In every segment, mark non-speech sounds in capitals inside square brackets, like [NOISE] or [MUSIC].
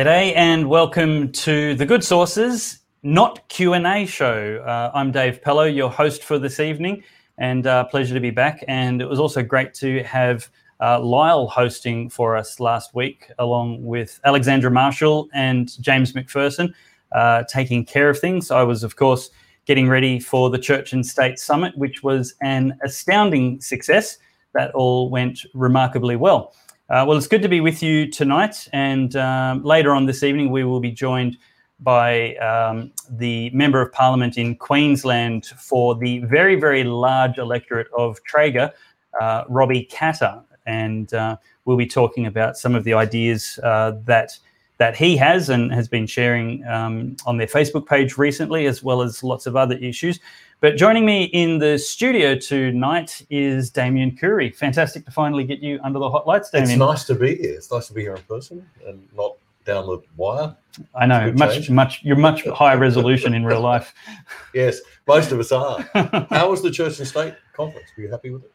G'day and welcome to the Good Sauce Not Q and A show. Uh, I'm Dave Pellowe, your host for this evening, and uh, pleasure to be back. And it was also great to have uh, Lyle hosting for us last week, along with Alexandra Marshall and James McPherson, uh, taking care of things. I was, of course, getting ready for the Church and State Summit, which was an astounding success. That all went remarkably well. Uh, well, it's good to be with you tonight. And um, later on this evening, we will be joined by um, the Member of Parliament in Queensland for the very, very large electorate of Traeger, uh, Robbie Katter. And uh, we'll be talking about some of the ideas uh, that that he has and has been sharing um, on their Facebook page recently, as well as lots of other issues. But joining me in the studio tonight is Damien Coory. Fantastic to finally get you under the hot lights, Damien. It's nice to be here. It's nice to be here in person and not down the wire. I know, much, change. much. You're much higher resolution in real life. [LAUGHS] yes, most of us are. [LAUGHS] How was the church and state conference? Were you happy with it?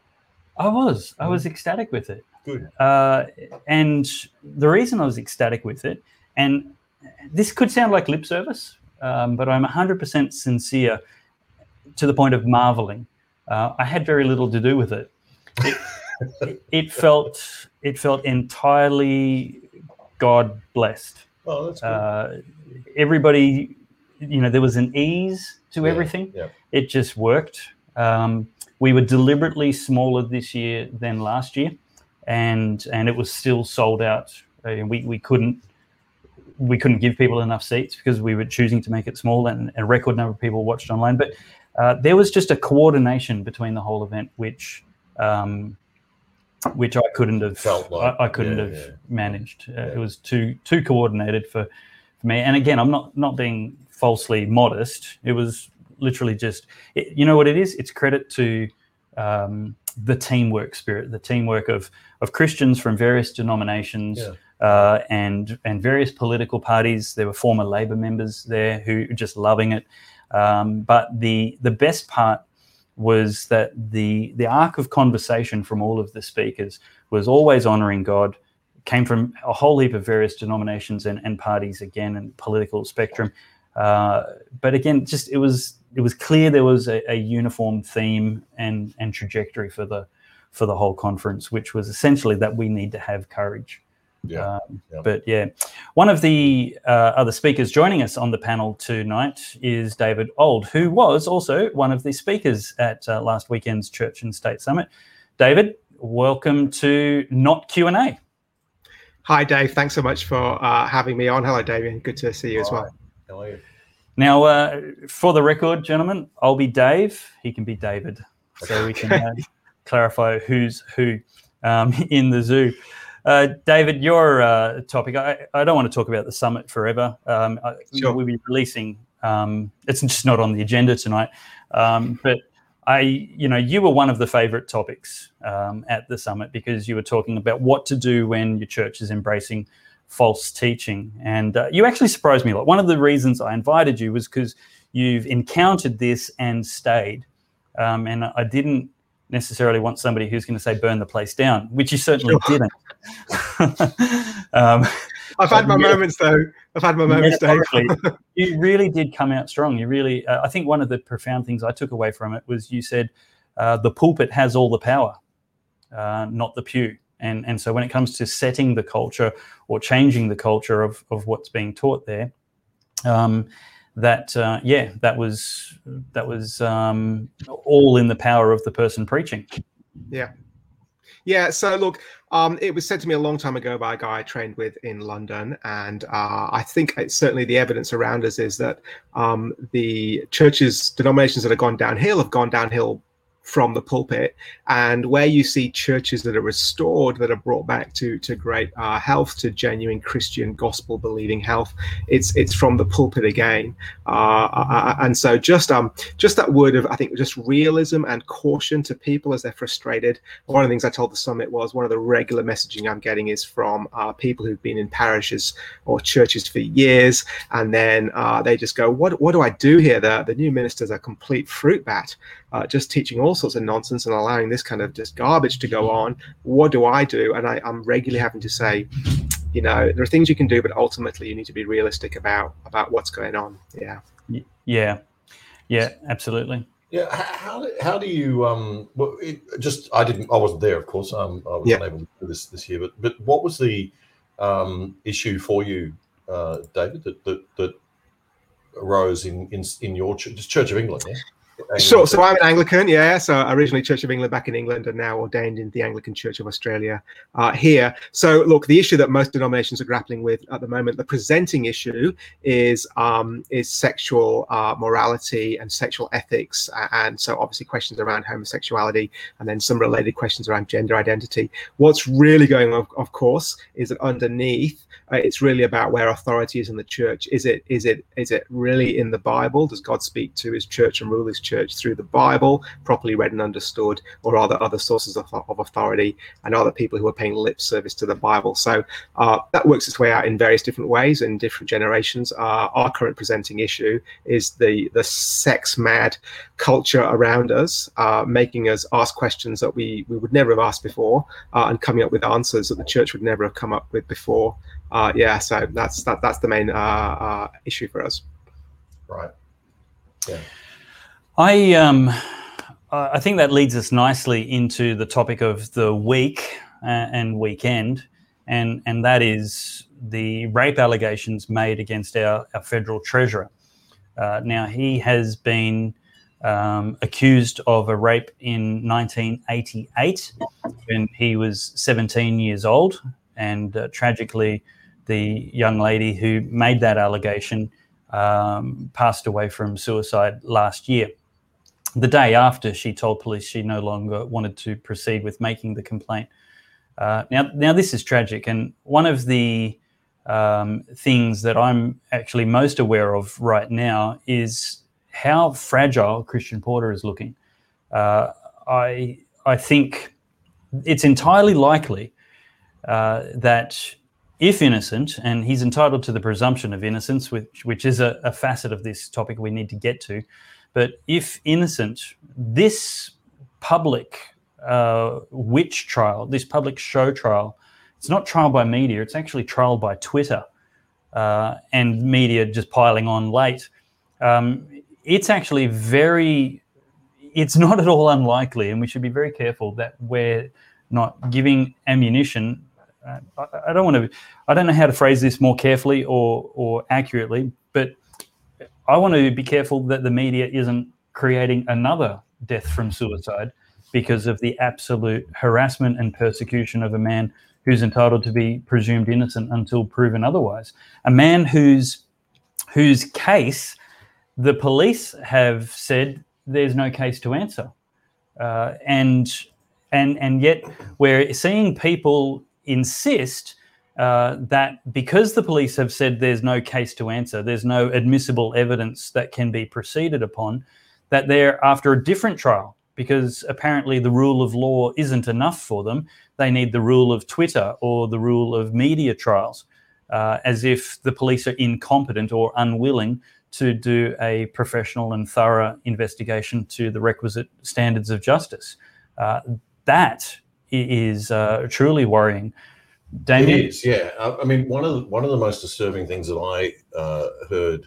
I was. I was mm. ecstatic with it. Good. Uh, and the reason I was ecstatic with it, and this could sound like lip service, um, but I'm 100% sincere to the point of marveling. Uh, I had very little to do with it. It, [LAUGHS] it, felt it felt entirely God blessed. Oh, that's uh, everybody, you know, there was an ease to yeah, everything. Yeah. It just worked. Um, we were deliberately smaller this year than last year, and and it was still sold out. Uh, we we couldn't we couldn't give people enough seats because we were choosing to make it small, and a record number of people watched online. But uh, there was just a coordination between the whole event, which um, which I couldn't have felt like, I, I couldn't yeah, have yeah. managed. Uh, yeah. It was too too coordinated for, for me. And again, I'm not not being falsely modest. It was literally just it, you know what it is. It's credit to um, the teamwork spirit, the teamwork of of Christians from various denominations. Uh, and and various political parties. There were former Labor members there who were just loving it. Um, but the the best part was that the the arc of conversation from all of the speakers was always honoring God, came from a whole heap of various denominations and, and parties again and political spectrum. Uh, but again, just it was it was clear there was a, a, uniform theme and and trajectory for the for the whole conference, which was essentially that we need to have courage. Yeah. Um, yeah. But yeah, one of the uh, other speakers joining us on the panel tonight is David Ould, who was also one of the speakers at uh, last weekend's Church and State Summit. David, welcome to Not Q and A. Hi, Dave. Thanks so much for uh, having me on. Hello, Damien. Good to see you as well. How are you? Now, uh, for the record, gentlemen, I'll be Dave. He can be David, so we can uh, [LAUGHS] clarify who's who um, in the zoo. Uh, David, your uh, topic, I, I, don't want to talk about the summit forever. Um, sure. We'll be releasing, um, it's just not on the agenda tonight. Um, but I, you know, you were one of the favorite topics um, at the summit because you were talking about what to do when your church is embracing false teaching. And uh, you actually surprised me a lot. One of the reasons I invited you was because you've encountered this and stayed. Um, and I didn't necessarily want somebody who's going to say burn the place down, which you certainly sure. didn't. [LAUGHS] um, I've had my yeah, moments though. I've had my moments. [LAUGHS] you really did come out strong. You really, uh, I think one of the profound things I took away from it was you said uh, the pulpit has all the power, uh, not the pew. And and so when it comes to setting the culture or changing the culture of of what's being taught there. Um, that uh, yeah that was that was um, all in the power of the person preaching. Yeah. Yeah so look um, it was said to me a long time ago by a guy I trained with in London, and uh, I think certainly the evidence around us is that um, the churches, denominations that have gone downhill, have gone downhill from the pulpit and where you see churches that are restored that are brought back to to great uh, health to genuine christian gospel believing health it's it's from the pulpit again. Uh, uh, uh, and so just um just that word of i think just realism and caution to people as they're frustrated. One of the things i told the summit was one of the regular messaging i'm getting is from uh, people who've been in parishes or churches for years and then uh, they just go what what do i do here? The, the new minister's a complete fruit bat uh, just teaching all sorts of nonsense and allowing this kind of just garbage to go on. What do I do? And I, I'm regularly having to say, you know there are things you can do, but ultimately you need to be realistic about about what's going on. Yeah. Yeah. Yeah. Absolutely. Yeah, how, how do you um? Well, it just I didn't I wasn't there, of course. Um, I was Yeah. unable to do this this year. But but what was the um issue for you, uh, David? That that, that arose in in in your church, Church of England? Yeah. Sure. So I'm an Anglican, yeah. So originally Church of England back in England and now ordained in the Anglican Church of Australia uh, here. So look, the issue that most denominations are grappling with at the moment, the presenting issue is um, is sexual uh, morality and sexual ethics, and so obviously questions around homosexuality, and then some related questions around gender identity. What's really going on, of course, is that underneath uh, it's really about where authority is in the church. Is it is it is it really in the Bible? Does God speak to His church and rule His church through the Bible, properly read and understood, or are there other sources of, of authority and are there people who are paying lip service to the Bible? So uh, that works its way out in various different ways in different generations. Uh, our current presenting issue is the the sex mad culture around us, uh, making us ask questions that we we would never have asked before, uh, and coming up with answers that the church would never have come up with before. Uh, yeah, so that's that that's the main uh, uh, issue for us. right. I um, I think that leads us nicely into the topic of the week uh, and weekend, and and that is the rape allegations made against our, our federal treasurer. Uh, now he has been um, accused of a rape in 1988 when he was 17 years old, and uh, tragically, the young lady who made that allegation um, passed away from suicide last year the day after she told police she no longer wanted to proceed with making the complaint. Uh, now, now this is tragic, and one of the um, things that I'm actually most aware of right now is how fragile Christian Porter is looking. Uh, I I think it's entirely likely uh, that if innocent, and he's entitled to the presumption of innocence, which which is a, a facet of this topic we need to get to. But if innocent, this public uh, witch trial, this public show trial, it's not trial by media, it's actually trial by Twitter uh, and media just piling on late. Um, it's actually very, it's not at all unlikely, and we should be very careful that we're not giving ammunition. Uh, I, I don't want to, I don't know how to phrase this more carefully or, or accurately, I want to be careful that the media isn't creating another death from suicide because of the absolute harassment and persecution of a man who's entitled to be presumed innocent until proven otherwise. A man whose whose case the police have said there's no case to answer, uh, and and and yet we're seeing people insist uh, that because the police have said there's no case to answer, there's no admissible evidence that can be proceeded upon, that they're after a different trial because apparently the rule of law isn't enough for them. They need the rule of Twitter or the rule of media trials, uh, as if the police are incompetent or unwilling to do a professional and thorough investigation to the requisite standards of justice. Uh, that is uh, truly worrying. Damien? It is, yeah. I, mean, one of the, one of the most disturbing things that I uh, heard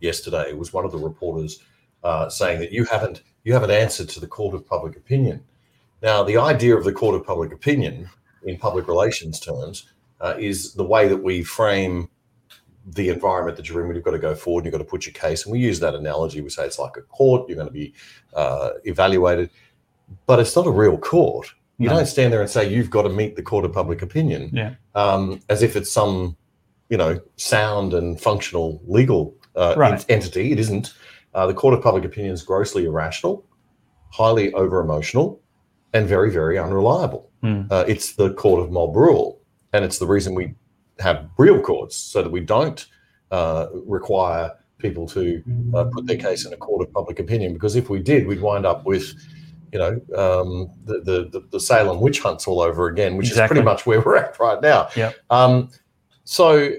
yesterday was one of the reporters uh, saying that you haven't you haven't answered to the court of public opinion. Now, the idea of the court of public opinion in public relations terms uh, is the way that we frame the environment that you're in when you've got to go forward and you've got to put your case. And we use that analogy. We say it's like a court, you're going to be uh, evaluated, but it's not a real court. You No. don't stand there and say you've got to meet the court of public opinion Yeah. um, as if it's some, you know, sound and functional legal uh, Right. ent- entity. It isn't. Uh, the court of public opinion is grossly irrational, highly over emotional, and very, very unreliable. Hmm. Uh, it's the court of mob rule, and it's the reason we have real courts so that we don't uh, require people to uh, put their case in a court of public opinion. Because if we did, we'd wind up with, you know, um, the, the the Salem witch hunts all over again, which is pretty much where we're at right now. Yep. Um, so,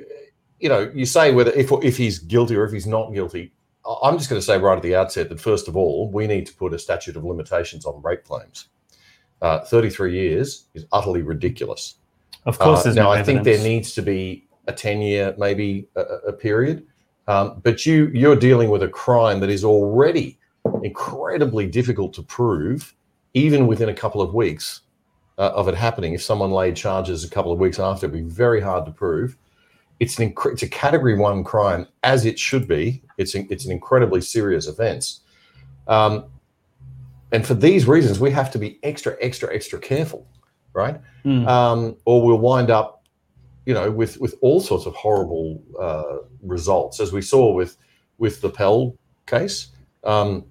you know, you say whether if if he's guilty or if he's not guilty. I'm just going to say right at the outset that first of all, we need to put a statute of limitations on rape claims. Uh, 33 years is utterly ridiculous. Of course, Uh, there's now no I think there needs to be a ten year, maybe a, a period. Um, but you you're dealing with a crime that is already incredibly difficult to prove, even within a couple of weeks uh, of it happening. If someone laid charges a couple of weeks after, it'd be very hard to prove. It's an inc- it's a category one crime, as it should be. It's an, it's an incredibly serious offence, um, and for these reasons, we have to be extra, extra, extra careful, right? Mm. um, or we'll wind up, you know, with with all sorts of horrible uh, results, as we saw with with the Pell case, um,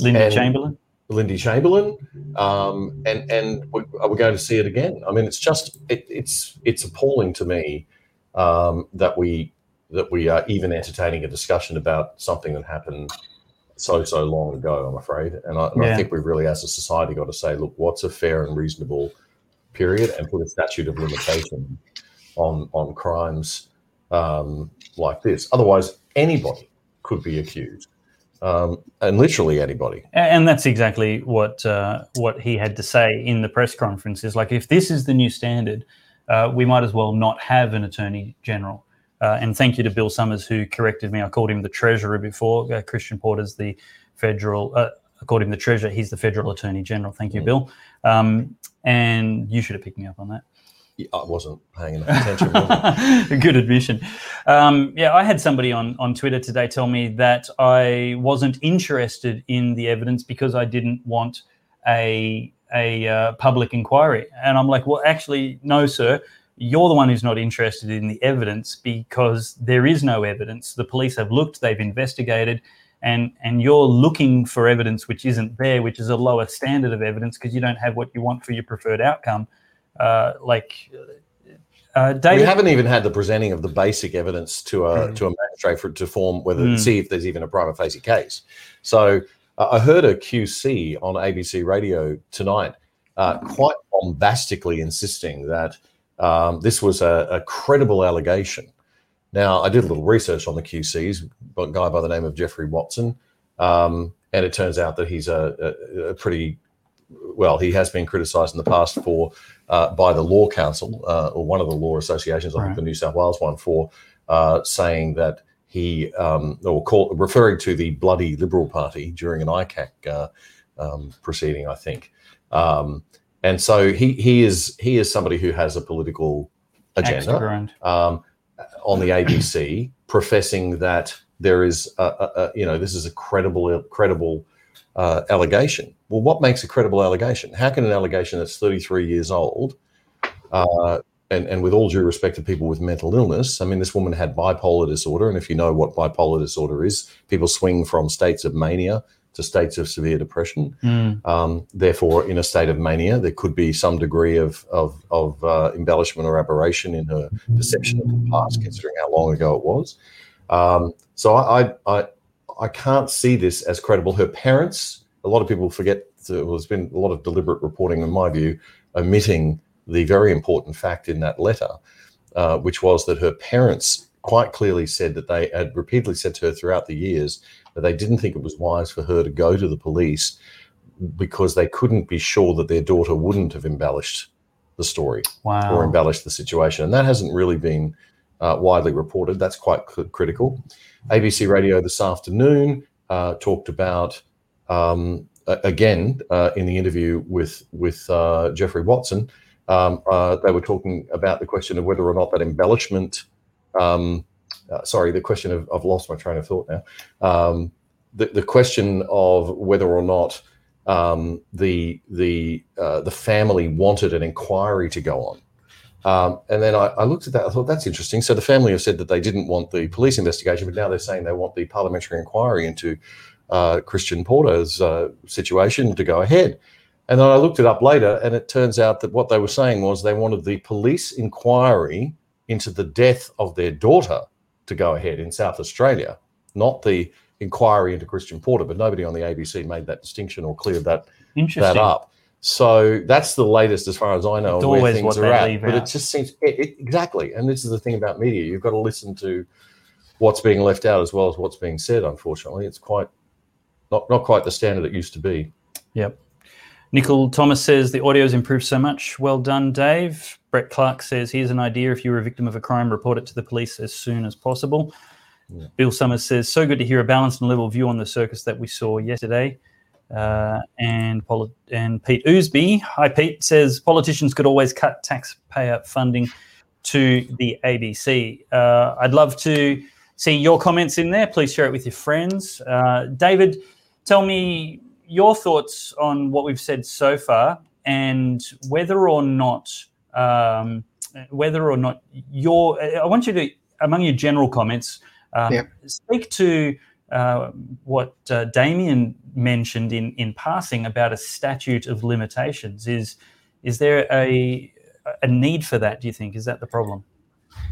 Linda and- Chamberlain. Lindy Chamberlain, um, and and we, are we going to see it again? I mean, it's just it, it's it's appalling to me um, that we that we are even entertaining a discussion about something that happened so so long ago. I'm afraid, and I, and I think we've really, as a society, got to say, look, what's a fair and reasonable period, and put a statute of limitation on on crimes um, like this. Otherwise, anybody could be accused, um, and literally anybody. And that's exactly what uh, what he had to say in the press conference. Is like, if this is the new standard, uh, we might as well not have an attorney general. Uh, and thank you to Bill Summers who corrected me. I called him the treasurer before. Uh, Christian Porter's the federal. Uh, I called him the treasurer. He's the federal attorney general. Thank you, Mm. Bill. Um, and you should have picked me up on that. I wasn't paying enough attention. [LAUGHS] Good admission. Um, yeah, I had somebody on, on Twitter today tell me that I wasn't interested in the evidence because I didn't want a a uh, public inquiry, and I'm like, well, actually, no, sir. You're the one who's not interested in the evidence because there is no evidence. The police have looked, they've investigated, and and you're looking for evidence which isn't there, which is a lower standard of evidence because you don't have what you want for your preferred outcome. Uh, like, uh, we haven't even had the presenting of the basic evidence to a Mm. to a magistrate for to form whether Mm. see if there's even a prima facie case. So uh, I heard a QC on ABC Radio tonight, uh, quite bombastically insisting that um, this was a, a credible allegation. Now I did a little research on the QCs, a guy by the name of Jeffrey Watson, um, and it turns out that he's a, a, a pretty well, he has been criticised in the past for uh, by the Law Council uh, or one of the law associations, I Right. think the New South Wales one, for uh, saying that he um, or call, referring to the bloody Liberal Party during an ICAC uh, um, proceeding, I think. Um, and so he he is he is somebody who has a political agenda um, on the ABC, professing that there is, a, a, a, you know, this is a credible, credible uh, allegation. Well, what makes a credible allegation? How can an allegation that's 33 years old, uh, and, and with all due respect to people with mental illness, I mean, this woman had bipolar disorder, and if you know what bipolar disorder is, people swing from states of mania to states of severe depression. Mm. Um, therefore, in a state of mania, there could be some degree of of, of uh, embellishment or aberration in her perception of the past, considering how long ago it was. Um, so I, I I I can't see this as credible. Her parents, a lot of people forget. Well, there's been a lot of deliberate reporting, in my view, omitting the very important fact in that letter, uh, which was that her parents quite clearly said that they had repeatedly said to her throughout the years that they didn't think it was wise for her to go to the police because they couldn't be sure that their daughter wouldn't have embellished the story or embellished the situation. And that hasn't really been uh, widely reported. That's quite cr- critical. ABC Radio this afternoon uh, talked about, um, again, uh, in the interview with, with uh, Jeffrey Watson, um, uh, they were talking about the question of whether or not that embellishment. Um, uh, sorry, the question of I've lost my train of thought now. Um, the, the question of whether or not um, the the uh, the family wanted an inquiry to go on. Um, and then I, I looked at that. I thought that's interesting. So the family have said that they didn't want the police investigation, but now they're saying they want the parliamentary inquiry into uh, Christian Porter's uh, situation to go ahead. And then I looked it up later, and it turns out that what they were saying was they wanted the police inquiry into the death of their daughter to go ahead in South Australia, not the inquiry into Christian Porter. But nobody on the ABC made that distinction or cleared that that up. So that's the latest, as far as I know, It's where always things are at. But it just seems it, it- exactly, and this is the thing about media: you've got to listen to what's being left out as well as what's being said. Unfortunately, it's quite not not quite the standard it used to be. Yep. Nicole Thomas says the audio's improved so much. Well done, Dave. Brett Clark says, "Here's an idea: if you're a victim of a crime, report it to the police as soon as possible." Yeah. Bill Summers says, "So good to hear a balanced and level view on the circus that we saw yesterday." Uh, and poli- and Pete Oosby, hi Pete, says politicians could always cut taxpayer funding to the ABC. Uh, I'd love to see your comments in there. Please share it with your friends. Uh, David, tell me your thoughts on what we've said so far and whether or not um, whether or not your I want you to among your general comments um, yep. speak to uh, what uh, Damien mentioned in in passing about a statute of limitations. Is is there a a need for that? Do you think is that the problem?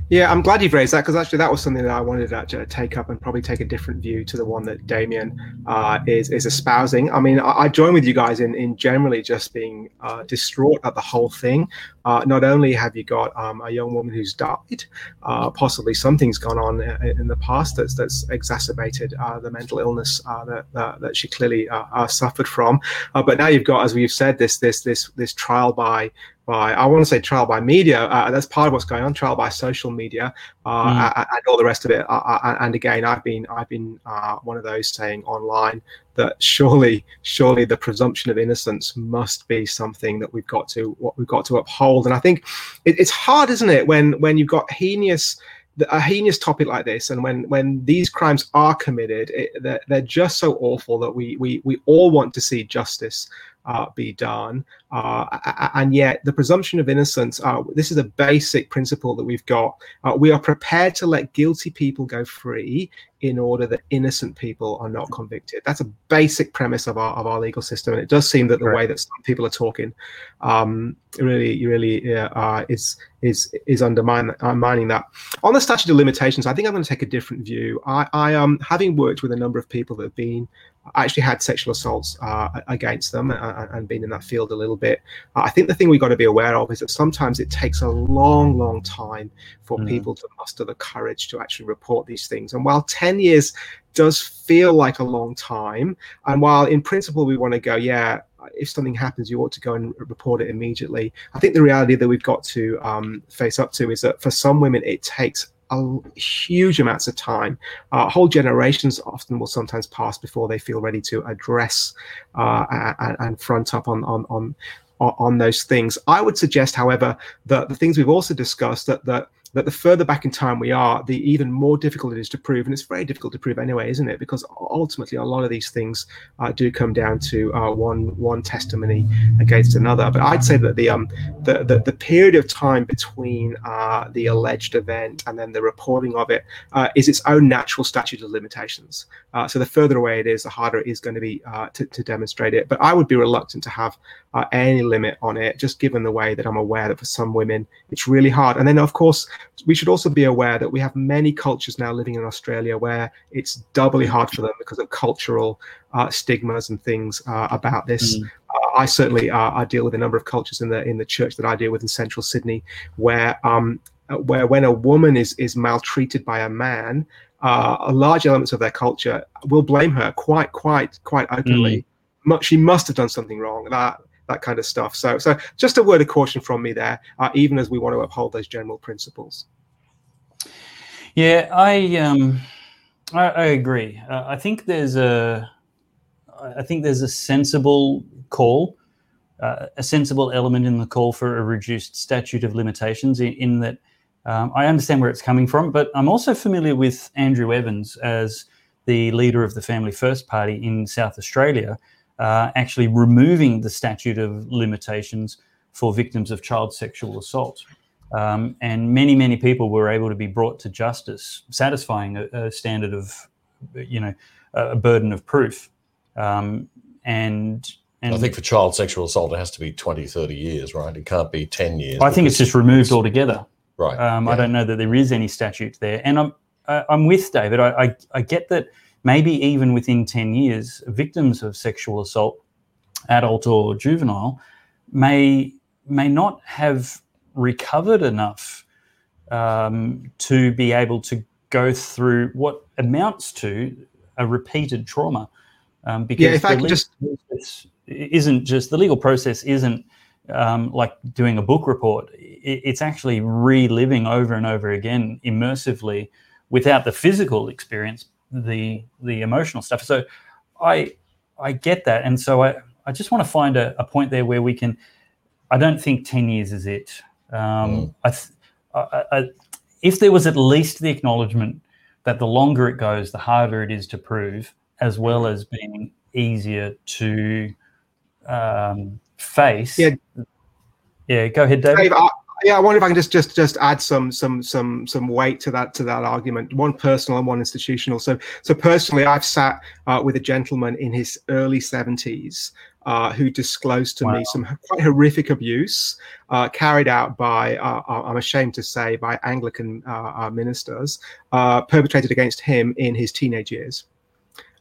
Yeah, I'm glad you've raised that because actually that was something that I wanted to take up and probably take a different view to the one that Damien uh, is is espousing. I mean, I, I, join with you guys in in generally just being uh, distraught at the whole thing. Uh, not only have you got um, a young woman who's died, uh, possibly something's gone on in the past that's that's exacerbated uh, the mental illness uh, that, that, that she clearly suffered from, but now you've got, as we've said, this this this this trial by by I want to say trial by media. Uh, that's part of what's going on. Trial by social media uh, mm. and, all the rest of it. Uh, uh and again, I've been I've been uh, one of those saying online that surely surely the presumption of innocence must be something that we've got to what we've got to uphold. And I think it, it's hard, isn't it, when when you've got heinous a heinous topic like this and when when these crimes are committed it, they're, they're, just so awful that we we we all want to see justice uh, be done. Uh, and yet, the presumption of innocence, uh, this is a basic principle that we've got. Uh, we are prepared to let guilty people go free in order that innocent people are not convicted. That's a basic premise of our, of our legal system. And it does seem that the right. way that some people are talking um, really, really uh, is, is, is undermining, undermining that. On the statute of limitations, I think I'm going to take a different view. I, I um, having worked with a number of people that have been actually had sexual assaults uh, against them and, and, been in that field a little bit. Uh, I think the thing we've got to be aware of is that sometimes it takes a long, long time for mm. people to muster the courage to actually report these things. And while 10 years does feel like a long time, and while in principle we want to go, yeah, if something happens, you ought to go and report it immediately. I think the reality that we've got to um, face up to is that for some women, it takes a huge amounts of time. Uh, whole generations often will sometimes pass before they feel ready to address uh, and, and, front up on on on on those things. I would suggest, however, that the things we've also discussed that that that the further back in time we are, the even more difficult it is to prove. And it's very difficult to prove anyway, isn't it? Because ultimately, a lot of these things uh, do come down to uh, one one testimony against another. But I'd say that the um the the, the period of time between uh, the alleged event and then the reporting of it uh, is its own natural statute of limitations. Uh, so the further away it is, the harder it is going to be uh, to, to demonstrate it. But I would be reluctant to have any limit on it, just given the way that I'm aware that for some women it's really hard. And then of course we should also be aware that we have many cultures now living in Australia where it's doubly hard for them because of cultural uh, stigmas and things uh, about this. Mm. Uh, I certainly uh, I deal with a number of cultures in the in the church that I deal with in Central Sydney, where um, where when a woman is is maltreated by a man, uh, large elements of their culture will blame her quite quite quite openly. Mm. She must have done something wrong. That that kind of stuff. So, so just a word of caution from me there, uh, even as we want to uphold those general principles. Yeah, I um, I, I agree. Uh, I think there's a I think there's a sensible call, uh, a sensible element in the call for a reduced statute of limitations. In, in that, um, I understand where it's coming from, but I'm also familiar with Andrew Evans as the leader of the Family First Party in South Australia, uh, actually removing the statute of limitations for victims of child sexual assault. Um, and many, many people were able to be brought to justice, satisfying a, a standard of, you know, a burden of proof. Um, and, and I think for child sexual assault, it has to be 20, 30 years, right? It can't be 10 years. I think it's just removed altogether. Right. Um, yeah. I don't know that there is any statute there. And I'm, I'm with David. I, I, I get that maybe even within 10 years, victims of sexual assault, adult or juvenile, may may not have recovered enough um, to be able to go through what amounts to a repeated trauma. Um, because yeah, if I can just isn't just the legal process isn't um, like doing a book report. it's actually reliving over and over again immersively without the physical experience, the the emotional stuff. So I I get that, and so I I just want to find a, a point there where we can. I don't think ten years is it. Um, mm. I, th- I, I, if there was at least the acknowledgement that the longer it goes, the harder it is to prove, as well as being easier to um, face. Yeah. Yeah. Go ahead, David. Dave, I, yeah, I wonder if I can just just just add some some some some weight to that to that argument. One personal and one institutional. So so personally, I've sat uh, with a gentleman in his early seventies uh, who disclosed to wow. me some quite horrific abuse uh, carried out by, uh, uh I'm ashamed to say, by Anglican uh, uh, ministers perpetrated against him in his teenage years.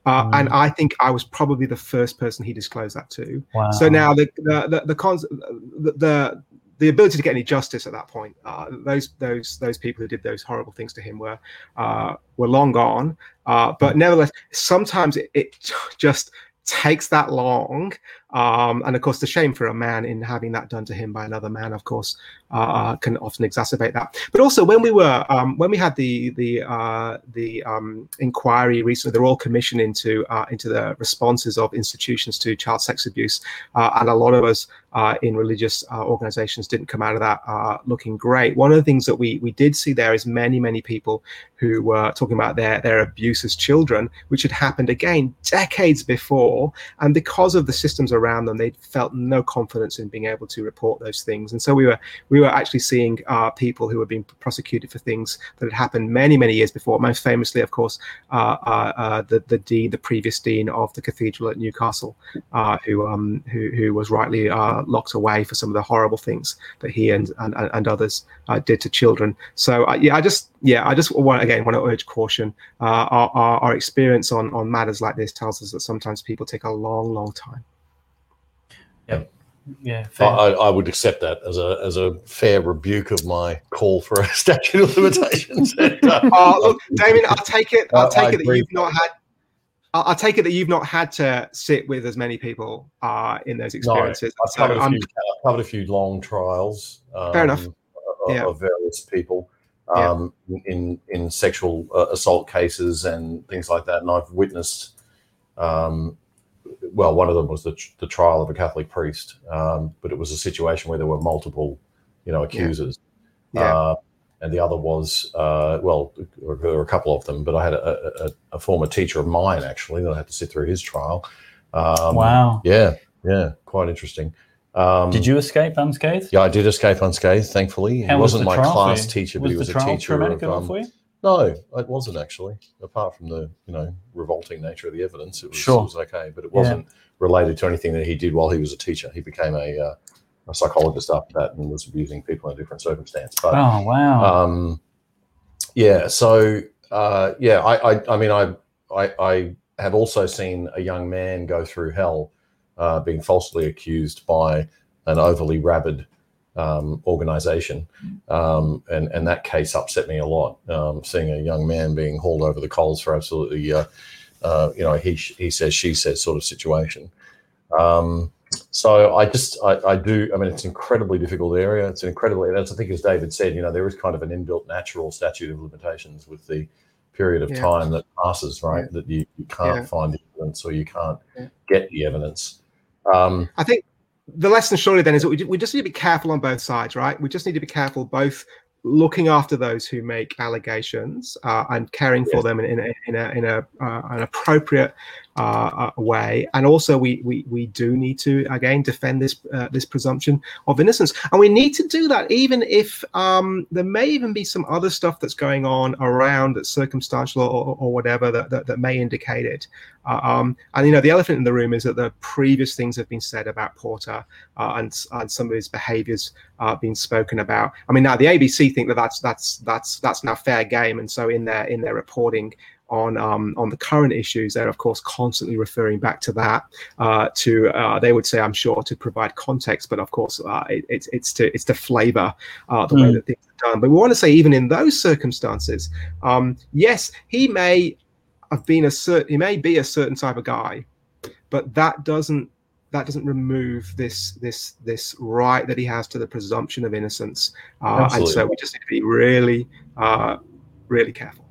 And I think I was probably the first person he disclosed that to. Wow. So now the the the the, cons- the, the the ability to get any justice at that point, uh, those those those people who did those horrible things to him were uh, were long gone. Uh, but nevertheless, sometimes it, it, just takes that long um, and of course, the shame for a man in having that done to him by another man, of course, uh, uh, can often exacerbate that. But also, when we were um, when we had the the uh, the um, inquiry recently, the Royal Commission into uh, into the responses of institutions to child sex abuse, uh, and a lot of us uh, in religious organisations didn't come out of that looking great. One of the things that we we did see there is many many people who were talking about their their abuse as children, which had happened again decades before, and because of the systems around around them, they felt no confidence in being able to report those things. And so we were we were actually seeing uh, people who were being prosecuted for things that had happened many many years before. Most famously, of course, uh, uh, uh the the dean, the previous dean of the cathedral at Newcastle, uh, who um who who was rightly uh, locked away for some of the horrible things that he and and, and others did to children. So yeah, I just yeah, I just want again want to urge caution. our, our, our experience on on matters like this tells us that sometimes people take a long long time. Yep. Yeah, I, I, would accept that as a as a fair rebuke of my call for a [LAUGHS] statute of limitations. [LAUGHS] uh, look, Damien, I'll take it. I'll take I it that you've not had. I'll, I'll, take it that you've not had to sit with as many people uh, in those experiences. No, I've, so covered few, I've, covered a few, long trials. Um, fair enough. Of, yeah. of various people um, yeah. in in sexual uh, assault cases and things like that, and I've witnessed um, well, one of them was the, the trial of a Catholic priest, um, but it was a situation where there were multiple, you know, accusers. Yeah. yeah. Uh, and the other was, uh, well, there were a couple of them, but I had a, a, a, former teacher of mine actually that I had to sit through his trial. Um, wow. Yeah, yeah, quite interesting. Um, did you escape unscathed? Yeah, I did escape unscathed, thankfully. How he wasn't was my class teacher, but he was a teacher. Of, um, for you? No, it wasn't actually. Apart from the you know revolting nature of the evidence, it was, sure. it was okay. But it wasn't yeah. related to anything that he did while he was a teacher. He became a, uh, a psychologist after that and was abusing people in a different circumstance. But, oh wow! Um, yeah. So uh, yeah, I, I, I mean I, I I have also seen a young man go through hell, uh, being falsely accused by an overly rabid um, organization. Um, and, and that case upset me a lot, um, seeing a young man being hauled over the coals for absolutely, uh, uh, you know, he, he says, she says sort of situation. Um, so I just, I, I, do, I mean, it's an incredibly difficult area. It's an incredibly, that's, I think, as David said, you know, there is kind of an inbuilt natural statute of limitations with the period of yeah. time that passes, right? Yeah. That you, you can't yeah. find the evidence or you can't get the evidence. Um, I think the lesson surely then is that we, we just need to be careful on both sides, right? We just need to be careful both looking after those who make allegations uh, and caring yes. for them in, in a, in, a, in a uh, an appropriate uh, uh, way. And also, we, we we do need to again defend this uh, this presumption of innocence, and we need to do that even if um, there may even be some other stuff that's going on around that's circumstantial or, or whatever that, that, that may indicate it. Uh, um, and you know, the elephant in the room is that the previous things have been said about Porter uh, and and some of his behaviours uh, being spoken about. I mean, now the ABC think that that's that's that's that's now fair game, and so in their in their reporting on um, on the current issues, they're of course constantly referring back to that. Uh, to uh, they would say, I'm sure, to provide context, but of course, uh, it, it's it's to it's to flavour uh, the mm. way that things are done. But we want to say, even in those circumstances, um, yes, he may have been a certain he may be a certain type of guy, but that doesn't that doesn't remove this this this right that he has to the presumption of innocence. Uh, and so we just need to be really uh, really careful.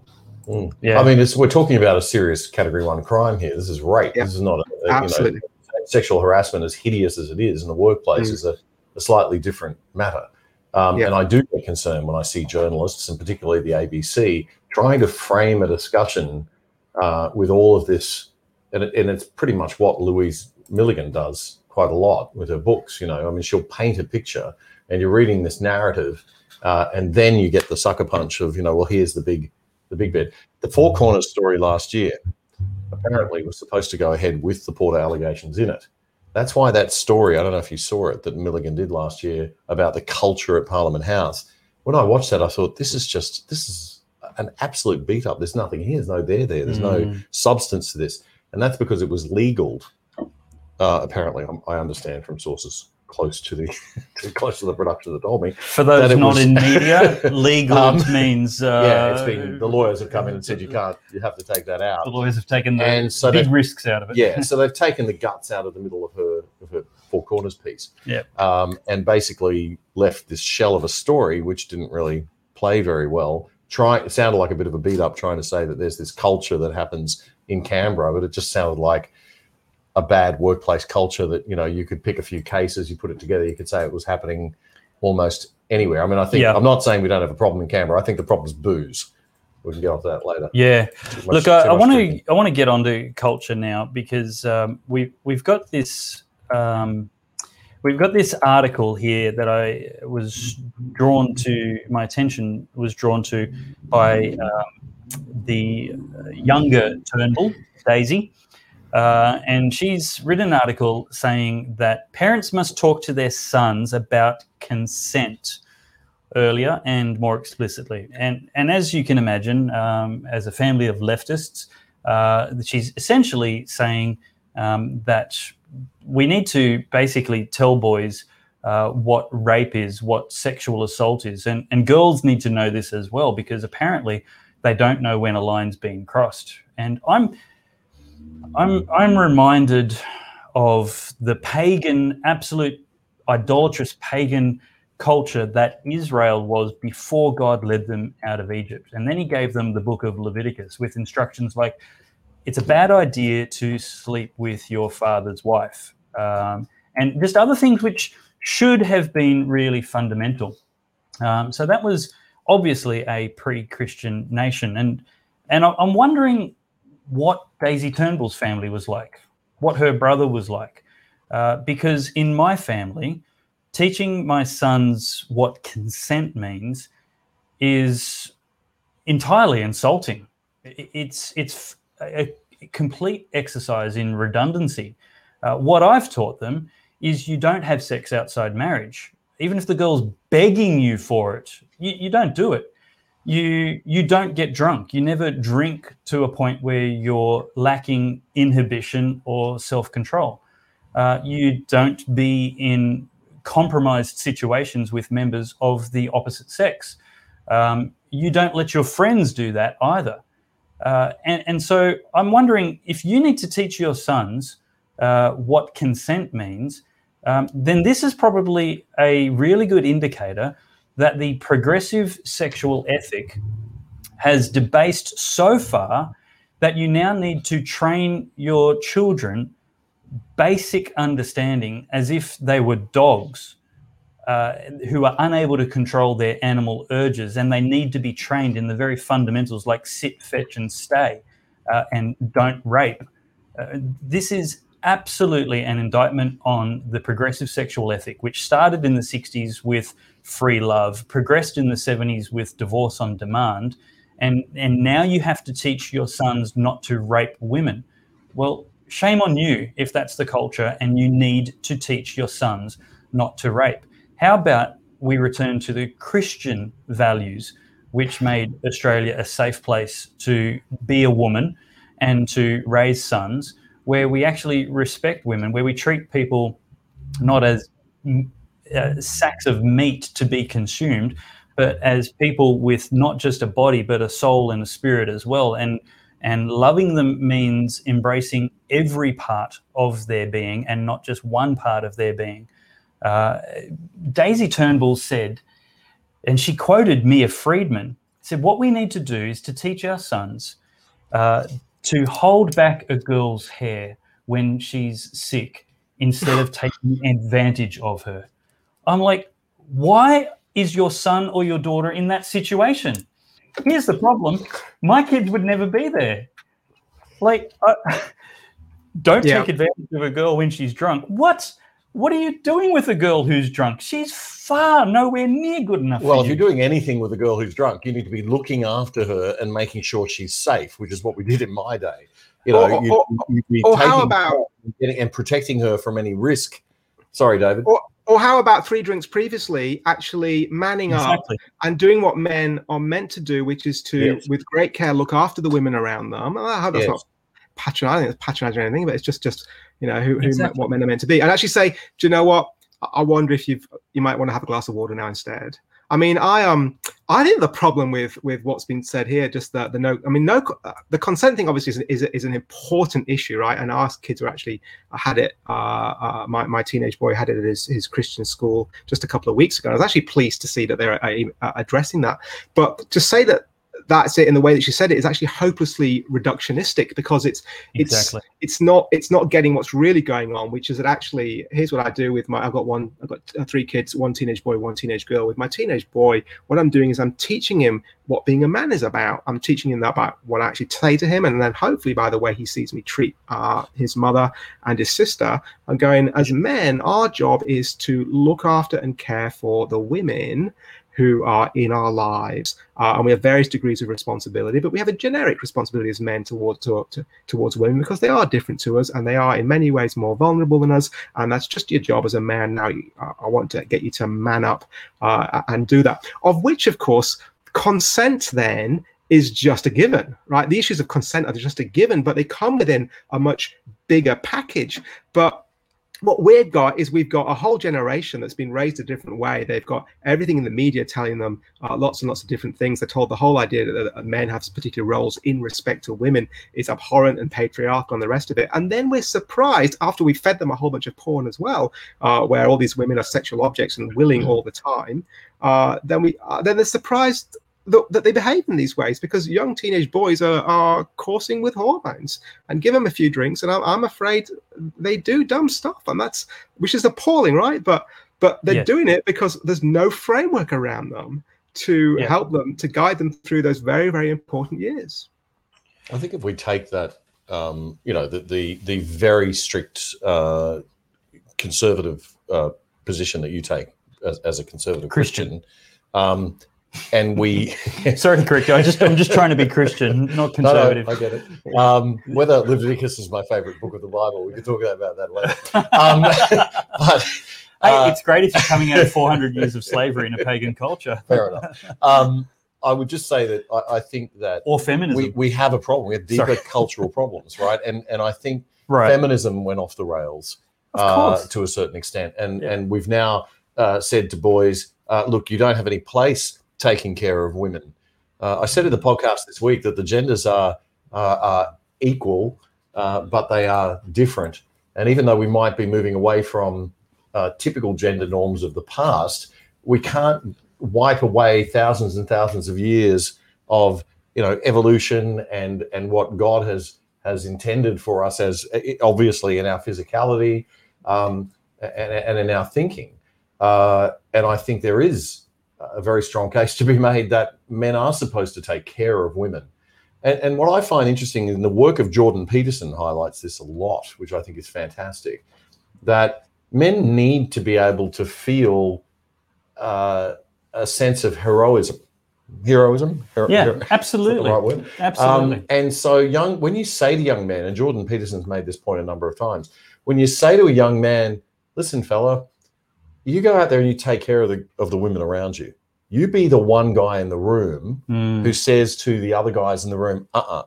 Mm. Yeah. I mean, we're talking about a serious category one crime here. This is rape. Yeah. This is not a, Absolutely. You know, sexual harassment, as hideous as it is in the workplace, mm. is a, a, slightly different matter. Um, yeah. And I do get concerned when I see journalists, and particularly the ABC, trying to frame a discussion uh, with all of this. And, it, and it's pretty much what Louise Milligan does quite a lot with her books. You know, I mean, she'll paint a picture, and you're reading this narrative, uh, and then you get the sucker punch of, you know, well, here's the big the big bit. The Four Corners story last year apparently was supposed to go ahead with the Porter allegations in it. That's why that story, I don't know if you saw it, that Milligan did last year about the culture at Parliament House. When I watched that, I thought, this is just, this is an absolute beat up. There's nothing here. There's no there there. There's mm. no substance to this. And that's because it was legal, uh, apparently, I understand from sources close to the [LAUGHS] close to the production that told me. For those not was, in media, [LAUGHS] legal um, [LAUGHS] means uh, yeah, it's been the lawyers have come in and said you can't, you have to take that out. The lawyers have taken the and so big risks out of it. Yeah, so they've taken the guts out of the middle of her of her four corners piece. Yeah, um, and basically left this shell of a story which didn't really play very well. Try it sounded like a bit of a beat up trying to say that there's this culture that happens in Canberra, but it just sounded like a bad workplace culture that you know you could pick a few cases you put it together you could say it was happening almost anywhere. I mean i think yeah. i'm not saying we don't have a problem in canberra. I think the problem is booze. We can get onto that later. Yeah. Much, look i want to i want to get onto culture now because um, we we've got this um, we've got this article here that i was drawn to my attention was drawn to by um, the younger turnbull daisy uh, and she's written an article saying that parents must talk to their sons about consent earlier and more explicitly. And, and as you can imagine, um, as a family of leftists, uh, she's essentially saying um, that we need to basically tell boys uh, what rape is, what sexual assault is. And, and girls need to know this as well because apparently they don't know when a line's been crossed. And I'm I'm I'm reminded of the pagan, absolute idolatrous pagan culture that Israel was before God led them out of Egypt. And then he gave them the book of Leviticus with instructions like it's a bad idea to sleep with your father's wife. Um, and just other things which should have been really fundamental. Um, so that was obviously a pre-Christian nation, and and I'm wondering what Daisy Turnbull's family was like, what her brother was like. Uh, because in my family, teaching my sons what consent means is entirely insulting. It's it's a complete exercise in redundancy. Uh, what I've taught them is you don't have sex outside marriage. Even if the girl's begging you for it, you, you don't do it you you don't get drunk. You never drink to a point where you're lacking inhibition or self-control. Uh, you don't be in compromised situations with members of the opposite sex. Um, you don't let your friends do that either. Uh, and, and so i'm wondering if you need to teach your sons uh, what consent means um, then this is probably a really good indicator that the progressive sexual ethic has debased so far that you now need to train your children basic understanding as if they were dogs uh, who are unable to control their animal urges and they need to be trained in the very fundamentals like sit, fetch, and stay uh, and don't rape. Uh, this is absolutely an indictment on the progressive sexual ethic, which started in the 60s with free love, progressed in the 70s with divorce on demand, and, and now you have to teach your sons not to rape women. Well, shame on you if that's the culture and you need to teach your sons not to rape. How about we return to the Christian values which made Australia a safe place to be a woman and to raise sons? where we actually respect women, where we treat people not as uh, sacks of meat to be consumed, but as people with not just a body but a soul and a spirit as well. And And loving them means embracing every part of their being and not just one part of their being. Uh, Daisy Turnbull said, and she quoted Mia Freedman, said, What we need to do is to teach our sons uh, to hold back a girl's hair when she's sick instead of [LAUGHS] taking advantage of her. I'm like, why is your son or your daughter in that situation? Here's the problem my kids would never be there. Like, uh, [LAUGHS] don't yeah. take advantage of a girl when she's drunk. What? What are you doing with a girl who's drunk? She's far nowhere near good enough. Well, if you. are doing anything with a girl who's drunk, you need to be looking after her and making sure she's safe, which is what we did in my day. You know, or, you, you'd be or how about and protecting her from any risk. Sorry, David. Or, or how about three drinks previously actually manning exactly. up and doing what men are meant to do, which is to, yes. with great care, look after the women around them. Ah, I hope that's yes. not patronizing, it's patronizing or anything, but it's just, just you know, who, who exactly. what men are meant to be. And actually say, do you know what? I wonder if you've you might want to have a glass of water now instead. I mean, I um, I think the problem with with what's been said here, just that the no, I mean, no, the consent thing obviously is, is, is an important issue, right? And our kids are actually uh, had it. Uh, uh, my my teenage boy had it at his, his Christian school just a couple of weeks ago. I was actually pleased to see that they're uh, addressing that. But to say that that's it in the way that she said it is actually hopelessly reductionistic because it's exactly. it's it's not it's not getting what's really going on which is that actually here's what i do with my i've got one i've got uh, three kids one teenage boy one teenage girl. With my teenage boy what i'm doing is i'm teaching him what being a man is about. I'm teaching him that about what i actually say to him and then hopefully by the way he sees me treat uh, his mother and his sister i'm going as men our job is to look after and care for the women who are in our lives, uh, and we have various degrees of responsibility. But we have a generic responsibility as men towards to, to, towards women because they are different to us, and they are in many ways more vulnerable than us. And that's just your job as a man. Now, uh, I want to get you to man up uh, and do that. Of which, of course, consent then is just a given, right? The issues of consent are just a given, but they come within a much bigger package. But what we've got is we've got a whole generation that's been raised a different way. They've got everything in the media telling them uh, lots and lots of different things. They're told the whole idea that men have particular roles in respect to women is abhorrent and patriarchal and the rest of it. And then we're surprised after we've fed them a whole bunch of porn as well, uh, where all these women are sexual objects and willing all the time. Uh, then we uh, then they're surprised that they behave in these ways because young teenage boys are, are coursing with hormones and give them a few drinks and I'm, I'm afraid they do dumb stuff and that's which is appalling right but but they're yes. doing it because there's no framework around them to yeah. help them to guide them through those very very important years i think if we take that um, you know the the, the very strict uh, conservative uh, position that you take as, as a conservative christian, christian um, and we [LAUGHS] sorry to correct you. I just I'm just trying to be Christian, not conservative. No, no, I get it. Um, whether Leviticus is my favorite book of the Bible, we can talk about that later. Um, [LAUGHS] but hey, uh, it's great if you're coming out of 400 years of slavery in a pagan culture. Fair enough. Um, I would just say that I, I, think that or feminism, we, we have a problem. We have deeper sorry. cultural problems, right? And and I think right. feminism went off the rails uh, to a certain extent, and yeah. and we've now uh, said to boys, uh, look, you don't have any place taking care of women. Uh, I said in the podcast this week that the genders are, uh, are equal, uh, but they are different. And even though we might be moving away from uh, typical gender norms of the past, we can't wipe away thousands and thousands of years of you know evolution and and what God has has intended for us as obviously in our physicality um, and, and in our thinking. Uh, and I think there is a very strong case to be made that men are supposed to take care of women. And, and what I find interesting in the work of Jordan Peterson highlights this a lot, which I think is fantastic, that men need to be able to feel uh, a sense of heroism. Heroism? Hero, yeah, hero, absolutely. Right word? Absolutely. Um, and so, young, when you say to young men, and Jordan Peterson's made this point a number of times, when you say to a young man, listen, fella, you go out there and you take care of the of the women around you. You be the one guy in the room mm. who says to the other guys in the room, "Uh, uh-uh, uh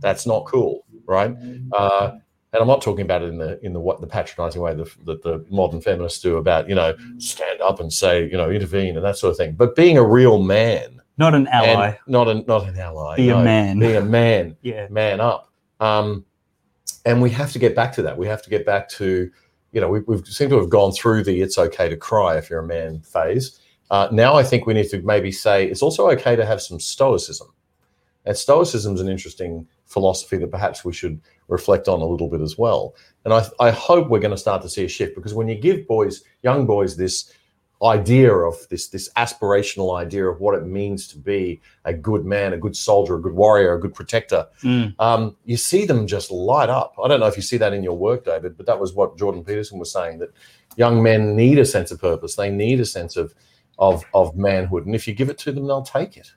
that's not cool," right? Uh, and I'm not talking about it in the in the what the patronizing way that, that the modern feminists do about you know stand up and say you know intervene and that sort of thing. But being a real man, not an ally. not an not an ally. Be a man. Be a man. [LAUGHS] Yeah. man up. Um, and we have to get back to that. We have to get back to, you know, we, we've seem to have gone through the "it's okay to cry if you're a man" phase. Uh, now I think we need to maybe say it's also okay to have some stoicism. And stoicism is an interesting philosophy that perhaps we should reflect on a little bit as well. And I, I hope we're going to start to see a shift because when you give boys, young boys, this idea of this this aspirational idea of what it means to be a good man, a good soldier, a good warrior, a good protector, Mm. um, you see them just light up. I don't know if you see that in your work, David, but that was what Jordan Peterson was saying that young men need a sense of purpose. They need a sense of of of manhood, and if you give it to them, they'll take it.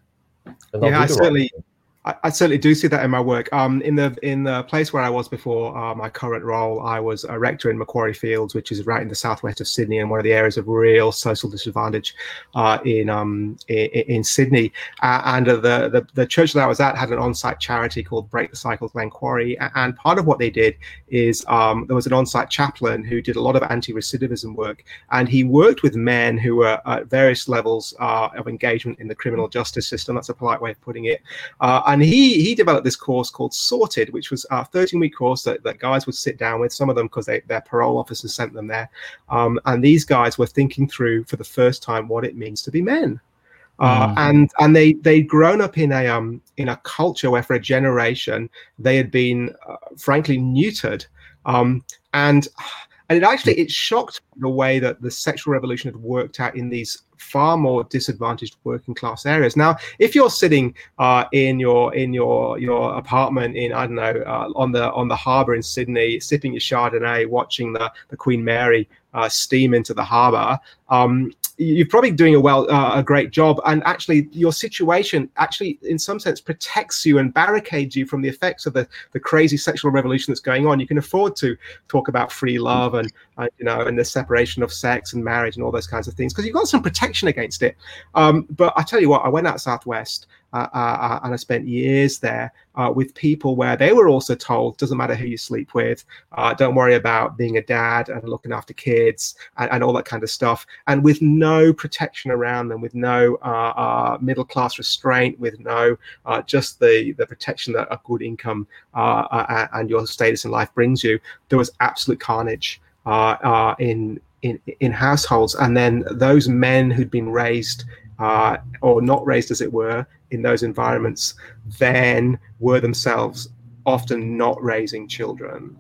And they'll Yeah, do I the right certainly- thing. I, I certainly do see that in my work. Um, in the in the place where I was before uh, my current role, I was a rector in Macquarie Fields, which is right in the southwest of Sydney, and one of the areas of real social disadvantage uh, in um in, in Sydney. Uh, and the, the the church that I was at had an on-site charity called Break the Cycle Glenquarie, and part of what they did is um, there was an on-site chaplain who did a lot of anti-recidivism work, and he worked with men who were at various levels uh, of engagement in the criminal justice system. That's a polite way of putting it. Uh, and he he developed this course called Sorted, which was a 13 week course that, that guys would sit down with. Some of them because their parole officers sent them there, um, and these guys were thinking through for the first time what it means to be men. Uh, Mm. and and they they'd grown up in a um in a culture where for a generation they had been uh, frankly neutered um and and it actually it shocked the way that the sexual revolution had worked out in these far more disadvantaged working class areas now if you're sitting uh, in your in your your apartment in I don't know uh, on the on the harbour in Sydney, sipping your Chardonnay, watching the the Queen Mary uh, steam into the harbour. Um, you're probably doing a well uh, a great job, and actually your situation actually in some sense protects you and barricades you from the effects of the the crazy sexual revolution that's going on. You can afford to talk about free love and uh, you know and the separation of sex and marriage and all those kinds of things because you've got some protection against it. Um, but I tell you what, I went out southwest uh, uh, and I spent years there uh, with people where they were also told doesn't matter who you sleep with, uh, don't worry about being a dad and looking after kids and, and all that kind of stuff, and with no protection around them, with no uh, uh, middle class restraint, with no uh, just the the protection that a good income uh, uh, and your status in life brings you. There was absolute carnage uh, uh, in in in households, and then those men who'd been raised uh, or not raised, as it were, in those environments, then were themselves often not raising children.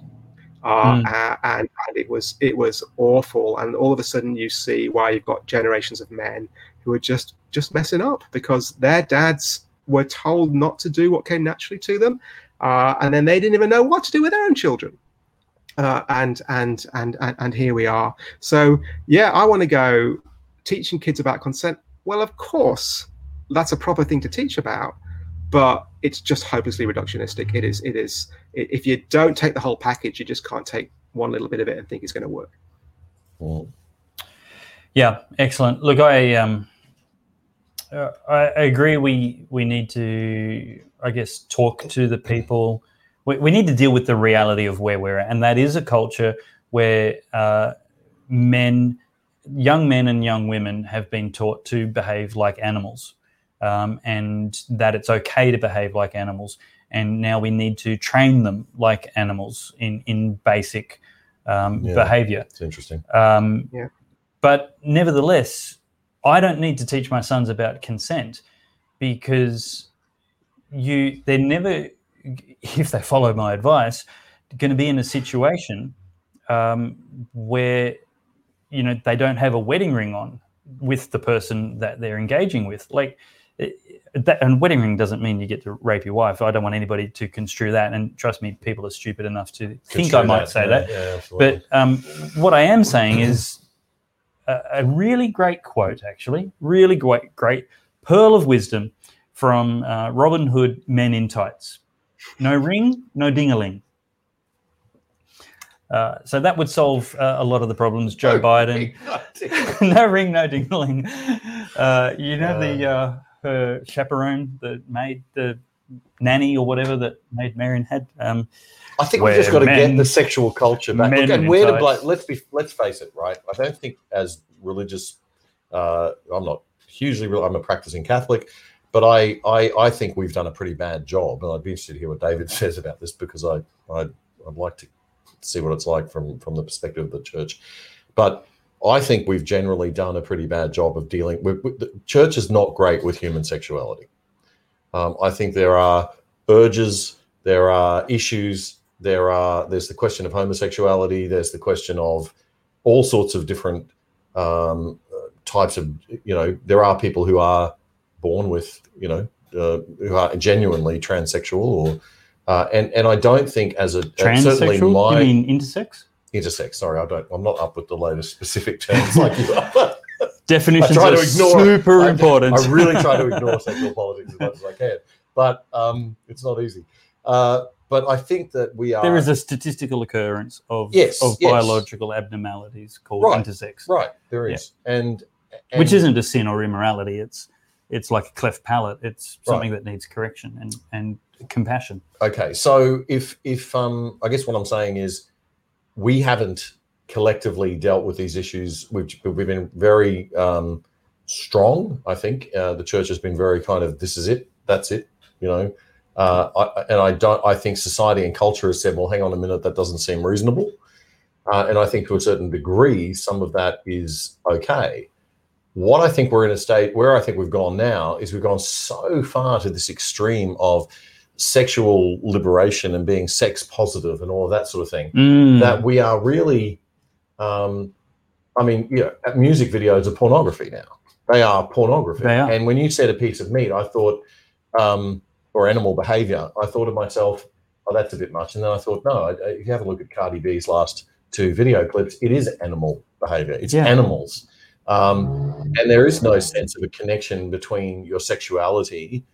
Uh, Mm. and, and it was it was awful. And all of a sudden, you see why you've got generations of men who are just just messing up because their dads were told not to do what came naturally to them, uh, and then they didn't even know what to do with their own children. Uh, and, and and and and here we are. So yeah, I want to go teaching kids about consent. Well, of course, that's a proper thing to teach about, but it's just hopelessly reductionistic. It is. It is. i- If you don't take the whole package, you just can't take one little bit of it and think it's going to work. Mm. Yeah, excellent. Look, I um, uh, I, I agree. We we need to, I guess, talk to the people. We, we need to deal with the reality of where we're at, and that is a culture where uh, men, young men and young women, have been taught to behave like animals, um, and that it's okay to behave like animals. And now we need to train them like animals in in basic um, Yeah. behavior. It's interesting. Um, Yeah. But nevertheless, I don't need to teach my sons about consent because you they're never, [LAUGHS] if they follow my advice, going to be in a situation um, where you know they don't have a wedding ring on with the person that they're engaging with. Like it- that, and wedding ring doesn't mean you get to rape your wife. I don't want anybody to construe that. And trust me, people are stupid enough to think I might say yeah, that. Yeah. But um, what I am saying is a, a really great quote, actually, really great, great pearl of wisdom from uh, Robin Hood, Men in Tights. No ring, no dingaling. Uh, so that would solve uh, a lot of the problems. Joe Biden, [LAUGHS] no ring, no dingaling. Uh, you know the uh, her chaperone, the maid, the nanny or whatever that Maid Marian had. Um, I think we've just got to get the sexual culture back. Look, and where to blame? Let's be. Let's face it, right? I don't think as religious. Uh, I'm not hugely. real I'm a practicing Catholic, but I, I I think we've done a pretty bad job, and I'd be interested to hear what David [LAUGHS] says about this because I I'd, I'd like to see what it's like from from the perspective of the church. But I think we've generally done a pretty bad job of dealing with, with the church is not great with human sexuality. Um, I think there are urges, there are issues, there are there's the question of homosexuality, there's the question of all sorts of different um, types of you know there are people who are born with you know uh, who are genuinely transsexual or uh, and and I don't think as a certainly Transsexual? my you mean intersex? Intersex. Sorry, I don't. I'm not up with the latest specific terms like you are. [LAUGHS] Definitions are it. super I- important. I really try to [LAUGHS] ignore sexual politics as much as I can, but um, it's not easy. Uh, but I think that we are there is a statistical occurrence of Yes, of yes. biological abnormalities called Right. intersex, right. There is, and, and which isn't a sin or immorality. It's it's like a cleft palate. It's something that needs correction and and compassion. Okay, so if if um, I guess what I'm saying is, we haven't collectively dealt with these issues. We've we've been very um, strong. I think uh, the church has been very kind of this is it, that's it. You know, uh, I, and I don't. I think society and culture has said, well, hang on a minute, that doesn't seem reasonable. Uh, and I think to a certain degree, some of that is okay. What I think we're in a state where I think we've gone now is we've gone so far to this extreme of sexual liberation and being sex positive and all of that sort of thing Mm. that we are really um i mean you know music videos are pornography now they are pornography They are. and when you said a piece of meat i thought um or animal behavior i thought of myself oh that's a bit much and then i thought no if you have a look at cardi b's last two video clips it is animal behavior it's Yeah. animals um and there is no sense of a connection between your sexuality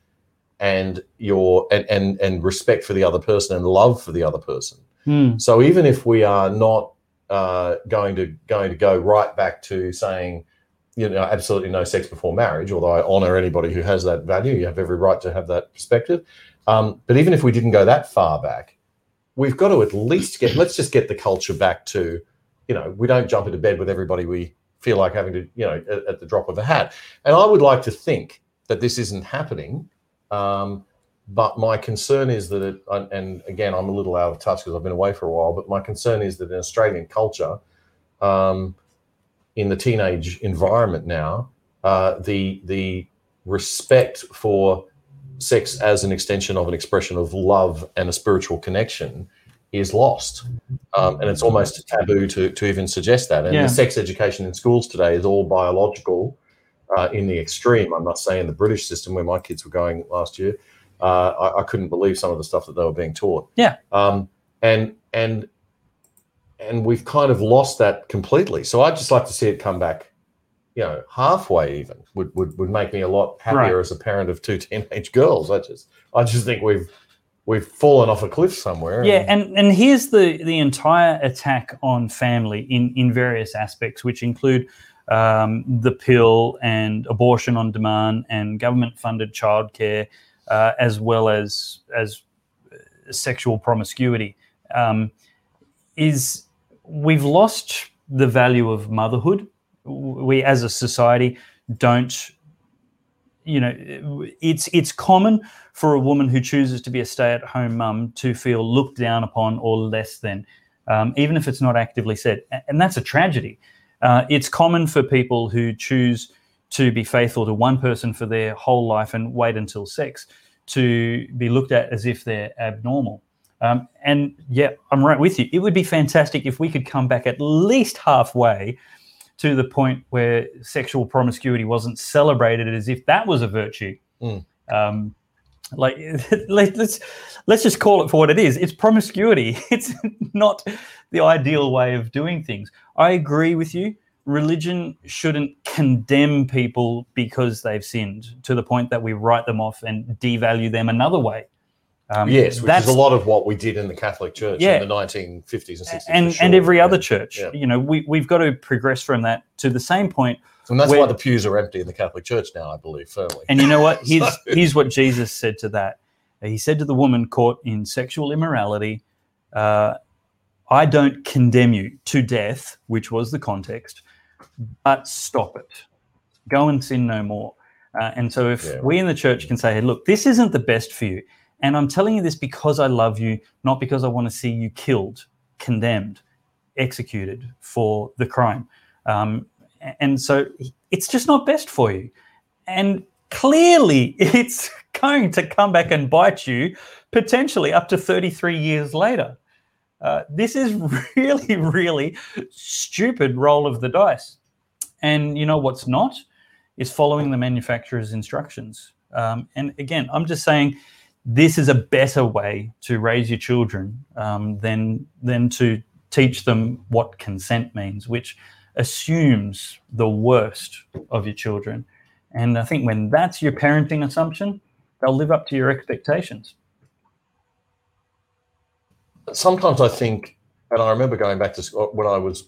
and your and, and and respect for the other person and love for the other person Mm. so even if we are not uh, going to going to go right back to saying, you know, absolutely no sex before marriage, although I honour anybody who has that value, you have every right to have that perspective. Um, but even if we didn't go that far back, we've got to at least get. Let's just get the culture back to, you know, we don't jump into bed with everybody we feel like having to, you know, at, at the drop of a hat. And I would like to think that this isn't happening. Um, but my concern is that it, and- again, I'm a little out of touch because I've been away for a while. But my concern is that in Australian culture, um, in the teenage environment now, uh, the the respect for sex as an extension of an expression of love and a spiritual connection is lost, um, and it's almost taboo to to even suggest that. And Yeah. the sex education in schools today is all biological. Uh, in the extreme, I'm not saying the British system where my kids were going last year, uh, I, I couldn't believe some of the stuff that they were being taught. Yeah. Um, and and and we've kind of lost that completely. So I'd just like to see it come back, you know, halfway even would would, would make me a lot happier Right. as a parent of two [LAUGHS] teenage girls. I just I just think we've we've fallen off a cliff somewhere. Yeah, and and here's the the entire attack on family in in various aspects, which include um, the pill and abortion on demand and government funded childcare, uh, as well as as uh, sexual promiscuity. Um, is we've lost the value of motherhood. We as a society don't you know it's it's common for a woman who chooses to be a stay-at-home mum to feel looked down upon or less than um, even if it's not actively said and that's a tragedy uh, it's common for people who choose to be faithful to one person for their whole life and wait until sex to be looked at as if they're abnormal um, and yeah i'm right with you it would be fantastic if we could come back at least halfway to the point where sexual promiscuity wasn't celebrated as if that was a virtue. Mm. Um, like [LAUGHS] let, let's let's just call it for what it is. It's promiscuity. [LAUGHS] It's not the ideal way of doing things. I agree with you. Religion shouldn't condemn people because they've sinned to the point that we write them off and devalue them another way. Um, yes, which that's is a lot of what we did in the Catholic Church Yeah. in the 1950s and 60s. and sure. and every other church. Yeah. You know, we we've got to progress from that to the same point And that's why the pews are empty in the Catholic Church now, I believe, firmly. And you know what? [LAUGHS] Here's, So- here's what Jesus said to that. He said to the woman caught in sexual immorality, uh, I don't condemn you to death, which was the context, but stop it. Go and sin no more. Uh, and so, if yeah. we in the church can say, hey, look, this isn't the best for you, and I'm telling you this because I love you, not because I want to see you killed, condemned, executed for the crime. Um, and so, it's just not best for you. And clearly, [LAUGHS] it's going to come back and bite you potentially up to 33 years later. Uh, this is [LAUGHS] really, really stupid roll of the dice. And you know what's not? Is following the manufacturer's instructions. Um, and again, I'm just saying this is a better way to raise your children um, than, than to teach them what consent means, which assumes the worst of your children. And I think when that's your parenting assumption, they'll live up to your expectations sometimes I think, and I remember going back to school when I was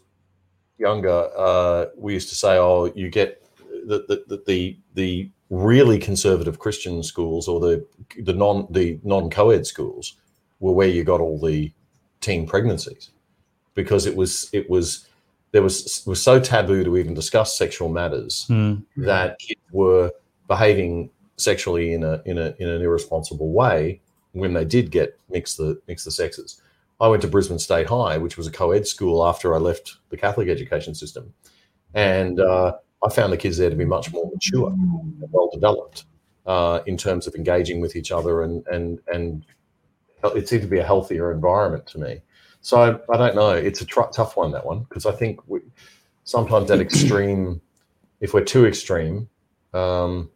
younger, uh, we used to say, "Oh, you get the the the, the really conservative Christian schools or the the non the non co-ed schools were where you got all the teen pregnancies because it was it was there was was so taboo to even discuss sexual matters mm. that kids were behaving sexually in a in a in an irresponsible way when they did get mix the mix the sexes. I went to Brisbane State High, which was a co-ed school after I left the Catholic education system, and uh, I found the kids there to be much more mature, and well developed uh, in terms of engaging with each other, and and and it seemed to be a healthier environment to me. So I, I don't know. It's a tr- tough one that one because I think we, sometimes that extreme, if we're too extreme, um,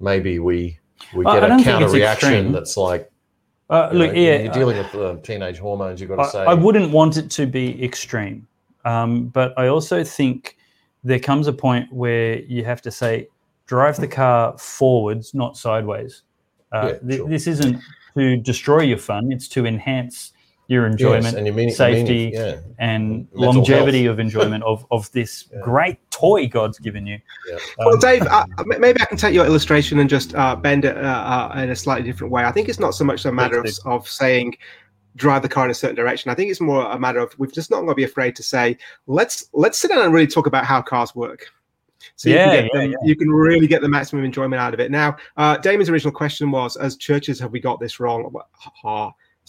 maybe we we get a counter reaction that's like uh, look, know, yeah, you're dealing with uh, teenage hormones. You've got to I, say. I wouldn't want it to be extreme, um, but I also think there comes a point where you have to say, drive the car forwards, not sideways. Uh, yeah, th- This isn't to destroy your fun; it's to enhance your enjoyment, yes, and your meaning, safety, meaning, yeah. and Mental longevity health. of enjoyment of, of this [LAUGHS] yeah. great toy God's given you. Yeah. Um, well, Dave, uh, maybe I can take your illustration and just uh, bend it uh, uh, in a slightly different way. I think it's not so much a matter of, of saying drive the car in a certain direction. I think it's more a matter of we've just not going to be afraid to say let's let's sit down and really talk about how cars work. So you, yeah, can yeah, them, yeah. you can really get the maximum enjoyment out of it. Now, uh, Damien's original question was, as churches, have we got this wrong?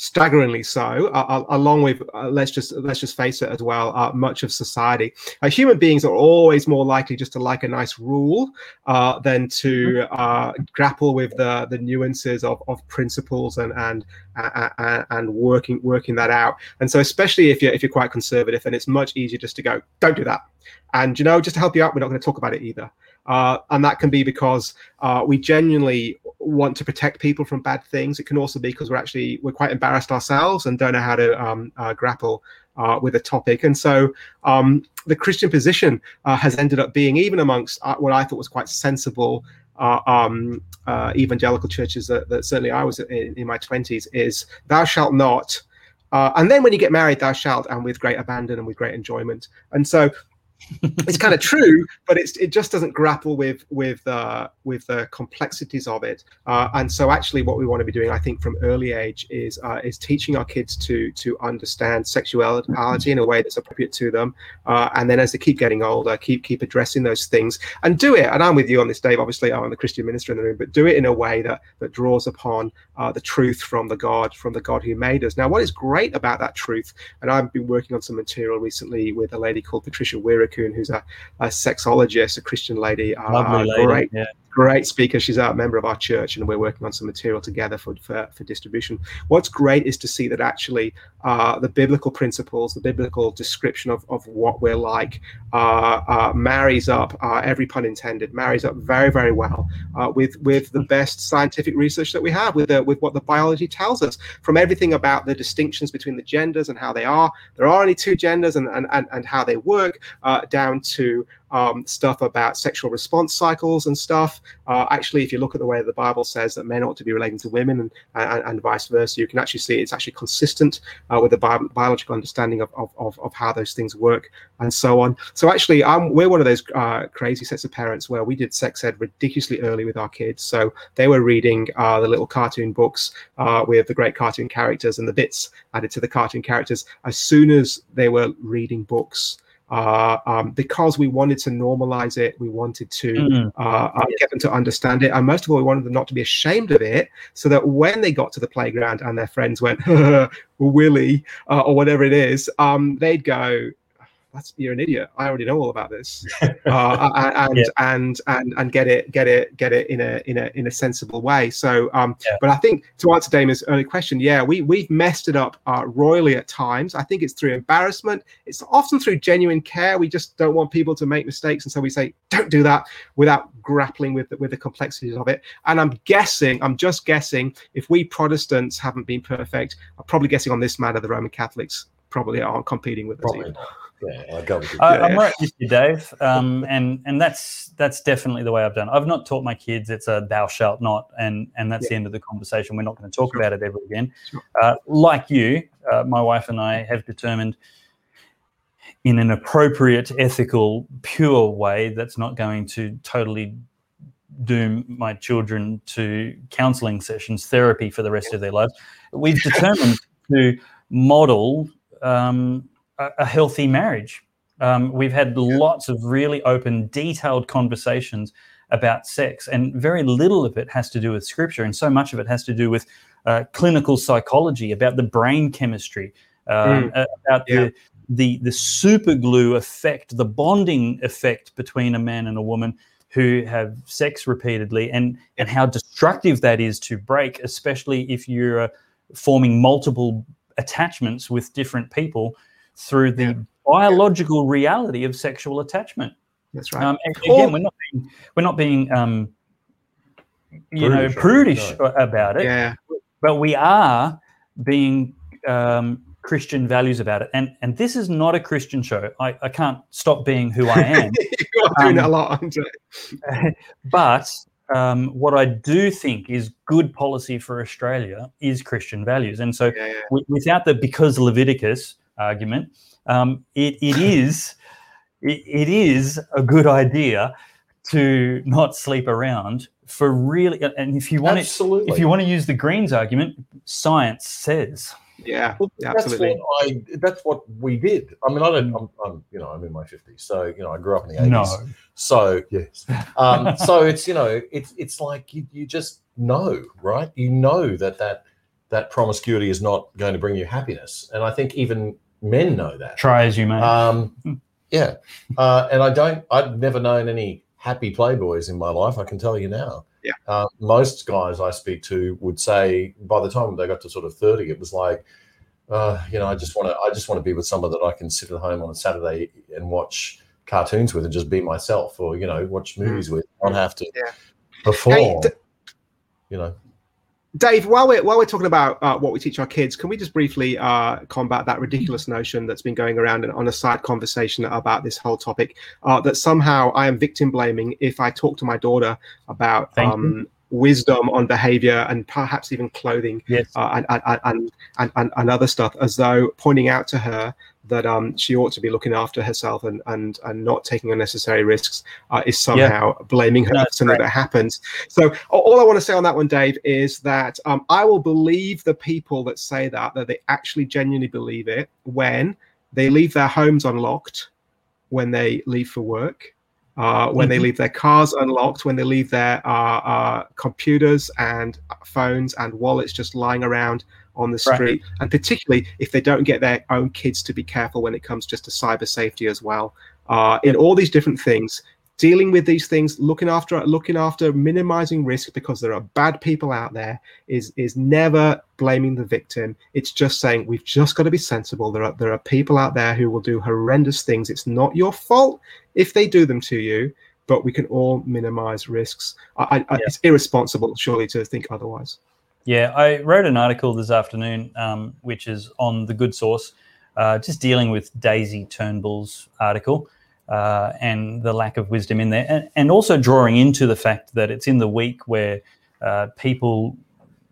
Staggeringly so uh, uh, along with uh, let's just let's just face it as well uh, much of society. Uh, human beings are always more likely just to like a nice rule uh, than to grapple with the the nuances of, of principles and and and working working that out. And so especially if you're if you're quite conservative and it's much easier just to go don't do that. And you know just to help you out we're not going to talk about it either. Uh, and that can be because uh, we genuinely want to protect people from bad things. It can also be because we're actually we're quite embarrassed ourselves and don't know how to um, uh, grapple uh, with a topic. And so um, the Christian position uh, has ended up being even amongst uh, what I thought was quite sensible. Um, evangelical churches that, that, certainly I was in, in my 20s is thou shalt not and then when you get married, thou shalt, and with great abandon and with great enjoyment. And so it's kind of true, but it's it just doesn't grapple with with uh, with the complexities of it. Uh, and so, actually, what we want to be doing, I think, from early age is uh, is teaching our kids to to understand sexuality in a way that's appropriate to them. Uh, and then, as they keep getting older, keep keep addressing those things and do it. And I'm with you on this, Dave. Obviously, I'm the Christian minister in the room, but do it in a way that that draws upon uh, the truth from the God from the God who made us. Now, what is great about that truth, and I've been working on some material recently with a lady called Patricia Weir who's a, a sexologist, a Christian lady. Uh, Lovely lady. Great, yeah great speaker. She's a member of our church, and we're working on some material together for for, for distribution. What's great is to see that actually uh, the biblical principles, the biblical description of, of what we're like, uh, uh, marries up. Uh, every pun intended, marries up very very well uh, with with the best scientific research that we have, with the, with what the biology tells us. From everything about the distinctions between the genders and how they are, there are only two genders, and and and, and how they work, uh, down to um, stuff about sexual response cycles and stuff. Uh, actually, if you look at the way the Bible says that men ought to be relating to women and, and, and vice versa, you can actually see it's actually consistent uh, with the bi- biological understanding of, of, of, how those things work and so on. So actually, I'm, we're one of those uh, crazy sets of parents where we did sex ed ridiculously early with our kids. So they were reading uh, the little cartoon books uh, with the great cartoon characters and the bits added to the cartoon characters as soon as they were reading books uh, um, because we wanted to normalize it. We wanted to mm. uh, uh, get them to understand it. And most of all, we wanted them not to be ashamed of it so that when they got to the playground and their friends went, [LAUGHS] Willie, uh, or whatever it is, um, they'd go, that's you're an idiot. I already know all about this, [LAUGHS] uh, and, yeah. and and and get it, get it, get it in a in a in a sensible way. So, um, yeah. but I think to answer Damien's early question, yeah, we we've messed it up uh, royally at times. I think it's through embarrassment. It's often through genuine care. We just don't want people to make mistakes, and so we say, don't do that, without grappling with the, with the complexities of it. And I'm guessing, I'm just guessing, if we Protestants haven't been perfect, I'm probably guessing on this matter, the Roman Catholics probably aren't competing with us. Either. Yeah, I go with you. I, am right with you, Dave. Um, [LAUGHS] and and that's that's definitely the way I've done. I've not taught my kids it's a thou shalt not, and and that's yeah. the end of the conversation. We're not going to talk sure. about it ever again. Sure. Uh, like you, uh, my wife and I have determined in an appropriate, ethical, pure way that's not going to totally doom my children to counseling sessions, therapy for the rest of their lives. We've determined to model um, a, healthy marriage. Um, we've had lots of really open, detailed conversations about sex, and very little of it has to do with scripture, and so much of it has to do with uh, clinical psychology, about the brain chemistry, um, mm. about yeah. the the the super glue effect, the bonding effect between a man and a woman who have sex repeatedly, and and how destructive that is to break, especially if you're uh, forming multiple attachments with different people through the yeah. biological reality of sexual attachment. That's right. Um, again, we're not being, we're not being um, you prudish, know prudish no. about it. Yeah. But we are being um, Christian values about it. And and this is not a Christian show. I, I can't stop being who I am. [LAUGHS] You're doing um, a lot, [LAUGHS] but um, what I do think is good policy for Australia is Christian values. And so yeah, yeah. W- without the because Leviticus, argument, um, it, it is it, it is a good idea to not sleep around for really. And if you want absolutely. to, if you want to use the Greens argument, science says. Yeah, well, absolutely. That's what, I, that's what we did. I mean, I don't. I'm, I'm, you know, I'm in my fifties, so you know, I grew up in the eighties. No. So yes. Um, so it's you know, it's it's like you, you just know, right? You know that that that promiscuity is not going to bring you happiness, and I think even men know that. Try as you may. Um, hmm. yeah, uh, and I don't. I've never known any happy playboys in my life. I can tell you now. Yeah. Uh, most guys I speak to would say by the time they got to sort of thirty, it was like, uh, you know, I just want to. I just want to be with someone that I can sit at home on a Saturday and watch cartoons with and just be myself, or you know, watch hmm. movies mm. with. Not have to yeah. perform. Hey, th- you know. Dave, while we're while we're talking about uh, what we teach our kids, can we just briefly uh, combat that ridiculous notion that's been going around on a side conversation about this whole topic uh, that somehow I am victim blaming if I talk to my daughter about um, wisdom on behavior and perhaps even clothing yes. Uh, and, and, and, and, and other stuff, as though pointing out to her that um, she ought to be looking after herself and and, and not taking unnecessary risks uh, is somehow yeah. blaming her no, for something right. that happens. So all I want to say on that one, Dave, is that um, I will believe the people that say that that they actually genuinely believe it when they leave their homes unlocked, when they leave for work. Uh, when mm-hmm. they leave their cars unlocked, when they leave their uh, uh, computers and phones and wallets just lying around on the street, right. and particularly if they don't get their own kids to be careful when it comes just to cyber safety as well. Uh, in all these different things, dealing with these things, looking after looking after minimizing risk because there are bad people out there is is never blaming the victim. It's just saying we've just got to be sensible. There are there are people out there who will do horrendous things. It's not your fault if they do them to you, but we can all minimize risks. I, I, yeah. It's irresponsible, surely, to think otherwise. Yeah, I wrote an article this afternoon, um, which is on the Good Sauce, uh, just dealing with Daisy Turnbull's article uh, and the lack of wisdom in there, and, and, also drawing into the fact that it's in the week where uh, people,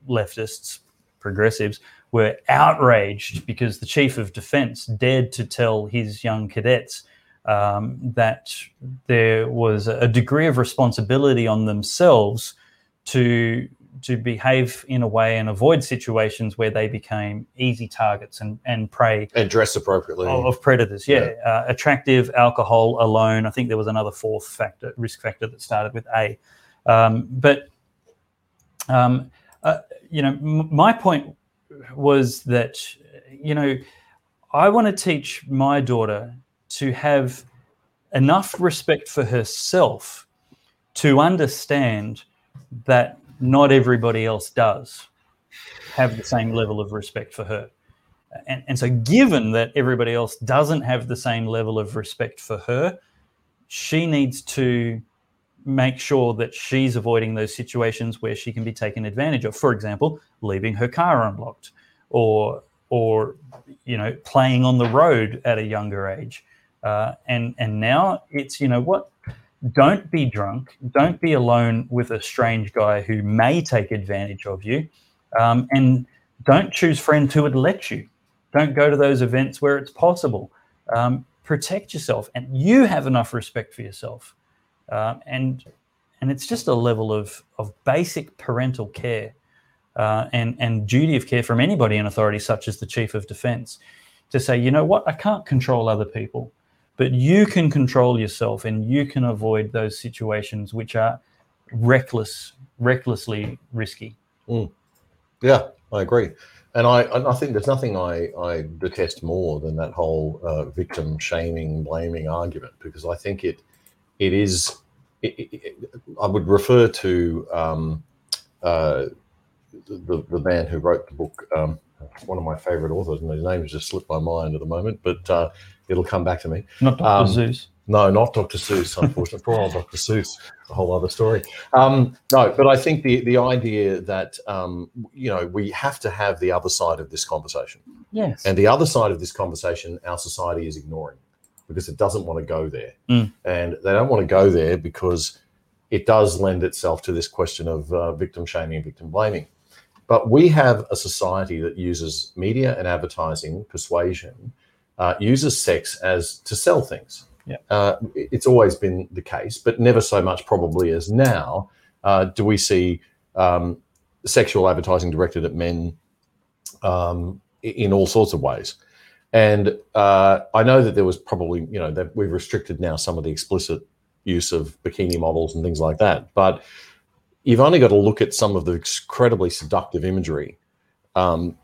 leftists, progressives, were outraged because the chief of defence dared to tell his young cadets um, that there was a degree of responsibility on themselves to to behave in a way and avoid situations where they became easy targets and, and prey and dress appropriately of, of predators. Yeah, yeah. Uh, attractive alcohol alone. I think there was another fourth factor, risk factor that started with A. Um, but um, uh, you know, m- my point was that you know I want to teach my daughter to have enough respect for herself to understand that not everybody else does have the same level of respect for her. And, and so, given that everybody else doesn't have the same level of respect for her, she needs to make sure that she's avoiding those situations where she can be taken advantage of. For example, leaving her car unlocked or or you know playing on the road at a younger age uh, and and now it's you know what don't be drunk. Don't be alone with a strange guy who may take advantage of you. Um, and don't choose friends who would let you. Don't go to those events where it's possible. Um, protect yourself and you have enough respect for yourself. Uh, and and it's just a level of of basic parental care uh, and, and duty of care from anybody in authority, such as the chief of defense, to say, you know what, I can't control other people, but you can control yourself and you can avoid those situations which are reckless, recklessly risky. Mm. Yeah, I agree. And I, I think there's nothing I, I detest more than that whole uh, victim shaming, blaming argument, because I think it it is. It, it, I would refer to um, uh, the, the man who wrote the book, um, one of my favorite authors, and his name has just slipped my mind at the moment, but uh, it'll come back to me. Not Dr. Um, Seuss. No, not Dr. Seuss, unfortunately. [LAUGHS] Poor old Dr. Seuss, a whole other story. Um, no, but I think the the idea that um, you know we have to have the other side of this conversation. Yes. And the other side of this conversation, our society is ignoring because it doesn't want to go there, mm. and they don't want to go there because it does lend itself to this question of uh, victim shaming, victim blaming. But we have a society that uses media and advertising, persuasion, uh, uses sex as to sell things. Yeah. Uh, it's always been the case, but never so much probably as now uh, do we see um, sexual advertising directed at men um, in all sorts of ways. And uh, I know that there was probably, you know, that we've restricted now some of the explicit use of bikini models and things like that. But you've only got to look at some of the incredibly seductive imagery. Um,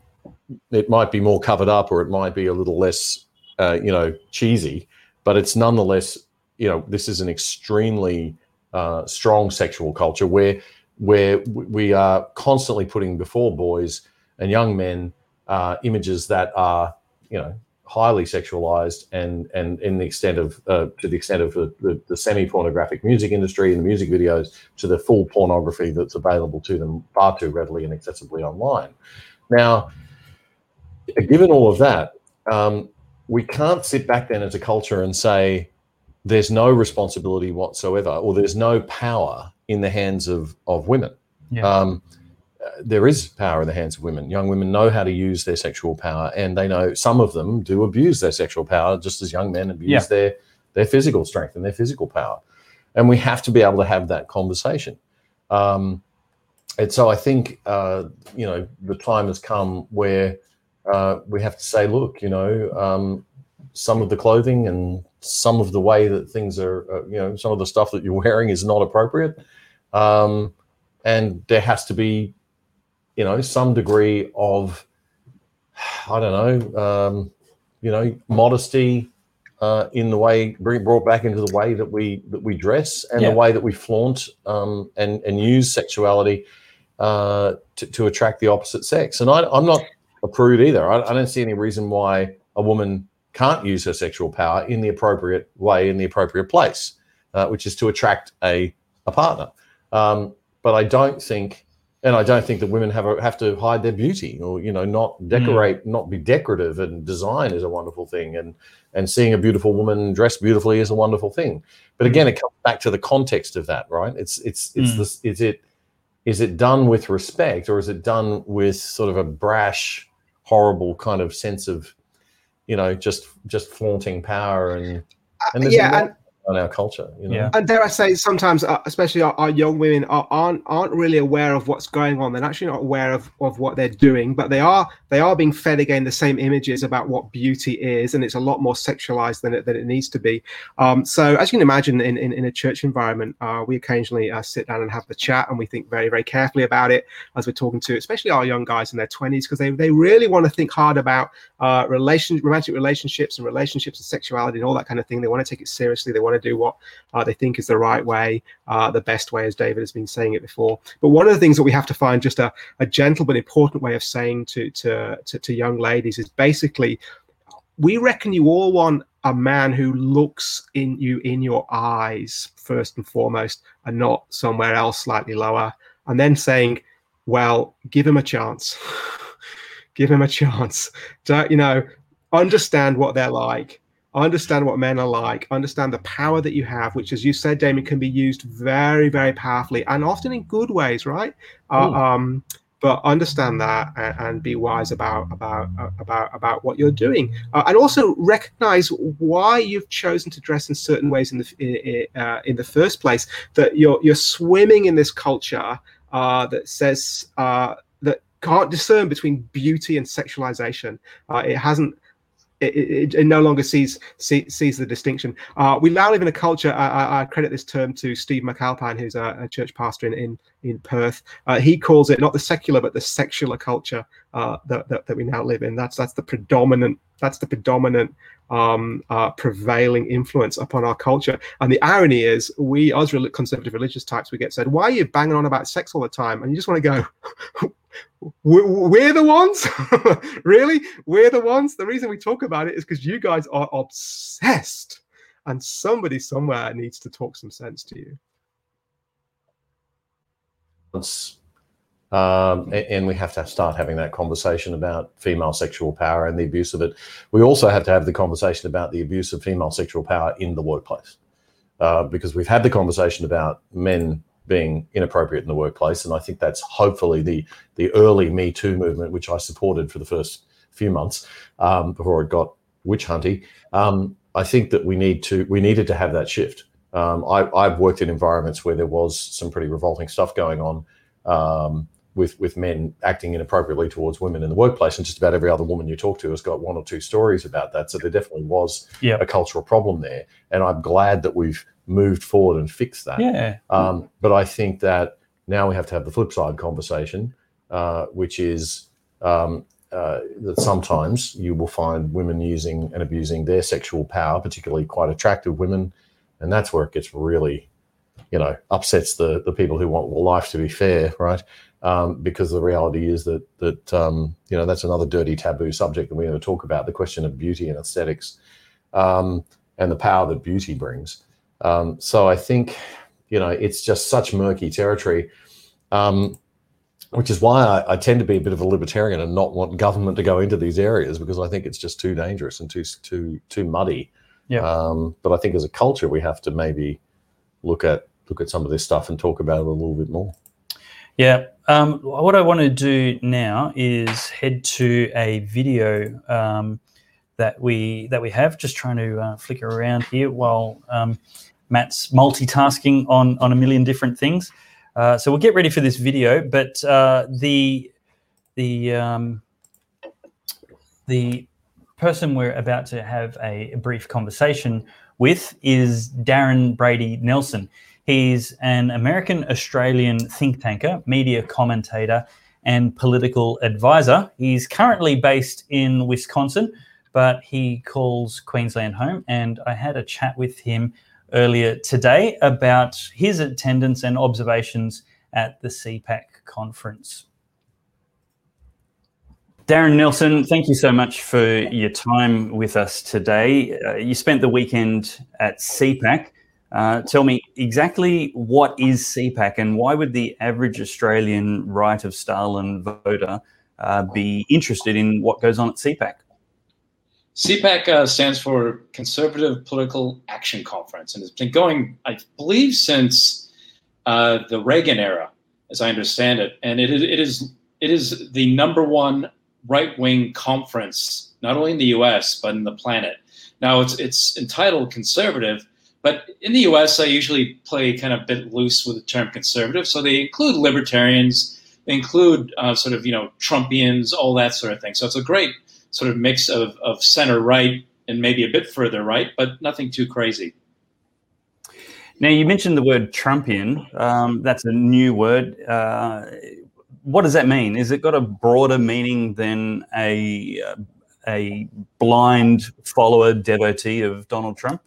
it might be more covered up, or it might be a little less, uh, you know, cheesy, but it's nonetheless, you know, this is an extremely uh, strong sexual culture where where we are constantly putting before boys and young men uh, images that are, you know, highly sexualized and and in the extent of uh, to the extent of the, the, the, semi-pornographic music industry and the music videos to the full pornography that's available to them far too readily and accessibly online. Now given all of that um, we can't sit back then as a culture and say there's no responsibility whatsoever or there's no power in the hands of of women yeah. um, there is power in the hands of women. Young women know how to use their sexual power, and they know some of them do abuse their sexual power, just as young men abuse yeah. their their physical strength and their physical power. And we have to be able to have that conversation. Um, and so I think uh, you know the time has come where uh, we have to say, look, you know, um, some of the clothing and some of the way that things are, uh, you know, some of the stuff that you're wearing is not appropriate. Um, and there has to be you know some degree of I don't know, um, you know, modesty uh, in the way bring brought back into the way that we that we dress and yeah. the way that we flaunt um, and and use sexuality uh, to, to attract the opposite sex. And I, am not a prude either. I, I, don't see any reason why a woman can't use her sexual power in the appropriate way in the appropriate place, uh, which is to attract a a partner. Um, but I don't think and I don't think that women have a, have to hide their beauty or you know not hmm. decorate, mm. not be decorative. And design is a wonderful thing, and and seeing a beautiful woman dressed beautifully is a wonderful thing. But hmm. again, it comes back to the context of that, right? It's it's it's mm. this is it is it done with respect or is it done with sort of a brash, horrible kind of sense of you know just just flaunting power and and uh, yeah. On our culture. You know? Yeah. And dare I say, sometimes, uh, especially our, our young women, are, aren't aren't really aware of what's going on. They're actually not aware of, of what they're doing, but they are they are being fed again the same images about what beauty is, and it's a lot more sexualized than it than it needs to be. Um, so, as you can imagine, in in, in a church environment, uh, we occasionally uh, sit down and have the chat, and we think very very carefully about it as we're talking to, especially our young guys in their twenties, because they they really want to think hard about uh, relation romantic relationships and relationships and sexuality and all that kind of thing. They want to take it seriously. They want to do what uh, they think is the right way, uh, the best way, as David has been saying it before. But one of the things that we have to find just a, a gentle but important way of saying to, to, to, to young ladies is basically, we reckon you all want a man who looks in you in your eyes first and foremost and not somewhere else slightly lower. And then saying well give him a chance. [LAUGHS] Give him a chance. [LAUGHS] To you know understand what they're like understand what men are like, understand the power that you have, which, as you said, Damien, can be used very, very powerfully and often in good ways, right? Uh, um, but understand that and, and, be wise about about uh, about about what you're doing, uh, and also recognize why you've chosen to dress in certain ways in the in, uh, in the first place. That you're you're swimming in this culture uh, that says uh, that can't discern between beauty and sexualization. it hasn't it, it, it, no longer sees see, sees the distinction. Uh, we now live in a culture. I, I, credit this term to Steve McAlpine, who's a, a church pastor in in, in Perth. Uh, he calls it not the secular but the sexular culture uh, that, that, that we now live in. That's that's the predominant that's the predominant um, uh, prevailing influence upon our culture. And the irony is, we as conservative religious types, we get said, "Why are you banging on about sex all the time?" And you just want to go, [LAUGHS] we're the ones? [LAUGHS] Really? We're the ones? The reason we talk about it is because you guys are obsessed and somebody somewhere needs to talk some sense to you. Um, and we have to start having that conversation about female sexual power and the abuse of it. We also have to have the conversation about the abuse of female sexual power in the workplace, uh, because we've had the conversation about men being inappropriate in the workplace. And I think that's hopefully the the early Me Too movement, which I supported for the first few months um, before it got witch hunty. Um, I think that we need to we needed to have that shift. Um, I, have worked in environments where there was some pretty revolting stuff going on um, with with men acting inappropriately towards women in the workplace, and just about every other woman you talk to has got one or two stories about that. So there definitely was yep. a cultural problem there, and I'm glad that we've moved forward and fixed that. Yeah. Um, but I think that now we have to have the flip side conversation, uh, which is um, uh, that sometimes you will find women using and abusing their sexual power, particularly quite attractive women, and that's where it gets really, you know, upsets the the people who want life to be fair, right? Um, because the reality is that that um, you know that's another dirty taboo subject that we're going to talk about the question of beauty and aesthetics um, and the power that beauty brings. Um, so I think, you know, it's just such murky territory, um, which is why I, I, tend to be a bit of a libertarian and not want government to go into these areas because I think it's just too dangerous and too too too muddy. Yeah. Um, but I think as a culture, we have to maybe look at look at some of this stuff and talk about it a little bit more. Yeah. Um, what I want to do now is head to a video um, that we that we have. Just trying to uh, flicker around here while um, Matt's multitasking on on a million different things. Uh, so we'll get ready for this video, but uh, the the um, the person we're about to have a, a brief conversation with is Darren Brady Nelson. He's an American Australian think tanker, media commentator, and political advisor. He's currently based in Wisconsin, but he calls Queensland home. And I had a chat with him earlier today about his attendance and observations at the CPAC conference. Darren Nelson, thank you so much for your time with us today. Uh, you spent the weekend at CPAC. Uh, tell me exactly what is CPAC and why would the average Australian right of Stalin voter uh, be interested in what goes on at CPAC? CPAC uh, stands for Conservative Political Action Conference, and it's been going, I believe, since uh, the Reagan era, as I understand it. And it, it is it is the number one right wing conference, not only in the U.S. but in the planet. Now, it's it's entitled conservative, But in the U.S., I usually play kind of a bit loose with the term conservative. So they include libertarians, they include uh, sort of you know Trumpians, all that sort of thing. So it's a great sort of mix of, of center right and maybe a bit further right, but nothing too crazy. Now, you mentioned the word Trumpian. Um, that's a new word. Uh, what does that mean? Is it got a broader meaning than a a blind follower devotee of Donald Trump?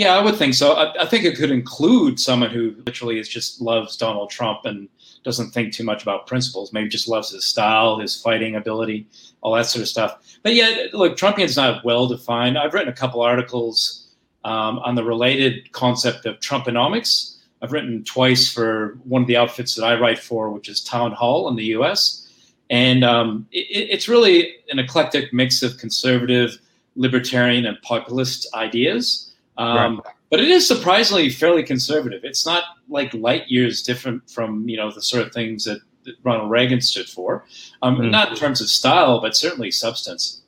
Yeah, I would think so. I, I, think it could include someone who literally is just loves Donald Trump and doesn't think too much about principles. Maybe just loves his style, his fighting ability, all that sort of stuff. But yeah, look, Trumpian's not well defined. I've written a couple articles um, on the related concept of Trumponomics. I've written twice for one of the outfits that I write for, which is Townhall in the U.S. And um, it, it's really an eclectic mix of conservative, libertarian, and populist ideas. Um, right. But it is surprisingly fairly conservative. It's not like light years different from you know the sort of things that, that Ronald Reagan stood for. Um, mm. Not in terms of style, but certainly substance.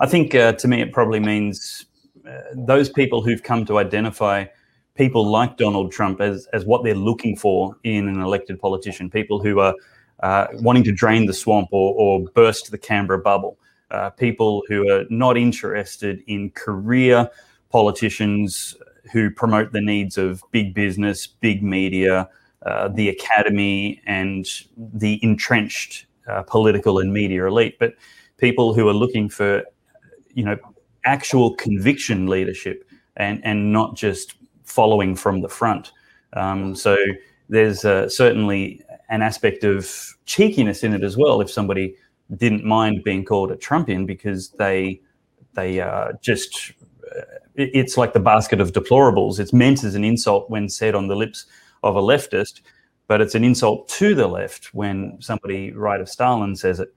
I think uh, to me it probably means uh, those people who've come to identify people like Donald Trump as, as what they're looking for in an elected politician, people who are uh, wanting to drain the swamp or, or burst the Canberra bubble, uh, people who are not interested in career politicians who promote the needs of big business, big media, uh, the academy, and the entrenched uh, political and media elite, but people who are looking for, you know, actual conviction leadership and and not just following from the front. Um, so there's uh, certainly an aspect of cheekiness in it as well. If somebody didn't mind being called a Trumpian because they they uh, just uh, it's like the basket of deplorables. It's meant as an insult when said on the lips of a leftist, but it's an insult to the left when somebody right of Stalin says it.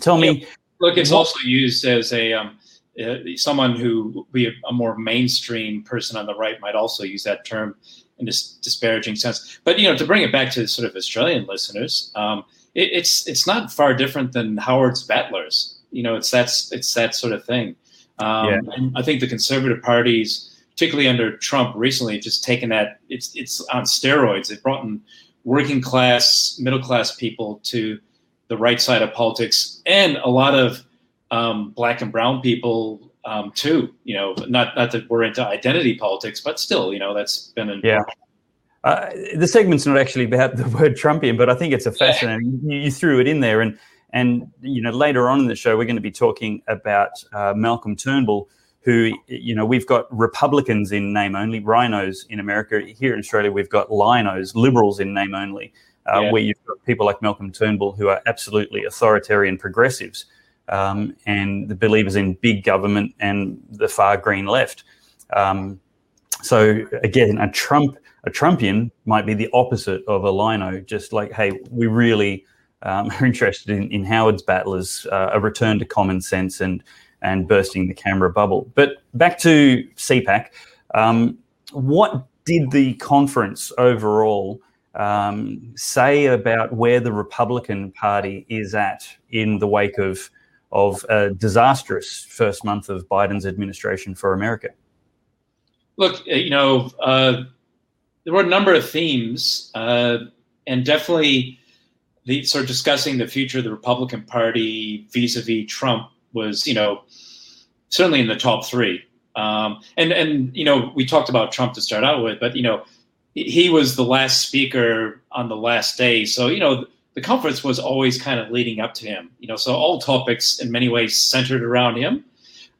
Tell me. Look, it's also used as a um, uh, someone who be a, a, more mainstream person on the right might also use that term in this disparaging sense. But you know, to bring it back to sort of Australian listeners, um, it, it's it's not far different than Howard's battlers. You know, it's that's it's that sort of thing. Um, yeah. And I think the conservative parties, particularly under Trump recently, have just taken that it's it's on steroids. They've brought in working class, middle class people to the right side of politics, and a lot of um, black and brown people um, too. You know, not not that we're into identity politics, but still, you know, that's been an yeah. Uh, the segment's not actually about the word Trumpian, but I think it's a fascinating. You, you, threw it in there, and and you know later on in the show we're going to be talking about uh, Malcolm Turnbull, who you know we've got Republicans in name only, RINOs in America. Here in Australia, we've got LINOs, Liberals in name only, uh, yeah. where you've got people like Malcolm Turnbull who are absolutely authoritarian progressives um, and the believers in big government and the far green left. Um, so again, a Trump a Trumpian might be the opposite of a Lino, just like, hey, we really um, [LAUGHS] are interested in, in Howard's battlers, uh, a return to common sense and and bursting the Canberra bubble. But back to CPAC, um, what did the conference overall um, say about where the Republican Party is at in the wake of of a disastrous first month of Biden's administration for America? Look, uh, you know, uh, there were a number of themes, uh, and definitely the sort of discussing the future of the Republican Party vis-a-vis Trump was, you know, certainly in the top three. Um, and and you know, we talked about Trump to start out with, but you know, he was the last speaker on the last day, so you know the conference was always kind of leading up to him. You know, so all topics in many ways centered around him.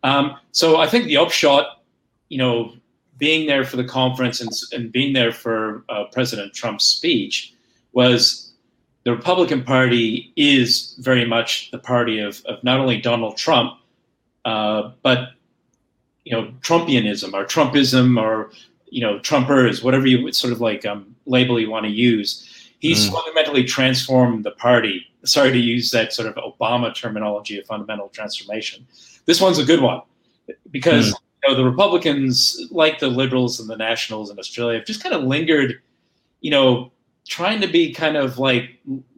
Um, so I think the upshot, you know, being there for the conference and, and being there for uh, President Trump's speech was the Republican Party is very much the party of, of not only Donald Trump, uh, but you know Trumpianism or Trumpism or you know Trumpers, whatever you sort of like um, label you want to use. He's mm. fundamentally transformed the party. Sorry to use that sort of Obama terminology of fundamental transformation. This one's a good one because mm. you know the Republicans, like the Liberals and the Nationals in Australia, have just kind of lingered, you know, trying to be kind of like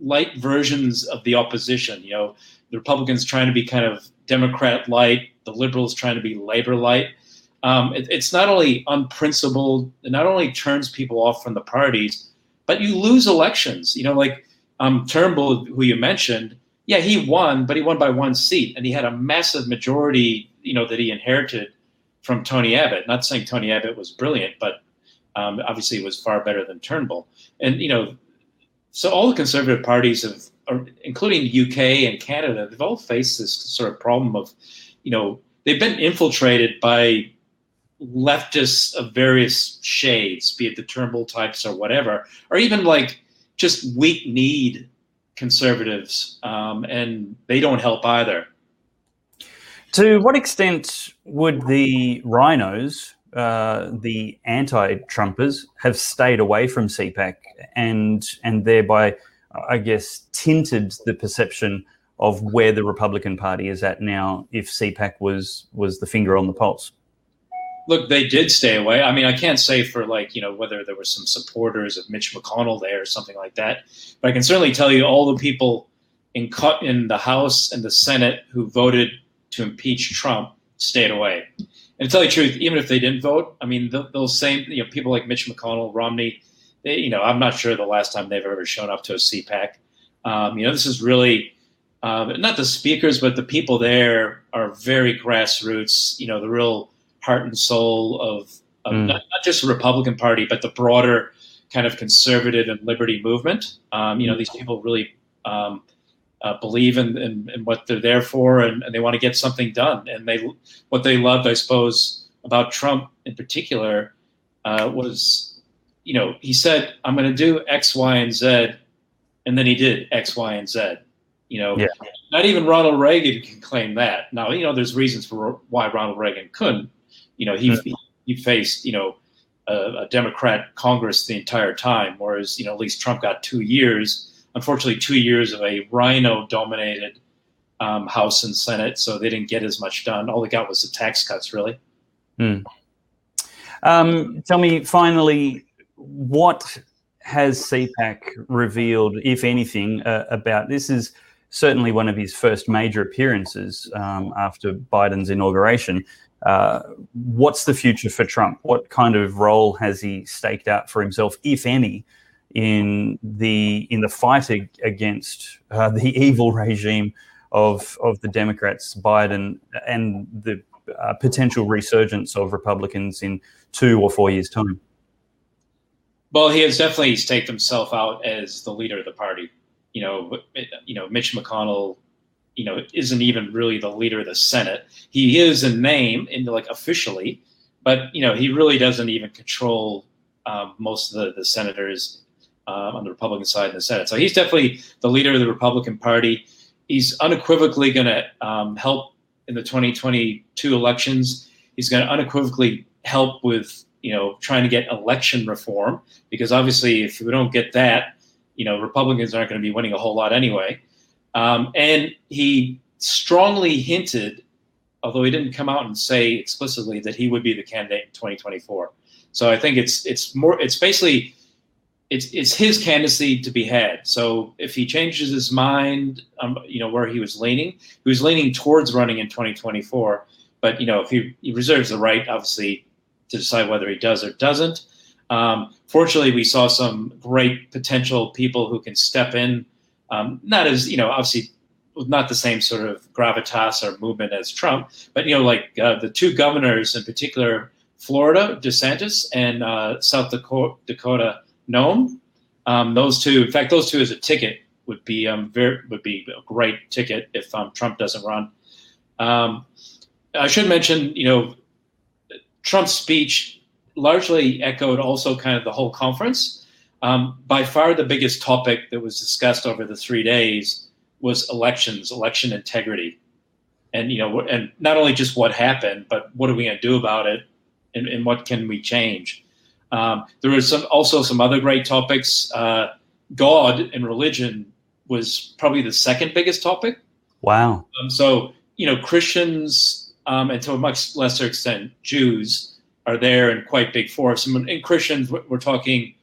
light versions of the opposition. You know, the Republicans trying to be kind of Democrat light, the Liberals trying to be Labor light. um, it, it's not only unprincipled, it not only turns people off from the parties, but you lose elections. You know, like um, Turnbull, who you mentioned, yeah, he won, but he won by one seat, and he had a massive majority, you know, that he inherited from Tony Abbott. Not saying Tony Abbott was brilliant, but um, obviously it was far better than Turnbull. And you know, so all the conservative parties have, including the UK and Canada, they've all faced this sort of problem of, you know, they've been infiltrated by leftists of various shades, be it the Turnbull types or whatever, or even like just weak need conservatives, um, and they don't help either. To what extent would the RINOs, uh, the anti-Trumpers, have stayed away from CPAC and and thereby, I guess, tinted the perception of where the Republican Party is at now if CPAC was was the finger on the pulse? Look, they did stay away. I mean, I can't say for like, you know, whether there were some supporters of Mitch McConnell there or something like that, but I can certainly tell you all the people in cut in the House and the Senate who voted to impeach Trump stayed away. And to tell you the truth, even if they didn't vote, I mean, those same you know people like Mitch McConnell, Romney, they, you know, I'm not sure the last time they've ever shown up to a CPAC. Um, you know, this is really um, not the speakers, but the people there are very grassroots. You know, the real heart and soul of, of mm. not, not, just the Republican Party, but the broader kind of conservative and liberty movement. Um, you know, these people really um, uh, believe in, in, in, what they're there for, and, and they want to get something done. And they, what they loved, I suppose, about Trump in particular uh, was, you know, he said, "I'm going to do X, Y, and Z," and then he did X, Y, and Z. You know, yeah. not even Ronald Reagan can claim that. Now, you know, there's reasons for why Ronald Reagan couldn't. You know, he mm-hmm. he, faced you know a, a, Democrat Congress the entire time, whereas you know at least Trump got two years. Unfortunately, two years of a RINO-dominated um, House and Senate, so they didn't get as much done. All they got was the tax cuts, really. Mm. Um, tell me finally, what has CPAC revealed, if anything, uh, about this? Is certainly one of his first major appearances um, after Biden's inauguration. Uh, what's the future for Trump? What kind of role has he staked out for himself, if any, in the in the fight against uh, the evil regime of of the Democrats, Biden, and the uh, potential resurgence of Republicans in two or four years' time? Well, he has definitely staked himself out as the leader of the party you know, you know, Mitch McConnell, you know, isn't even really the leader of the Senate. He is in name, in like officially, but you know, he really doesn't even control um, most of the, the senators um, on the Republican side in the Senate. So he's definitely the leader of the Republican Party. He's unequivocally going to um, help in the 2022 elections. He's going to unequivocally help with you know trying to get election reform because obviously if we don't get that you know, Republicans aren't going to be winning a whole lot anyway. Um, and he strongly hinted, although he didn't come out and say explicitly that he would be the candidate in 2024. So I think it's it's more it's basically it's it's his candidacy to be had. So if he changes his mind, um, you know where he was leaning, he was leaning towards running in 2024. But you know if he, he reserves the right, obviously, to decide whether he does or doesn't. Um, fortunately, we saw some great potential people who can step in, um, not as, you know, obviously not the same sort of gravitas or movement as Trump, but, you know, like uh, the two governors in particular, Florida, DeSantis, and uh, South Dakota, Dakota Noem. Um, those two, in fact, those two as a ticket would be um, very would be a great ticket if um, Trump doesn't run. Um, I should mention, you know, Trump's speech largely echoed also kind of the whole conference. Um, by far, the biggest topic that was discussed over the three days was elections, election integrity, and you know, and not only just what happened, but what are we going to do about it, and, and, what can we change. Um, there was some also some other great topics. Uh, God and religion was probably the second biggest topic. Wow. Um, so you know, Christians um, and to a much lesser extent Jews are there in quite big force. And in Christians, we're talking,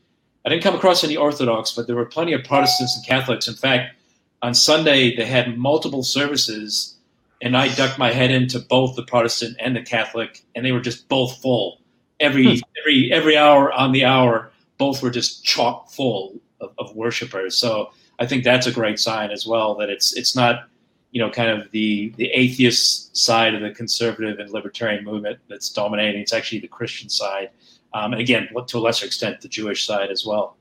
I didn't come across any Orthodox, but there were plenty of Protestants and Catholics. In fact, on Sunday, they had multiple services and I ducked my head into both the Protestant and the Catholic, and they were just both full. Every every every hour on the hour, both were just chock full of, of worshipers. So I think that's a great sign as well that it's it's not you know kind of the the atheist side of the conservative and libertarian movement that's dominating. It's actually the Christian side, um, and again, to a lesser extent, the Jewish side as well.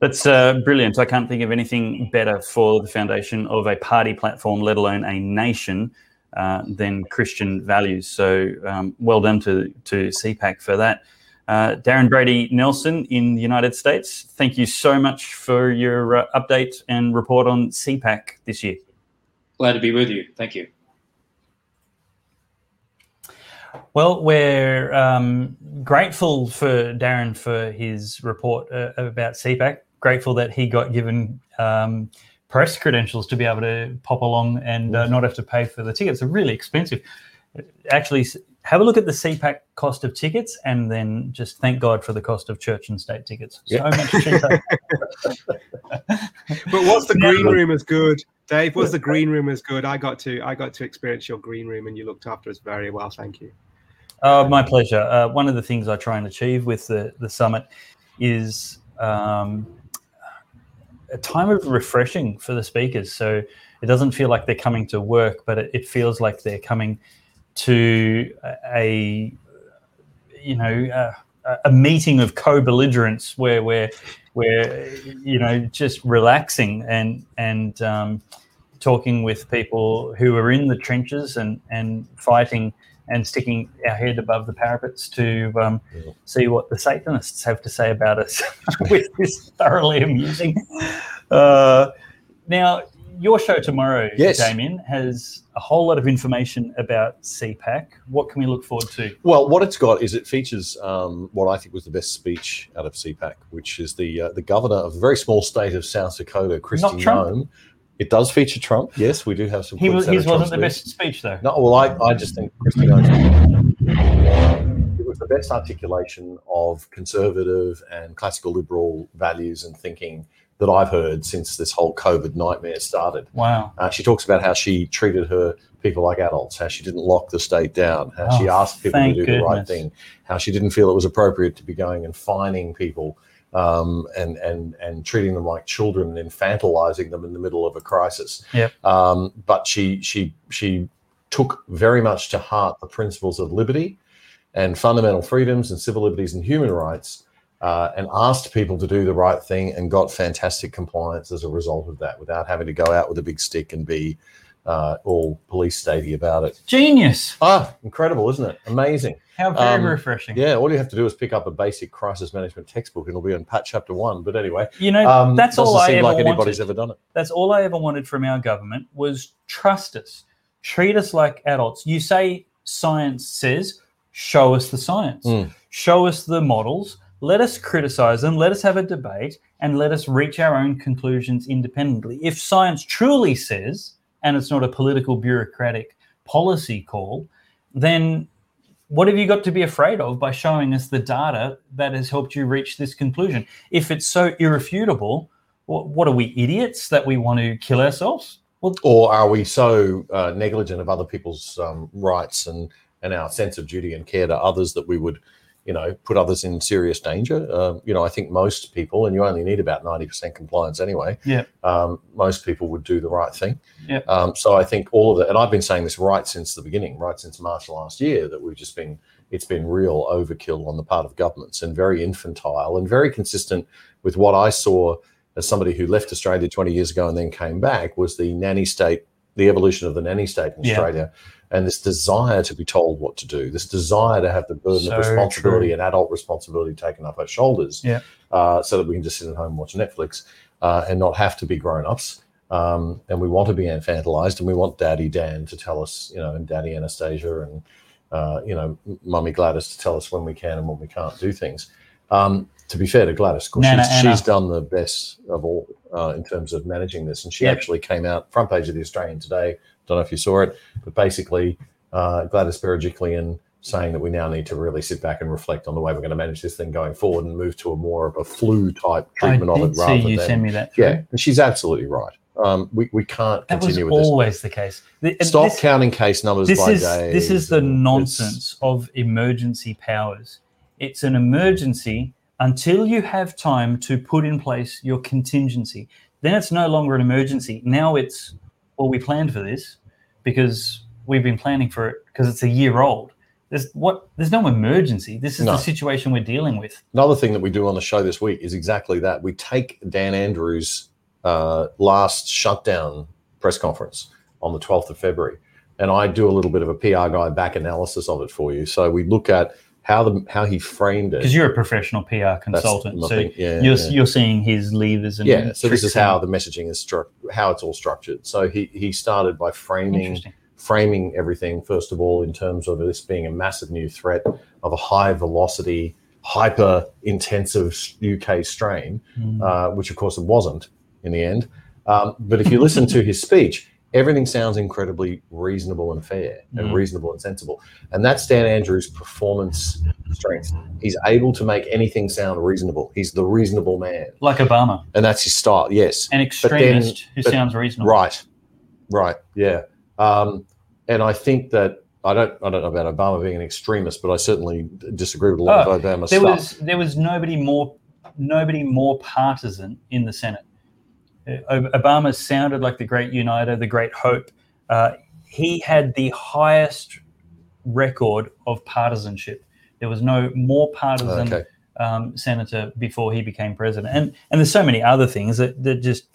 That's uh, brilliant. I can't think of anything better for the foundation of a party platform, let alone a nation, uh, than Christian values. So um, well done to to CPAC for that. Uh, Darren Brady Nelson in the United States, thank you so much for your uh, update and report on CPAC this year. Glad to be with you. Thank you. Well, we're um, grateful for Darren for his report uh, about CPAC grateful that he got given um, press credentials to be able to pop along and uh, not have to pay for the tickets. They're really expensive. Actually, have a look at the CPAC cost of tickets and then just thank God for the cost of church and state tickets. So yep. much cheaper. [LAUGHS] but what's the green room as good? Dave, was the green room as good? I got to I got to experience your green room and you looked after us very well. Thank you. Uh, my pleasure. Uh, one of the things I try and achieve with the, the summit is um, a time of refreshing for the speakers. So it doesn't feel like they're coming to work, but it, it feels like they're coming to a, you know, a, a meeting of co-belligerents where we're, we're, you know, just relaxing and and um, talking with people who are in the trenches and and fighting and sticking our head above the parapets to um, yeah. see what the Satanists have to say about us, [LAUGHS] [LAUGHS] which is thoroughly amusing. Uh, now, your show tomorrow, yes. Damien, has a whole lot of information about CPAC. What can we look forward to? Well, what it's got is it features um, what I think was the best speech out of CPAC, which is the uh, the governor of the very small state of South Dakota, Kristi Noem, it does feature Trump. Yes, we do have some. He was, his wasn't the best speech, though. No, well, I, I just think it was the best articulation of conservative and classical liberal values and thinking that I've heard since this whole COVID nightmare started. Wow. Uh, she talks about how she treated her people like adults, how she didn't lock the state down, how oh, she asked people to do goodness. the right thing, how she didn't feel it was appropriate to be going and fining people um, and and and treating them like children and infantilizing them in the middle of a crisis. Yep. Um, but she she she took very much to heart the principles of liberty and fundamental freedoms and civil liberties and human rights. Uh, and asked people to do the right thing and got fantastic compliance as a result of that without having to go out with a big stick and be uh, all police statey about it. Genius. Ah, incredible, isn't it? Amazing. How very um, refreshing. Yeah, all you have to do is pick up a basic crisis management textbook and it'll be on Pat chapter one. But anyway, you know, um, that's all I ever like anybody's wanted. ever done it. That's all I ever wanted from our government was trust us, treat us like adults. You say science says, show us the science, mm. show us the models, let us criticize them, let us have a debate, and let us reach our own conclusions independently. If science truly says, and it's not a political bureaucratic policy call, then what have you got to be afraid of by showing us the data that has helped you reach this conclusion? If it's so irrefutable, what are we idiots that we want to kill ourselves? Well, or are we so uh, negligent of other people's um, rights and and our sense of duty and care to others that we would you know, put others in serious danger. Uh, you know, I think most people, and you only need about 90% compliance anyway. Yeah. Um, most people would do the right thing. Yeah. Um, so I think all of that, and I've been saying this right since the beginning, right since March last year, that we've just been, it's been real overkill on the part of governments and very infantile and very consistent with what I saw as somebody who left Australia 20 years ago and then came back was the nanny state, the evolution of the nanny state in yeah. Australia and this desire to be told what to do, this desire to have the burden so of responsibility true. and adult responsibility taken off our shoulders, yeah. uh, so that we can just sit at home and watch Netflix uh, and not have to be grown ups. Um, and we want to be infantilized, and we want Daddy Dan to tell us, you know, and Daddy Anastasia and uh, you know, Mummy Gladys to tell us when we can and when we can't do things. Um, to be fair to Gladys, of course, she's, she's, done the best of all uh, in terms of managing this, and she yep. actually came out front page of the Australian today don't know if you saw it, but basically uh, Gladys Berejiklian saying that we now need to really sit back and reflect on the way we're going to manage this thing going forward and move to a more of a flu type treatment I of it rather you than send me that. Yeah, and she's absolutely right. Um, we, we can't That was continue with this. always the case. Th- and Stop this- counting case numbers this by is days. this is the nonsense of emergency powers. It's an emergency until you have time to put in place your contingency. Then it's no longer an emergency. Now it's well, we planned for this because we've been planning for it because it's a year old. There's what there's no emergency. This is No. the situation we're dealing with. Another thing that we do on the show this week is exactly that. We take Dan Andrews' uh, last shutdown press conference on the 12th of February, and I do a little bit of a PR guy back analysis of it for you. So we look at how the how he framed it. Because you're a professional PR consultant, so. Yeah, you're yeah. you're seeing his levers and yeah. So this is how the messaging is struck, how it's all structured. So he he started by framing framing everything first of all in terms of this being a massive new threat of a high velocity, hyper intensive UK strain, Mm. uh, which of course it wasn't in the end. Um, but if you listen to his speech, everything sounds incredibly reasonable and fair and Mm. reasonable and sensible. And that's Dan Andrews' performance strength. He's able to make anything sound reasonable. He's the reasonable man. like Obama, And that's his style, yes. an then- extremist who but- sounds reasonable. Right, right, yeah. Um, and I think that I don't, I don't know about Obama being an extremist, but I certainly disagree with a lot Oh, of Obama there stuff. was there was nobody more nobody more partisan in the Senate. Ob- Obama sounded like the great uniter, the great hope. Uh, he had the highest record of partisanship. There was no more partisan okay. um, senator before he became president, and and there's so many other things that that just.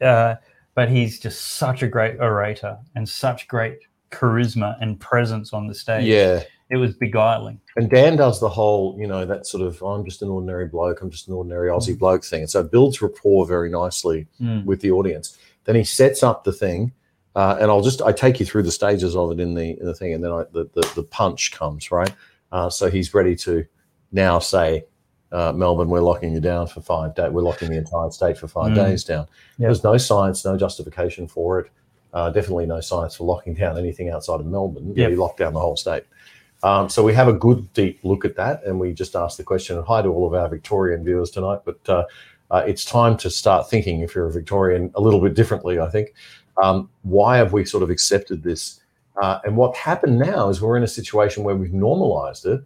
Uh, but he's just such a great orator and such great charisma and presence on the stage. Yeah. It was beguiling. And Dan does the whole, you know, that sort of I'm just an ordinary bloke, I'm just an ordinary Aussie bloke thing. And so it builds rapport very nicely Mm. with the audience. Then he sets up the thing, uh, and I'll just I take you through the stages of it in the in the thing, and then I, the, the the punch comes right. Uh, so he's ready to now say, uh, Melbourne, we're locking you down for five days. We're locking the entire state for five Mm. days down. Yeah. There's no science, no justification for it. Uh, definitely no science for locking down anything outside of Melbourne. Yeah, Yep. he locked down the whole state. Um, so we have a good deep look at that, and we just ask the question. And hi to all of our Victorian viewers tonight, but uh, uh, it's time to start thinking, if you're a Victorian, a little bit differently. I think. Um, why have we sort of accepted this? Uh, and what happened now is we're in a situation where we've normalised it,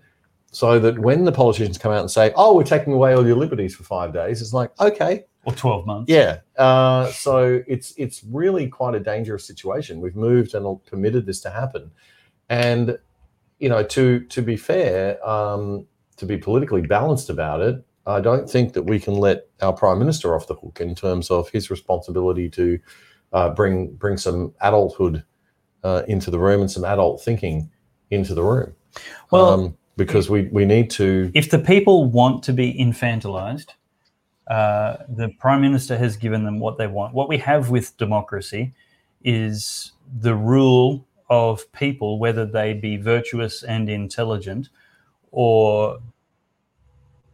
so that when the politicians come out and say, "Oh, we're taking away all your liberties for five days," it's like, okay, or 12 months. yeah. Uh, so it's it's really quite a dangerous situation. We've moved and permitted this to happen, and you know, to to be fair, um, to be politically balanced about it, I don't think that we can let our prime minister off the hook in terms of his responsibility to uh, bring bring some adulthood uh, into the room and some adult thinking into the room. Well, um, because we we need to. if the people want to be infantilized, uh, the prime minister has given them what they want. What we have with democracy is the rule of people, whether they be virtuous and intelligent or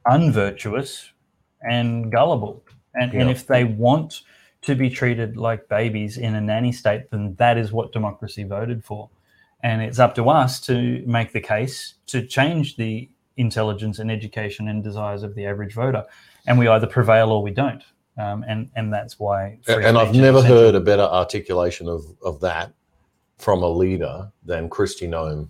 unvirtuous and gullible. And, and if they want to be treated like babies in a nanny state, then that is what democracy voted for. And it's up to us to make the case to change the intelligence and education and desires of the average voter. And we either prevail or we don't. Um, and, and that's why. and I've never essential. heard a better articulation of, of that from a leader than Kristi Noem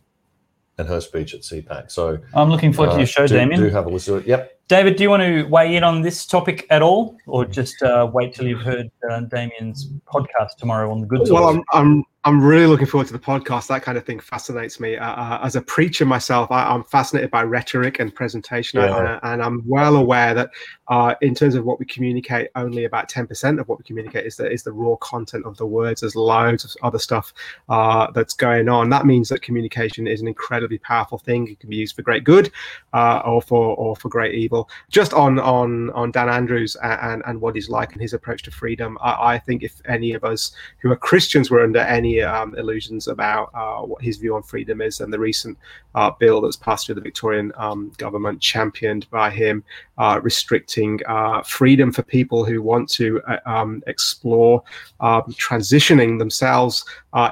and her speech at CPAC. So I'm looking forward to uh, your show, do, Damien. Do have a listen to it. Yep. David, do you want to weigh in on this topic at all, or just uh, wait till you've heard uh, Damien's podcast tomorrow on the good Well, I'm, I'm I'm really looking forward to the podcast. That kind of thing fascinates me. Uh, uh, as a preacher myself, I, I'm fascinated by rhetoric and presentation, Yeah. uh, and I'm well aware that uh, in terms of what we communicate, only about 10% of what we communicate is the is the raw content of the words. There's loads of other stuff uh, that's going on. That means that communication is an incredibly powerful thing. It can be used for great good uh, or for or for great evil. Just on on on Dan Andrews and and, and what he's like and his approach to freedom, I, I think if any of us who are Christians were under any um, illusions about uh, what his view on freedom is, and the recent uh, bill that's passed through the Victorian um, government, championed by him, uh, restricting uh, freedom for people who want to uh, um, explore um, transitioning themselves,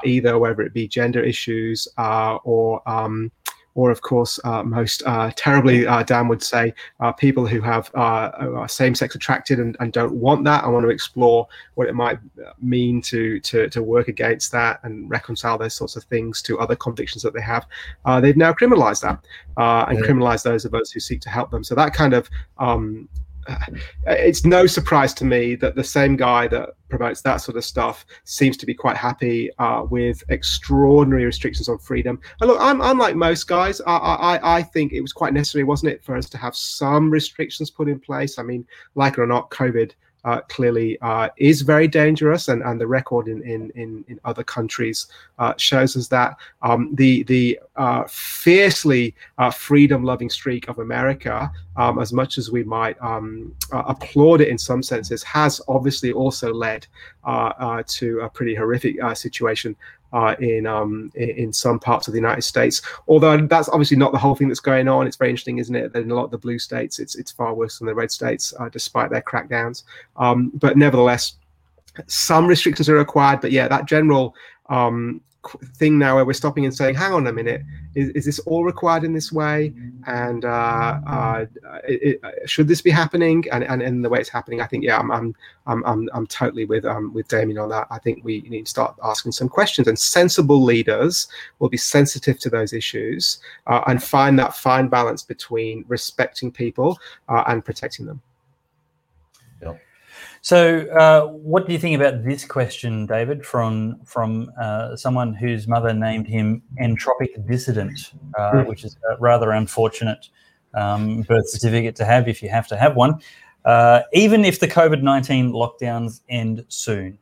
either whether it be gender issues or um, or of course, uh, most uh, terribly, uh, Dan would say, uh, people who have uh, same-sex attracted and, and, don't want that and want to explore what it might mean to, to to work against that and reconcile those sorts of things to other convictions that they have. they've now criminalized that and yeah. criminalized those of us who seek to help them. So that kind of um, it's no surprise to me that the same guy that promotes that sort of stuff seems to be quite happy uh, with extraordinary restrictions on freedom. And look, I'm, I'm like most guys. I, I, I think it was quite necessary, wasn't it, for us to have some restrictions put in place? I mean, like it or not, COVID uh, clearly uh, is very dangerous, and, and the record in, in, in, in other countries uh, shows us that. Um, the the uh, fiercely uh, freedom loving streak of America, um, as much as we might um, uh, applaud it in some senses, has obviously also led to a pretty horrific situation uh, in um, in some parts of the United States. Although that's obviously not the whole thing that's going on. It's very interesting, isn't it? That in a lot of the blue states, it's it's far worse than the red states, uh, despite their crackdowns. Um, but nevertheless, some restrictions are required. But yeah, that general um, thing now where we're stopping and saying, hang on a minute, is, is this all required in this way? And uh, uh, it, it, should this be happening? And, and in the way it's happening, I think, yeah, I'm, I'm, I'm, I'm, I'm totally with, um, with Damien on that. I think we need to start asking some questions and sensible leaders will be sensitive to those issues uh, and find that fine balance between respecting people uh, and protecting them. So, uh, what do you think about this question, David, from from uh, someone whose mother named him entropic dissident, uh, mm. which is a rather unfortunate um, birth certificate to have if you have to have one. Uh, even if the COVID nineteen lockdowns end soon,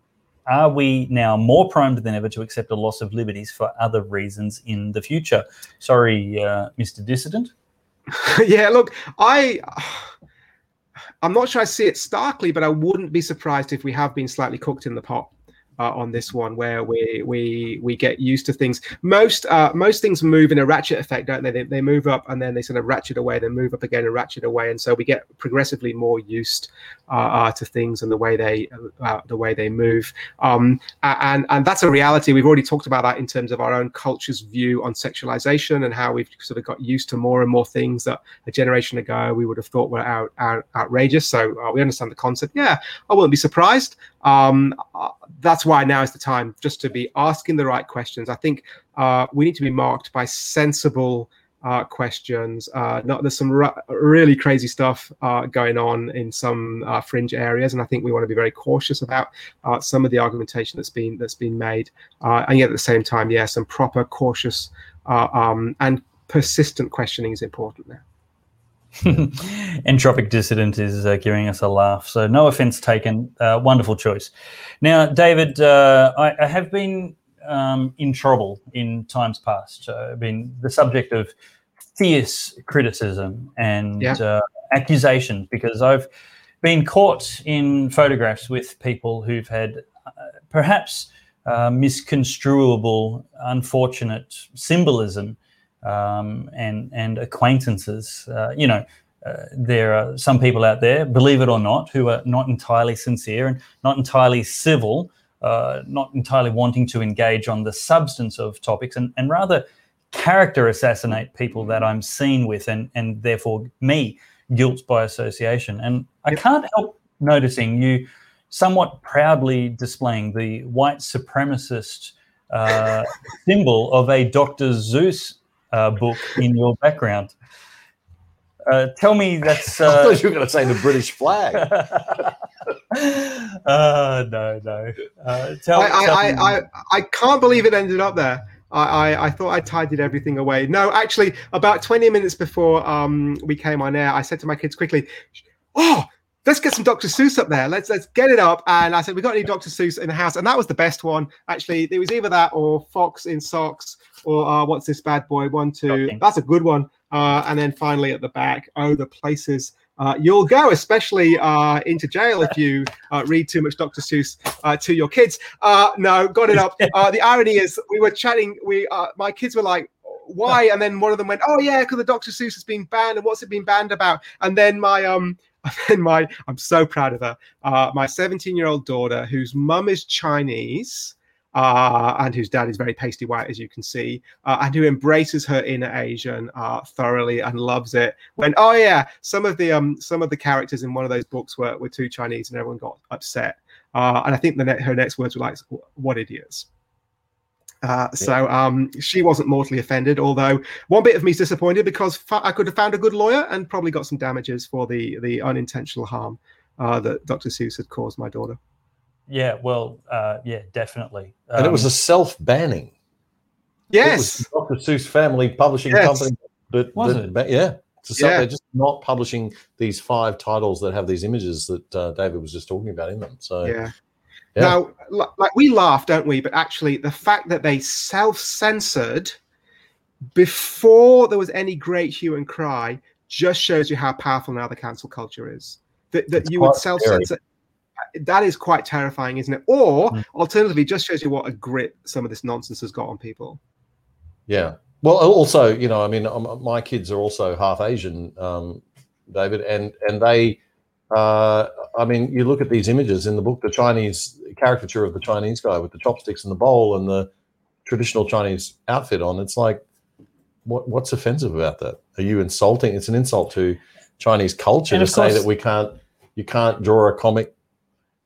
are we now more primed than ever to accept a loss of liberties for other reasons in the future? Sorry, uh, Mr. Dissident. [LAUGHS] yeah, look, I. I'm not sure I see it starkly, but I wouldn't be surprised if we have been slightly cooked in the pot uh, on this one where we we we get used to things. Most uh, most things move in a ratchet effect, don't they? they? They move up and then they sort of ratchet away, then move up again and ratchet away, and so we get progressively more used uh, uh to things and the way they uh, the way they move. Um, and and that's a reality. We've already talked about that in terms of our own culture's view on sexualization and how we've sort of got used to more and more things that a generation ago we would have thought were out, out outrageous. So uh, we understand the concept. Yeah, I wouldn't be surprised. Um, that's why now is the time just to be asking the right questions. I think uh, we need to be marked by sensible uh, questions. Uh, not there's some really crazy stuff uh, going on in some uh, fringe areas, and I think we want to be very cautious about uh, some of the argumentation that's been that's been made. and yet at the same time, yeah, some proper, cautious, um, and persistent questioning is important now. [LAUGHS] Entropic Dissident is uh, giving us a laugh. So, no offense taken. Uh, wonderful choice. Now, David, uh, I, I, have been um, in trouble in times past. Uh, I've been the subject of fierce criticism and yeah. Uh, accusations because I've been caught in photographs with people who've had uh, perhaps misconstruable, unfortunate symbolism um, and and acquaintances. Uh, you know, uh, there are some people out there, believe it or not, who are not entirely sincere and not entirely civil, uh, not entirely wanting to engage on the substance of topics, and, and rather character assassinate people that I'm seen with, and and therefore me guilt by association. And I can't help noticing you somewhat proudly displaying the white supremacist uh, [LAUGHS] symbol of a Dr. Seuss uh, book in your background. Uh, tell me that's. Uh, [LAUGHS] I thought you were going to say the British flag. [LAUGHS] uh, no, no. Uh, tell, I, tell I, I, I, I, can't believe it ended up there. I, I, I, thought I tidied everything away. No, actually, about 20 minutes before um, we came on air, I said to my kids quickly, Oh, let's get some Dr. Seuss up there. Let's let's get it up. And I said, we got any Dr. Seuss in the house, and that was the best one. Actually, it was either that or Fox in Socks or uh, what's this bad boy? One, two. That's a good one. Uh, and then finally at the back, oh, the places uh, you'll go, especially uh, into jail if you uh, read too much Dr. Seuss uh, to your kids. Uh, no, got it up. [LAUGHS] Uh, the irony is, we were chatting. We my kids were like, "Why?" And then one of them went, "Oh yeah, because the Dr. Seuss has been banned. And what's it been banned about?" And then my um. [LAUGHS] And my, I'm so proud of her. my 17 year old daughter, whose mum is Chinese, uh, and whose dad is very pasty white, as you can see, uh, and who embraces her inner Asian uh, thoroughly and loves it. When oh yeah, some of the um some of the characters in one of those books were were too Chinese, and everyone got upset. Uh, and I think the ne- her next words were like, "What idiots." Uh, so um, she wasn't mortally offended, although one bit of me is disappointed because fa- I could have found a good lawyer and probably got some damages for the the unintentional harm uh, that Dr. Seuss had caused my daughter. Yeah, well, uh, yeah, definitely. and it was Um, a self-banning. Yes, It was Dr. Seuss Family Publishing Yes. Company. But, Was but- it? but yeah. So so Yeah. they're just not publishing these five titles that have these images that uh, David was just talking about in them. So yeah. Yeah. Now, like we laugh, don't we? But actually, the fact that they self-censored before there was any great hue and cry just shows you how powerful now the cancel culture is. That that It's you would self-censor. That is quite terrifying, isn't it? Or Mm. alternatively, just shows you what a grip some of this nonsense has got on people. Yeah. Well, also, you know, I mean, um, my kids are also half Asian, um, David, and and they, uh, I mean, you look at these images in the book, the Chinese caricature of the Chinese guy with the chopsticks and the bowl and the traditional Chinese outfit on. It's like, what what's offensive about that? Are you insulting? It's an insult to Chinese culture And to of say course- that we can't, you can't draw a comic.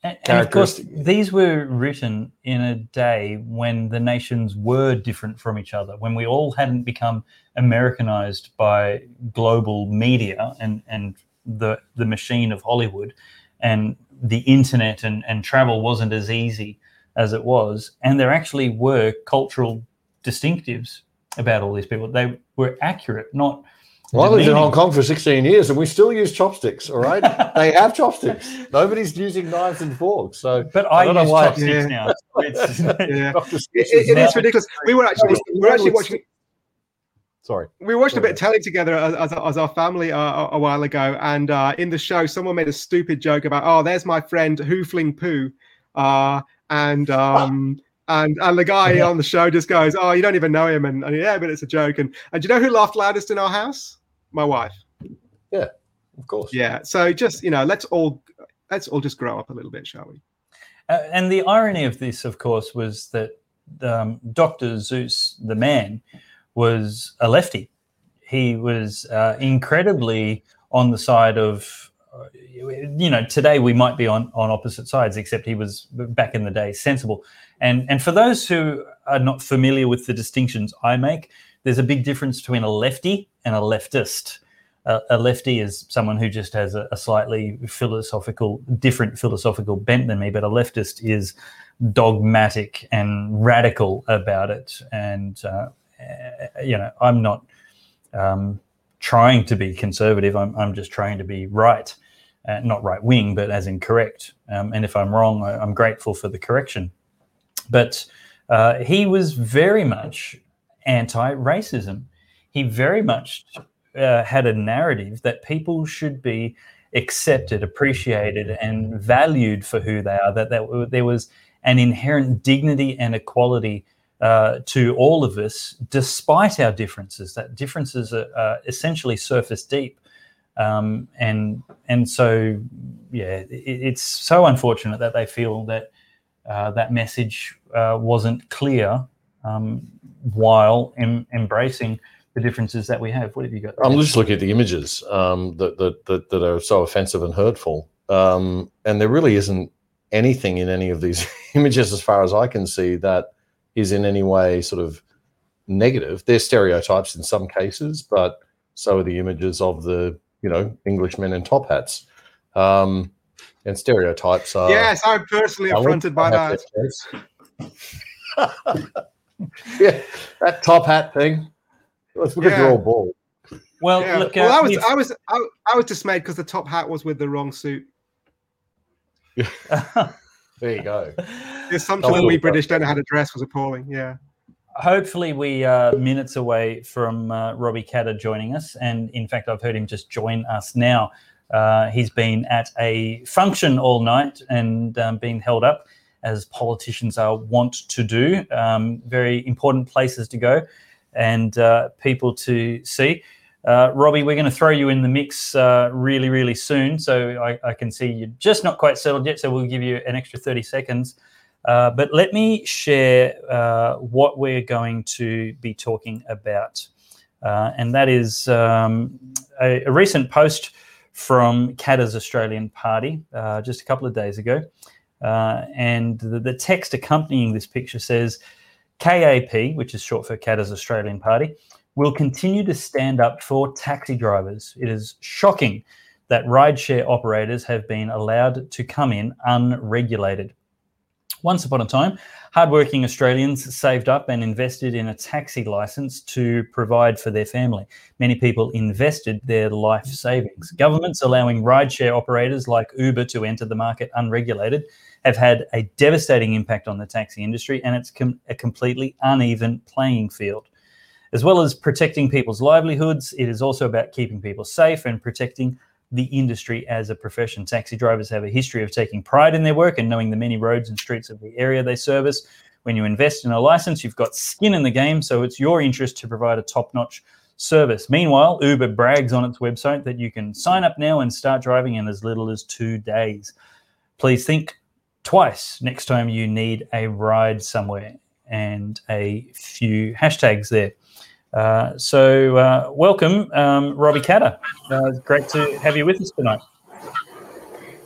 And, and of course, these were written in a day when the nations were different from each other, when we all hadn't become Americanized by global media and, and the, the machine of Hollywood, and the internet and, and travel wasn't as easy as it was. And there actually were cultural distinctives about all these people. They were accurate, not. Well, I lived in. Hong Kong for 16 years and we still use chopsticks, all right? [LAUGHS] they have chopsticks. Nobody's using knives and forks. So But I I, don't know use why- chopsticks Yeah. now. It's, [LAUGHS] [LAUGHS] Yeah. It, is it- it now- is ridiculous. We were actually we were actually watching Sorry. we watched a bit of telly together as, as, as our family uh, a, a while ago, and uh, in the show, someone made a stupid joke about, "Oh, there's my friend Hoofling Poo," uh, and um, and and the guy on the show just goes, "Oh, you don't even know him," and, and yeah, but it's a joke. And and do you know who laughed loudest in our house? My wife. Yeah, of course. Yeah. So just you know, let's all let's all just grow up a little bit, shall we? Uh, and the irony of this, of course, was that um, Dr. Seuss, the man, was a lefty. He was uh, incredibly on the side of, uh, you know, today we might be on, on opposite sides, except he was back in the day sensible. And, and for those who are not familiar with the distinctions I make, there's a big difference between a lefty and a leftist. Uh, a lefty is someone who just has a, a slightly philosophical, different philosophical bent than me, but a leftist is dogmatic and radical about it. And, uh, uh, you know, I'm not um, trying to be conservative, I'm, I'm just trying to be right. Uh, not right wing, but as in correct. Um, and if I'm wrong, I, I'm grateful for the correction. But uh, he was very much anti racism. He very much uh, had a narrative that people should be accepted, appreciated, and valued for who they are. That, that there was an inherent dignity and equality uh, to all of us, despite our differences. That differences are, are essentially surface deep, um, and and so yeah, it, it's so unfortunate that they feel that uh, that message uh, wasn't clear um, while em- embracing the differences that we have. What have you got? I'm just looking at the images um, that, that, that, that are so offensive and hurtful. Um, and there really isn't anything in any of these [LAUGHS] images, as far as I can see, that is in any way sort of negative. They're stereotypes in some cases, but so are the images of the, you know, Englishmen in top hats. Um, and stereotypes are. yes, I'm personally affronted by that. [LAUGHS] their [LAUGHS] case. yeah, that top hat thing. It's because Yeah. you're all bald. Well, Yeah. look, well, uh, I was we've- I was I, I was dismayed because the top hat was with the wrong suit. [LAUGHS] There you go. The assumption that we British don't know how to dress was appalling. Yeah. hopefully we are minutes away from uh, Robbie Katter joining us, and in fact, I've heard him just join us now. Uh, he's been at a function all night and um, been held up, as politicians are wont to do. Um, very important places to go and uh, people to see. Uh, Robbie, we're going to throw you in the mix uh, really, really soon. So I, I can see you're just not quite settled yet. So we'll give you an extra 30 seconds. Uh, but let me share uh, what we're going to be talking about. Uh, and that is um, a, a, recent post from Katter's Australian Party just a couple of days ago. Uh, and the, the, text accompanying this picture says KAP, which is short for Katter's Australian Party, will continue to stand up for taxi drivers. It is shocking that rideshare operators have been allowed to come in unregulated. Once upon a time, hardworking Australians saved up and invested in a taxi license to provide for their family. Many people invested their life savings. Governments allowing rideshare operators like Uber to enter the market unregulated have had a devastating impact on the taxi industry, and it's com- a completely uneven playing field. As well as protecting people's livelihoods, it is also about keeping people safe and protecting the industry as a profession. Taxi drivers have a history of taking pride in their work and knowing the many roads and streets of the area they service. When you invest in a license, you've got skin in the game, so it's your interest to provide a top notch service. Meanwhile, Uber brags on its website that you can sign up now and start driving in as little as two days. Please think twice next time you need a ride somewhere and a few hashtags there. Uh, so, uh, welcome, um, Robbie Katter. Uh, great to have you with us tonight.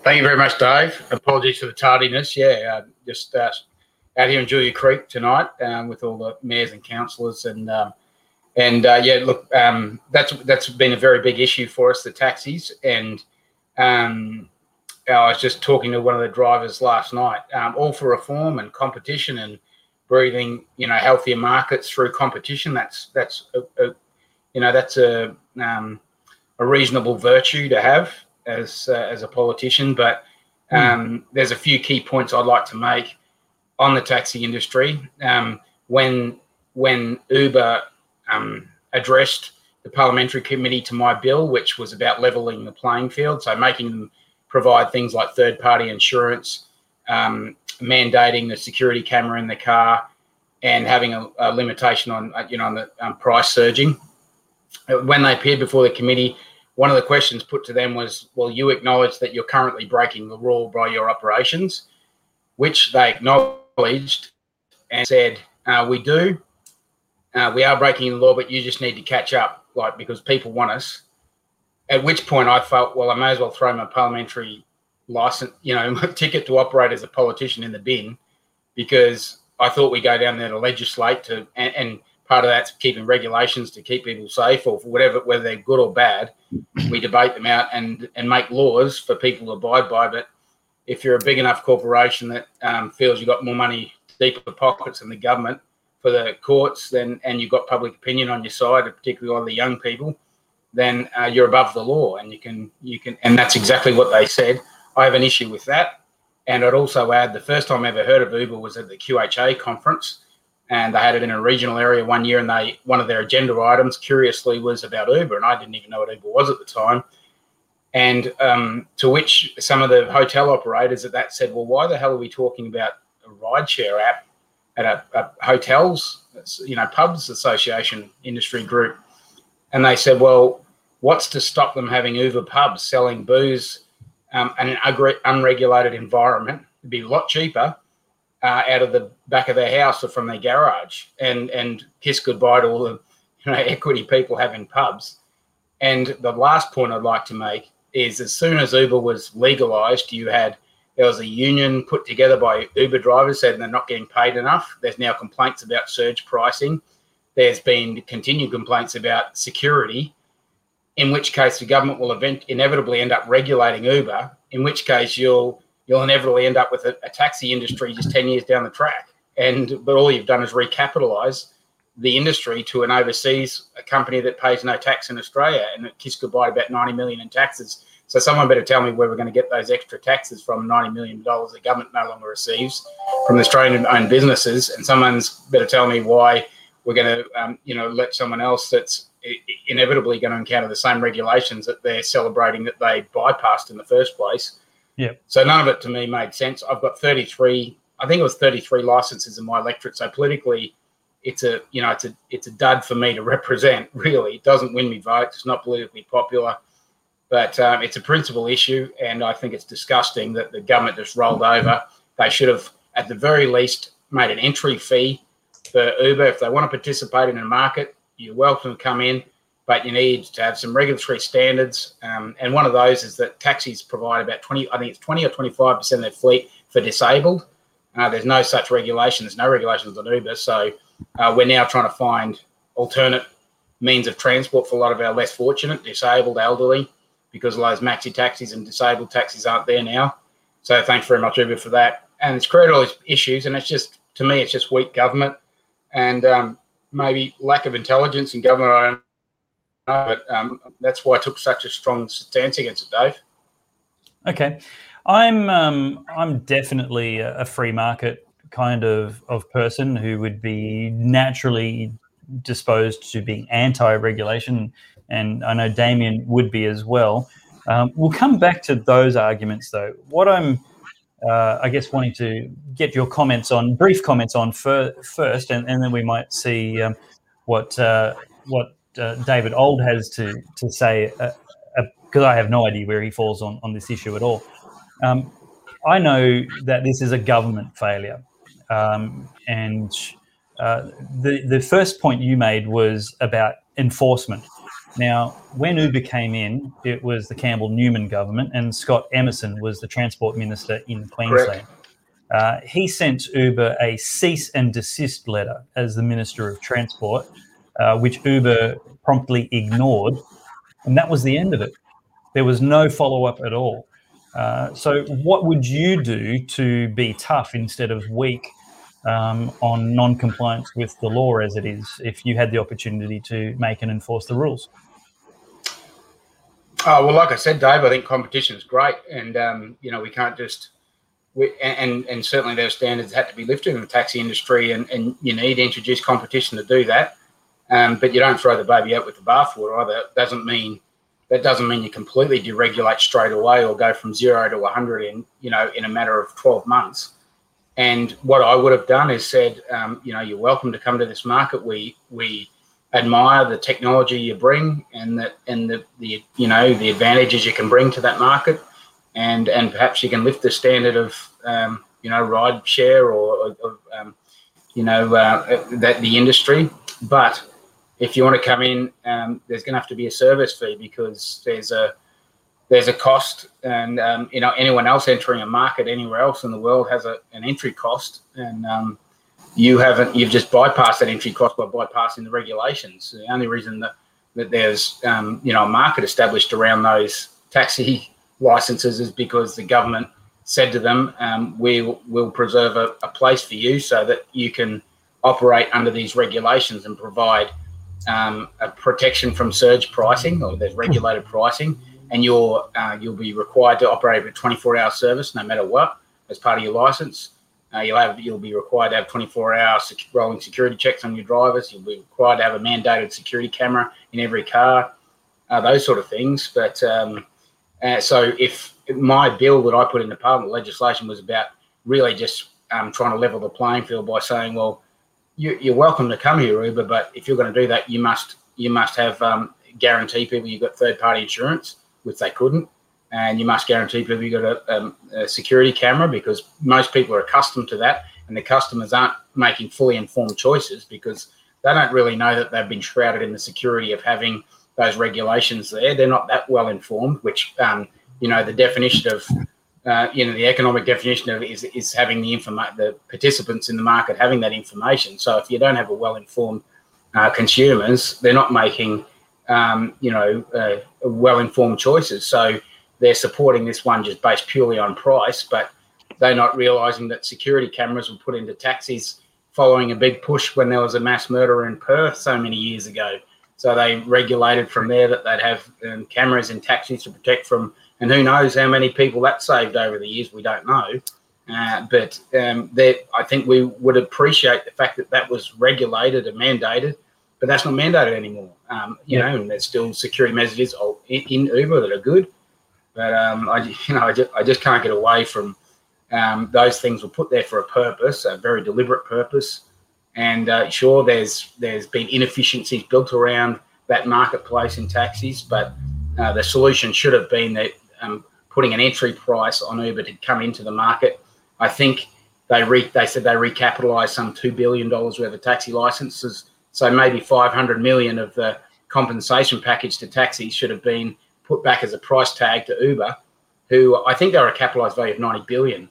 Thank you very much, Dave. Apologies for the tardiness. Yeah, uh, just uh, out here in Julia Creek tonight um, with all the mayors and councillors, and um, and yeah, look, um, that's that's been a very big issue for us, the taxis, and um, I was just talking to one of the drivers last night, um, all for reform and competition and breathing, you know, healthier markets through competition. That's that's a, a you know that's a um, a reasonable virtue to have as uh, as a politician. But hmm. um, mm. there's a few key points I'd like to make on the taxi industry. Um, when when Uber um, addressed the parliamentary committee to my bill, which was about levelling the playing field, so making them provide things like third party insurance, um, mandating the security camera in the car, and having a, a limitation on uh, you know on the um, price surging. Uh, when they appeared before the committee, one of the questions put to them was, "Well, you acknowledge that you're currently breaking the law by your operations," which they acknowledged and said, uh, "We do. Uh, we are breaking the law, but you just need to catch up, like because people want us." At which point I felt, well, I may as well throw my parliamentary license, you know, [LAUGHS] my ticket to operate as a politician in the bin because I thought we go down there to legislate to, and, and, part of that's keeping regulations to keep people safe or whatever, whether they're good or bad. We debate them out and and make laws for people to abide by. But if you're a big enough corporation that um, feels you've got more money deeper pockets than the government for the courts, then and you've got public opinion on your side, particularly all the young people, then uh, you're above the law, and you can you can, and that's exactly what they said. I have an issue with that. And I'd also add the first time I ever heard of Uber was at the QHA conference, and they had it in a regional area one year. And they one of their agenda items, curiously, was about Uber, and I didn't even know what Uber was at the time. And um, to which some of the hotel operators at that said, "Well, why the hell are we talking about a rideshare app at a, a hotels, you know, pubs association industry group?" And they said, "Well, what's to stop them having Uber pubs selling booze?" um, and an unregulated environment It'd be a lot cheaper uh, out of the back of their house or from their garage and and kiss goodbye to all the you know [LAUGHS] equity people having pubs. And the last point I'd like to make is as soon as Uber was legalized, you had there was a union put together by Uber drivers saying they're not getting paid enough. There's now complaints about surge pricing. There's been continued complaints about security in which case the government will event, inevitably end up regulating Uber, in which case you'll you'll inevitably end up with a, a, taxi industry just 10 years down the track. And but all you've done is recapitalize the industry to an overseas company that pays no tax in Australia and it kissed goodbye about 90 million in taxes. So someone better tell me where we're going to get those extra taxes from 90 million dollars the government no longer receives from the Australian owned businesses. And someone's better tell me why we're going to um, you know let someone else that's inevitably going to encounter the same regulations that they're celebrating that they bypassed in the first place. Yeah. So none of it to me made sense. I've got 33, I think it was 33 licenses in my electorate. So politically, it's a you know it's a it's a dud for me to represent. [LAUGHS] Really, it doesn't win me votes. It's not politically popular, but um, it's a principal issue, and I think it's disgusting that the government just rolled over. They should have at the very least, made an entry fee for Uber. If they want to participate in a market, you're welcome to come in, but you need to have some regulatory standards. Um, and one of those is that taxis provide about 20, I think it's 20 or 25% of their fleet for disabled. Uh, there's no such regulation. There's no regulations on Uber. So uh, we're now trying to find alternate means of transport for a lot of our less fortunate, disabled, elderly, because a those maxi taxis and disabled taxis aren't there now. So thanks very much, Uber, for that. And it's created all these issues, and it's just to me, it's just weak government and um, maybe lack of intelligence in government. I don't know, but um, that's why I took such a strong stance against it, Dave. Okay, I'm um, I'm definitely a free market kind of of person who would be naturally disposed to being anti-regulation, and I know Damien would be as well. Um, we'll come back to those arguments, though. What I'm, uh, I guess, wanting to get your comments on, brief comments on fir- first, and, and then we might see um, what uh, what uh, David Ould has to to say, because uh, uh, I have no idea where he falls on on this issue at all. Um, I know that this is a government failure, um, and uh, the the first point you made was about enforcement. Now, when Uber came in, it was the Campbell Newman government, and Scott Emerson was the transport minister in Queensland. Uh, he sent Uber a cease and desist letter as the minister of transport, uh, which Uber promptly ignored, and that was the end of it. There was no follow up at all. Uh, so, what would you do to be tough instead of weak um, on non-compliance with the law as it is if you had the opportunity to make and enforce the rules? Oh, well, like I said, Dave, I think competition is great, and um, you know we can't just we, and and certainly those standards had to be lifted in the taxi industry, and, and you need to introduce competition to do that. Um, but you don't throw the baby out with the bathwater either. That doesn't mean that doesn't mean you completely deregulate straight away or go from zero to 100 in you know in a matter of 12 months. And what I would have done is said, um, you know, you're welcome to come to this market. We we admire the technology you bring and that and the, the you know the advantages you can bring to that market, and and perhaps you can lift the standard of um, you know ride share or, or um, you know uh, that the industry. But if you want to come in, um, there's going to have to be a service fee because there's a there's a cost, and um, you know anyone else entering a market anywhere else in the world has a, an entry cost, and um, you haven't you've just bypassed that entry cost by bypassing the regulations. The only reason that that there's um, you know a market established around those taxi [LAUGHS] licenses is because the government said to them, um, "We will preserve a, a, place for you so that you can operate under these regulations and provide um, a protection from surge pricing or there's regulated pricing." and you're uh, you'll be required to operate a 24-hour service no matter what as part of your license. Uh, you'll have you'll be required to have 24-hour sec- rolling security checks on your drivers. You'll be required to have a mandated security camera in every car, uh, those sort of things. But um, uh, so if my bill that I put in the Parliament legislation was about really just um, trying to level the playing field by saying, well, you, are welcome to come here, Uber, but if you're going to do that, you must you must have um, guarantee people you've got third party insurance which they couldn't. And you must guarantee people you've got a, um, a security camera because most people are accustomed to that, and the customers aren't making fully informed choices because they don't really know that they've been shrouded in the security of having those regulations there. They're not that well informed, which um, you know the definition of uh, you know the economic definition of is is having the informa- the participants in the market having that information. So if you don't have a well informed uh, consumers, they're not making um, you know, uh, well-informed choices. So they're supporting this one just based purely on price, but they're not realizing that security cameras were put into taxis following a big push when there was a mass murder in Perth so many years ago. So they regulated from there that they'd have um, cameras in taxis to protect from, and who knows how many people that saved over the years. We don't know. Uh, but um, I think we would appreciate the fact that that was regulated and mandated but that's not mandated anymore. Um, you yeah. know, and there's still security messages in, in Uber that are good, but um, I, [LAUGHS] you know, I just, I just can't get away from um, those things were put there for a purpose, a very deliberate purpose. And uh, sure, there's there's been inefficiencies built around that marketplace in taxis, but uh, the solution should have been that um, putting an entry price on Uber to come into the market. I think they re, they said they recapitalised some two billion dollars worth of taxi licenses. So maybe 500 million of the compensation package to taxis should have been put back as a price tag to Uber, who I think they're a capitalised value of 90 billion.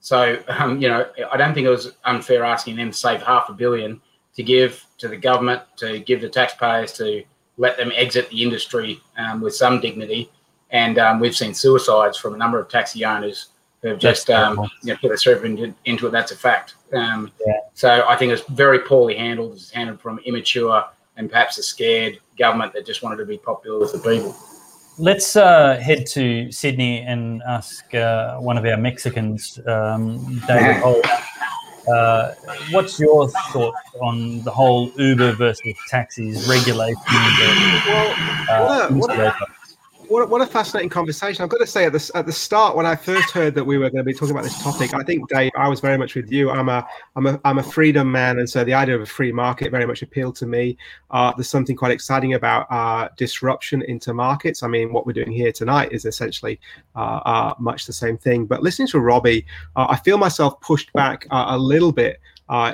So um, you know, I don't think it was unfair asking them to save half a billion to give to the government, to give to taxpayers, to let them exit the industry um, with some dignity. And um, we've seen suicides from a number of taxi owners who have just um, you know, put their server into, into, it. That's a fact. Um, yeah. So I think it's very poorly handled. It's handled from immature and perhaps a scared government that just wanted to be popular with the people. Let's uh, head to Sydney and ask uh, one of our Mexicans, um, David uh, what's your thought on the whole Uber versus taxis regulation? Well, uh, what, a, what, what, a fascinating conversation. I've got to say, at the, at the start, when I first heard that we were going to be talking about this topic, I think, Dave, I was very much with you. I'm a, I'm a, I'm a freedom man. And so the idea of a free market very much appealed to me. Uh, there's something quite exciting about uh, disruption into markets. I mean, what we're doing here tonight is essentially uh, uh much the same thing. But listening to Robbie, uh, I feel myself pushed back uh, a little bit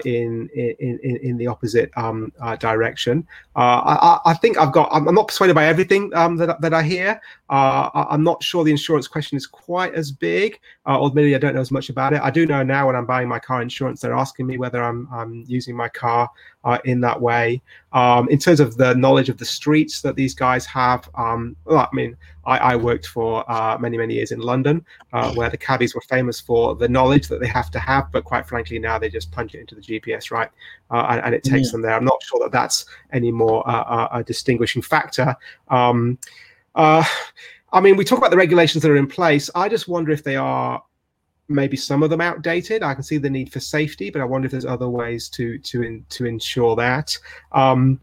in, in in in the opposite um, uh, direction. Uh, I, I, think I've got. I'm, not persuaded by everything um, that that I hear. Uh, I, am not sure the insurance question is quite as big. Uh, admittedly, I don't know as much about it. I do know now when I'm buying my car insurance, they're asking me whether I'm, I'm using my car uh, in that way. Um, in terms of the knowledge of the streets that these guys have, um, well, I mean, I, I worked for uh, many, many years in London, uh, where the cabbies were famous for the knowledge that they have to have, but quite frankly, now they just punch it into the GPS, right? Uh, and, and, it takes yeah. them there. I'm not sure that that's any more uh, a distinguishing factor. Um, uh, I mean, we talk about the regulations that are in place. I just wonder if they are maybe some of them outdated. I can see the need for safety, but I wonder if there's other ways to to in, to ensure that. Um,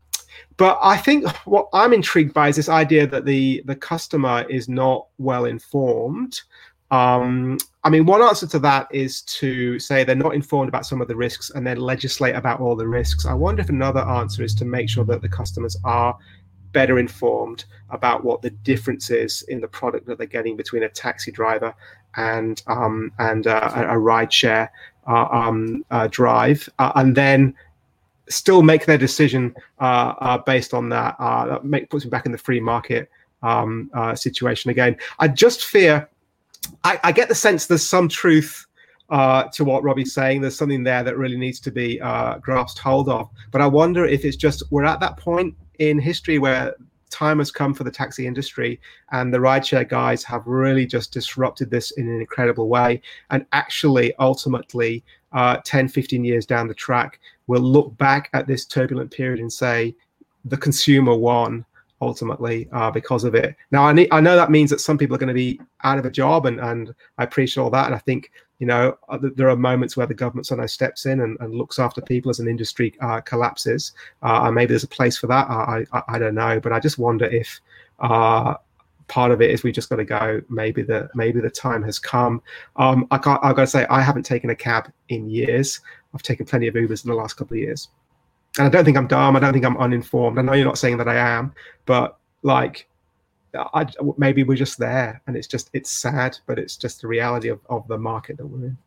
but I think [LAUGHS] what I'm intrigued by is this idea that the the customer is not well informed. Um, I mean, one answer to that is to say they're not informed about some of the risks and then legislate about all the risks. I wonder if another answer is to make sure that the customers are better informed about what the difference is in the product that they're getting between a taxi driver and um, and uh, a, a rideshare uh, um, uh, drive, uh, and then still make their decision uh, uh, based on that. that make, puts them back in the free market um, situation again. I just fear. I, I, get the sense there's some truth to what Robbie's saying. There's something there that really needs to be grasped hold of. But I wonder if it's just we're at that point in history where time has come for the taxi industry and the rideshare guys have really just disrupted this in an incredible way. And actually ultimately uh, 10 15 years down the track we'll look back at this turbulent period and say the consumer won ultimately uh, because of it now I, I know that means that some people are going to be out of a job and, and i appreciate all that and i think you know, uh, there are moments where the government sometimes steps in and, and looks after people as an industry uh, collapses. Uh, and maybe there's a place for that. I, I, I, don't know, but I just wonder if uh, part of it is we just got to go. Maybe the maybe the time has come. Um, I got I got to say I haven't taken a cab in years. I've taken plenty of Ubers in the last couple of years, and I don't think I'm dumb. I don't think I'm uninformed. I know you're not saying that I am, but like I, maybe we're just there and it's just it's sad but it's just the reality of, of the market that we're in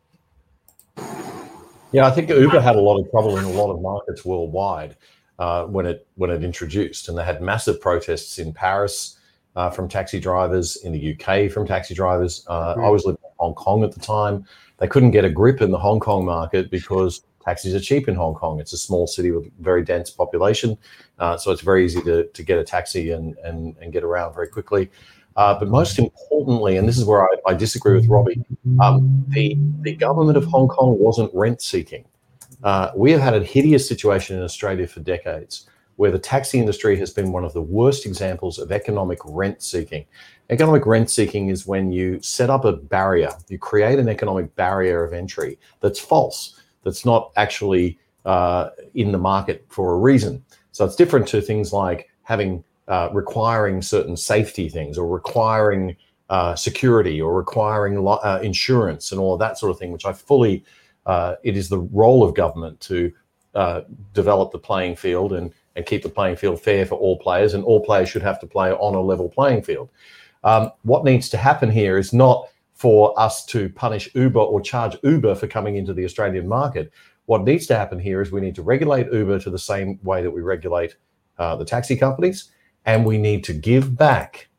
yeah i think uber had a lot of trouble in a lot of markets worldwide uh, when it when it introduced and they had massive protests in paris uh, from taxi drivers in the uk from taxi drivers uh, mm. i was living in hong kong at the time they couldn't get a grip in the hong kong market because taxis are cheap in Hong Kong. It's a small city with very dense population, uh, so it's very easy to, to get a taxi and, and, and get around very quickly. Uh, but most importantly, and this is where I, I disagree with Robbie, um, the, the government of Hong Kong wasn't rent seeking. Uh, we have had a hideous situation in Australia for decades where the taxi industry has been one of the worst examples of economic rent seeking. Economic rent seeking is when you set up a barrier, you create an economic barrier of entry that's false that's not actually uh, in the market for a reason. So it's different to things like having uh, requiring certain safety things or requiring uh, security or requiring lo- uh, insurance and all of that sort of thing, which I fully, uh, it is the role of government to uh, develop the playing field and, and keep the playing field fair for all players, and all players should have to play on a level playing field. Um, what needs to happen here is not for us to punish Uber or charge Uber for coming into the Australian market. What needs to happen here is we need to regulate Uber to the same way that we regulate uh, the taxi companies, and we need to give back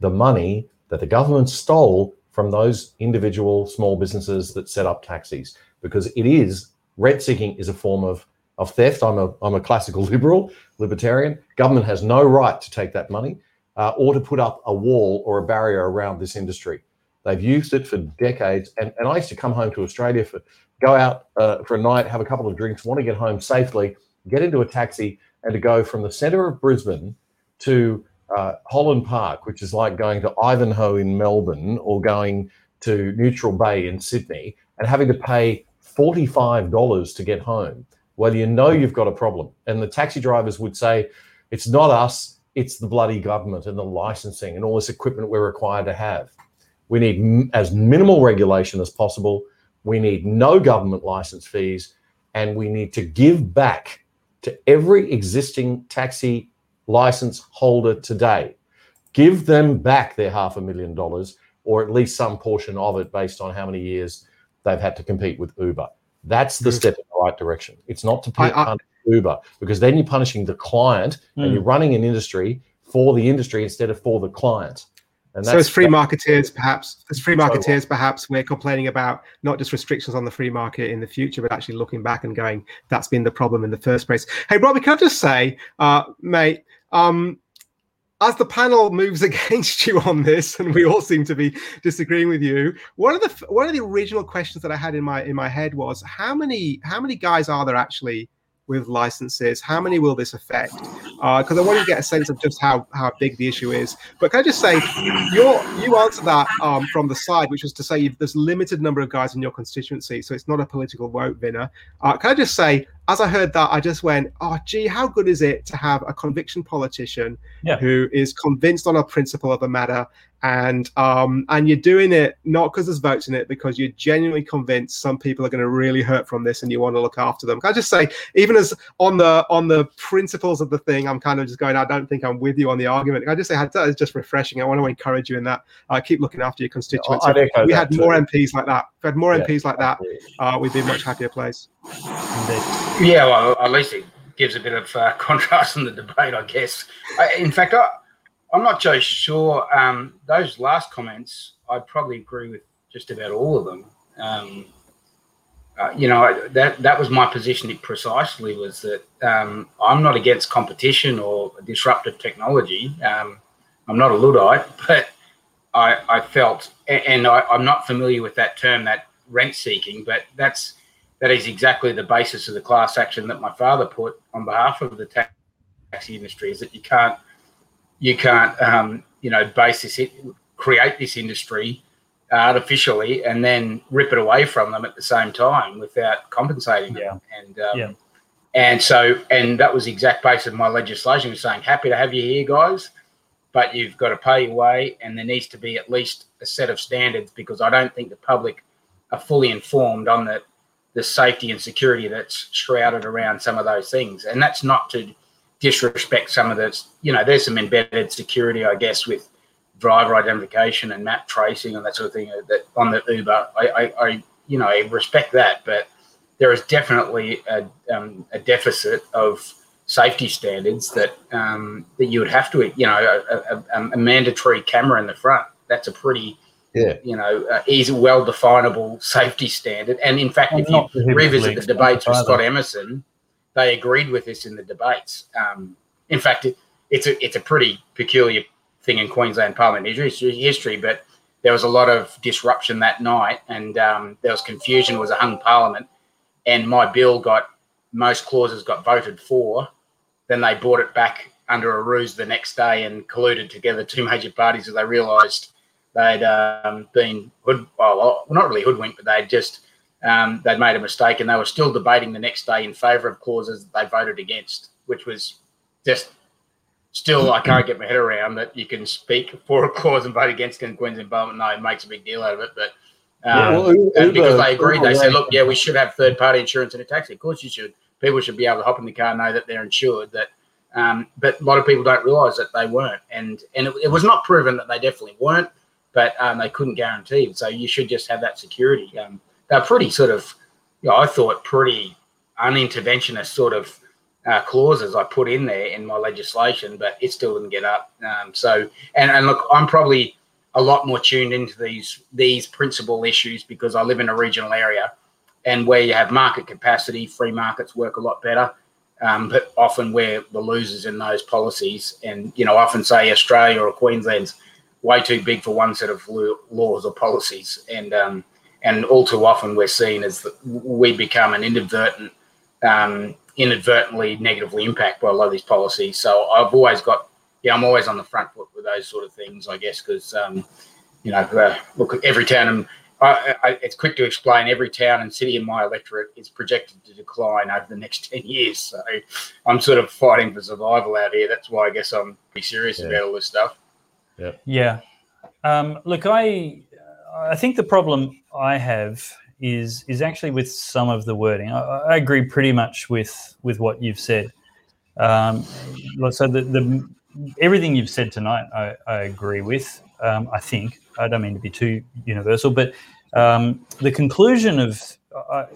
the money that the government stole from those individual small businesses that set up taxis because it is rent seeking is a form of of theft. I'm a I'm a classical [LAUGHS] liberal libertarian. Government has no right to take that money uh, or to put up a wall or a barrier around this industry. They've used it for decades, and, and I used to come home to Australia for go out uh, for a night, have a couple of drinks, want to get home safely, get into a taxi, and to go from the centre of Brisbane to uh, Holland Park, which is like going to Ivanhoe in Melbourne or going to Neutral Bay in Sydney, and having to pay $45 to get home. Well, you know you've got a problem. And the taxi drivers would say, it's not us, it's the bloody government and the licensing and all this equipment we're required to have. We need m- as minimal regulation as possible. We need no government license fees. And we need to give back to every existing taxi license holder today. Give them back their half a million dollars or at least some portion of it based on how many years they've had to compete with Uber. That's the mm. step in the right direction. It's not to punish Uber because then you're punishing the client mm. and hmm. you're running an industry for the industry instead of for the client. And so as free marketeers, perhaps as free marketeers, perhaps we're complaining about not just restrictions on the free market in the future, but actually looking back and going, that's been the problem in the first place. Hey, Robbie, can I just say, uh, mate, um, as the panel moves [LAUGHS] against you on this, and we all seem to be disagreeing with you, one of the one of the original questions that I had in my in my head was how many how many guys are there actually with licenses? How many will this affect? Because uh, I want to get a sense of just how, how big the issue is. But can I just say, you you answered that um, from the side, which was to say there's limited number of guys in your constituency, so it's not a political vote winner. Uh, can I just say, as I heard that, I just went, oh, gee, how good is it to have a conviction politician yeah. who is convinced on a principle of a matter and um, and you're doing it not because there's votes in it, because you're genuinely convinced some people are going to really hurt from this, and you want to look after them. Can I just say, even as on the on the principles of the thing, I'm kind of just going. I don't think I'm with you on the argument. Can I just say that is just refreshing. I want to encourage you in that. Uh, keep looking after your constituents. Yeah, we had more MPs like that. If we had more yeah, MPs like that, uh, we'd be a much happier place. Indeed. Yeah, well, at least it gives a bit of uh, [LAUGHS] contrast in the debate, I guess. I, in fact, I, I'm not so sure. Um, those last comments, I'd probably agree with just about all of them. Um, uh, you know, that that was my position precisely was that um, I'm not against competition or disruptive technology. Um, I'm not a Luddite, [LAUGHS] but I, I felt, and I, I'm not familiar with that term, that rent seeking, but that's that is exactly the basis of the class action that my father put on behalf of the taxi industry. Is that you can't you can't um, you know base this create this industry artificially and then rip it away from them at the same time without compensating them. And um, yeah. and so and that was the exact base of my legislation was saying happy to have you here guys, but you've got to pay your way and there needs to be at least a set of standards because I don't think the public are fully informed on the the safety and security that's shrouded around some of those things. And that's not to disrespect some of the, you know, there's some embedded security, I guess, with driver identification and map tracing and that sort of thing that on the Uber. I, I, I you know, I respect that, but there is definitely a, um, a deficit of safety standards that um, that you would have to, you know, a, a, a, mandatory camera in the front. That's a pretty, yeah. you know, uh, easy, well definable safety standard. And in fact, if you revisit the debates with Scott Emerson, they agreed with this in the debates. Um, in fact, it, it's a it's a pretty peculiar thing in Queensland Parliament history, but there was a lot of disruption that night, and um, there was confusion. It was a hung Parliament, and my bill got most clauses got voted for. Then they brought it back under a ruse the next day and colluded together two major parties as they realised they'd um, been hood well, not really hoodwinked, but they'd just um, they'd made a mistake and they were still debating the next day in favour of clauses that they voted against, which was just still I can't get my head around that you can speak for a clause and vote against it in Queensland Parliament. No, it makes a big deal out of it, but. Um, yeah. well, because they agreed, they said, "Look, yeah, we should have third-party insurance in a taxi. Of course, you should. People should be able to hop in the car, and know that they're insured. That, um, but a lot of people don't realise that they weren't, and and it, it was not proven that they definitely weren't. but um, they couldn't guarantee. So you should just have that security. Um, they're pretty sort of, you know, I thought pretty uninterventionist sort of uh, clauses I put in there in my legislation, but it still didn't get up. Um, so, and, and look, I'm probably a lot more tuned into these these principal issues because I live in a regional area, and where you have market capacity, free markets work a lot better. Um, but often we're the losers in those policies, and you know, often say Australia or Queensland's way too big for one set of laws or policies, and um, and all too often we're seen as the, we become an inadvertent um, inadvertently negatively impacted by a lot of these policies. So I've always got, yeah, I'm always on the front foot with those sort of things, I guess, because, um, you know, uh, look, at every town, and I, I, it's quick to explain, every town and city in my electorate is projected to decline over the next [LAUGHS] 10 years. So I'm sort of fighting for survival out here. That's why I guess I'm pretty serious yeah. about all this stuff. Yeah. Yeah. Um, look, I, I think the problem I have is is actually with some of the wording. I, I agree pretty much with with what you've said. Um, so the, the everything you've said tonight, I, I agree with. Um, I think I don't mean to be too universal, but um, the conclusion of uh,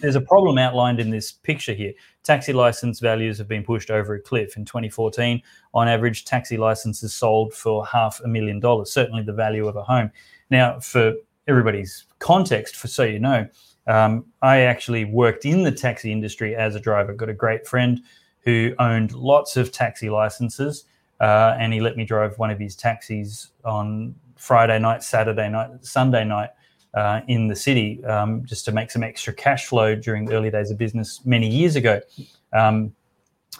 there's a problem outlined in this picture here. Taxi license values have been pushed over a cliff. In 2014, on average, taxi licenses sold for half a million dollars, certainly the value of a home. Now, for everybody's context, for so you know, um, I actually worked in the taxi industry as a driver. Got a great friend who owned lots of taxi licenses, uh, and he let me drive one of his taxis on Friday night, Saturday night, Sunday night uh, in the city, um, just to make some extra cash flow during the early days of business many years ago. Um,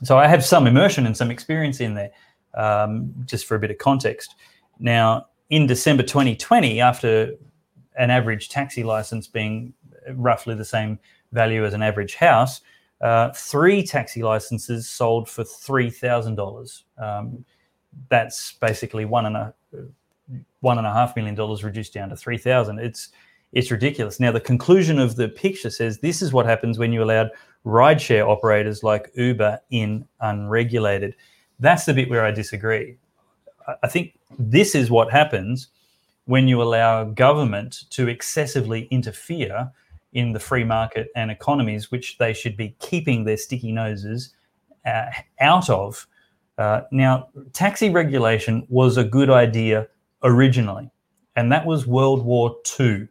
so I have some immersion and some experience in there, um, just for a bit of context. Now, in December 2020, after an average taxi license being roughly the same value as an average house, uh, three taxi licenses sold for three thousand um, dollars. That's basically one and a one and a half million dollars reduced down to three thousand. It's it's ridiculous. Now the conclusion of the picture says this is what happens when you allowed rideshare operators like Uber in unregulated. That's the bit where I disagree. I think this is what happens when you allow government to excessively interfere in the free market and economies, which they should be keeping their sticky noses uh, out of. Uh, now, taxi regulation was a good idea originally, and that was World War II.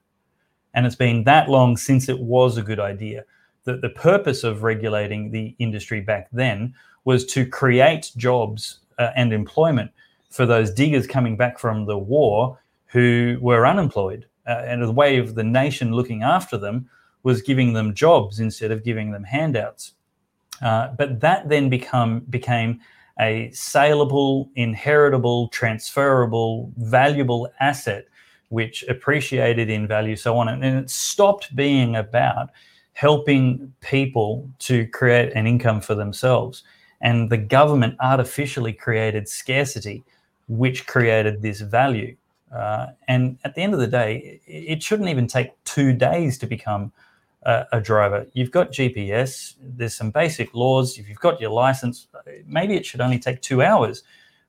And it's been that long since it was a good idea. That the purpose of regulating the industry back then was to create jobs uh, and employment for those diggers coming back from the war who were unemployed. Uh, and the way of the nation looking after them was giving them jobs instead of giving them handouts. Uh, but that then become became a saleable, inheritable, transferable, valuable asset, which appreciated in value, so on. And it stopped being about helping people to create an income for themselves. And the government artificially created scarcity, which created this value. Uh, and at the end of the day, it shouldn't even take two days to become a, a, driver. You've got GPS, there's some basic laws. If you've got your license, maybe it should only take two hours.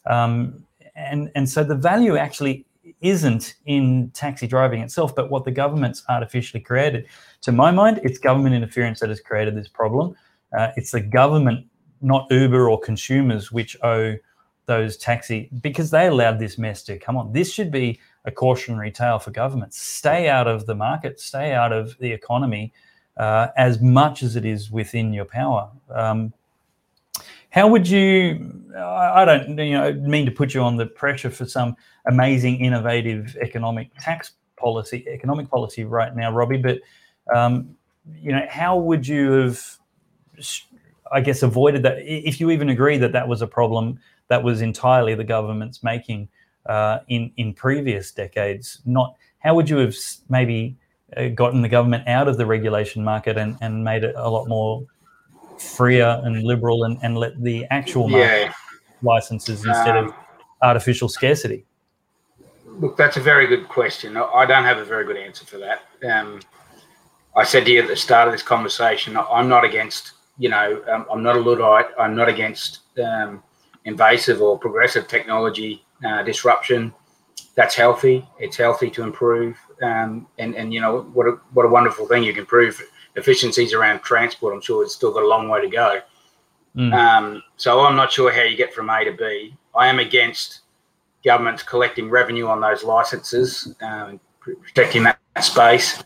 Um, and, and so the value actually isn't in taxi driving itself, but what the government's artificially created. To my mind, it's government interference that has created this problem. Uh, it's the government, not Uber or consumers, which owe those taxi because they allowed this mess to come on. This should be a cautionary tale for governments. Stay out of the market, stay out of the economy uh, as much as it is within your power. Um, how would you? I don't you know mean to put you on the pressure for some amazing, innovative economic tax policy, economic policy right now, Robbie. But um, you know, how would you have? I guess avoided that if you even agree that that was a problem that was entirely the government's making uh, in in previous decades. Not how would you have maybe uh, gotten the government out of the regulation market and, and made it a lot more freer and liberal and, and let the actual market yeah. licenses instead um, of artificial scarcity? Look, that's a very good question. I don't have a very good answer for that. Um, I said to you at the start of this conversation, I'm not against, you know, um, I'm not a Luddite. I'm not against um, invasive or progressive technology uh, disruption. that's healthy. It's healthy to improve, um, and and you know what a, what a wonderful thing you can improve efficiencies around transport. I'm sure it's still got a long way to go. Mm. Um, so I'm not sure how you get from A to B. I am against governments collecting revenue on those licenses, um, protecting that space.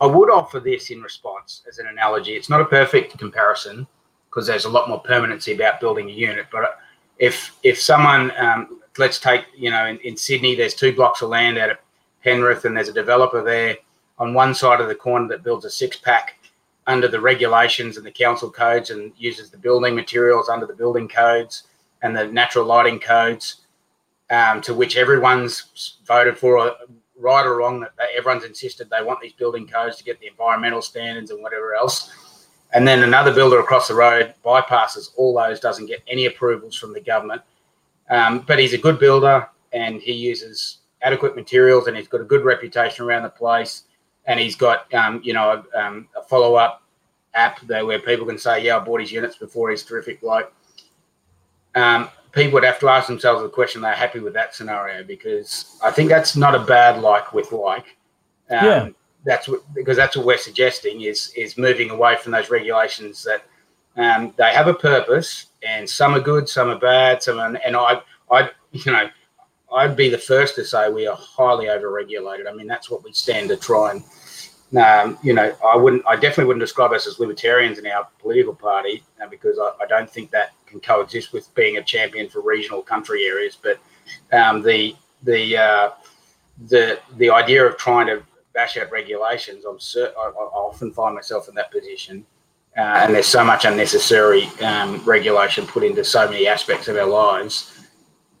I would offer this in response as an analogy. It's not a perfect comparison because there's a lot more permanency about building a unit. But if if someone, um, let's take, you know, in, in Sydney, there's two blocks of land out of Penrith, and there's a developer there on one side of the corner that builds a six pack under the regulations and the council codes and uses the building materials under the building codes and the natural lighting codes um, to which everyone's voted for right or wrong that everyone's insisted they want these building codes to get the environmental standards and whatever else and then another builder across the road bypasses all those doesn't get any approvals from the government um, but he's a good builder and he uses adequate materials and he's got a good reputation around the place and he's got um, you know a, um, a follow up app there where people can say, "Yeah, I bought his units before. He's terrific." Like, um, people would have to ask themselves the question: They're happy with that scenario because I think that's not a bad like with like. Um, yeah. That's what because that's what we're suggesting is is moving away from those regulations that um, they have a purpose and some are good, some are bad, some are, and I I you know I'd be the first to say we are highly overregulated. I mean, that's what we stand to try and, um, you know, I wouldn't, I definitely wouldn't describe us as libertarians in our political party uh, because I, I, don't think that can coexist with being a champion for regional country areas. But um, the the uh, the the idea of trying to bash out regulations, I'm certain I, I often find myself in that position. Uh, and there's so much unnecessary um, regulation put into so many aspects of our lives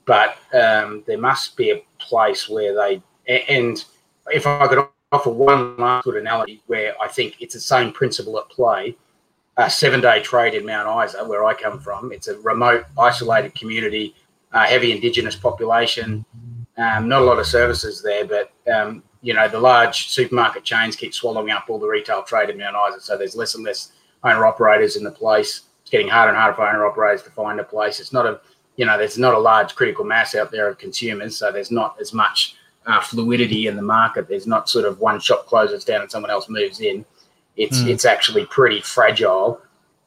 but um, there must be a place where they and if I could offer one last good analogy where I think it's the same principle at play. A seven-day trade in Mount Isa, where I come from, it's a remote, isolated community, uh, heavy Indigenous population. Um, not a lot of services there, but um, you know the large supermarket chains keep swallowing up all the retail trade in Mount Isa, so there's less and less owner operators in the place. It's getting harder and harder for owner operators to find a place. It's not a you know, there's not a large critical mass out there of consumers, so there's not as much uh, fluidity in the market. There's not sort of one shop closes down and someone else moves in. It's mm. it's actually pretty fragile,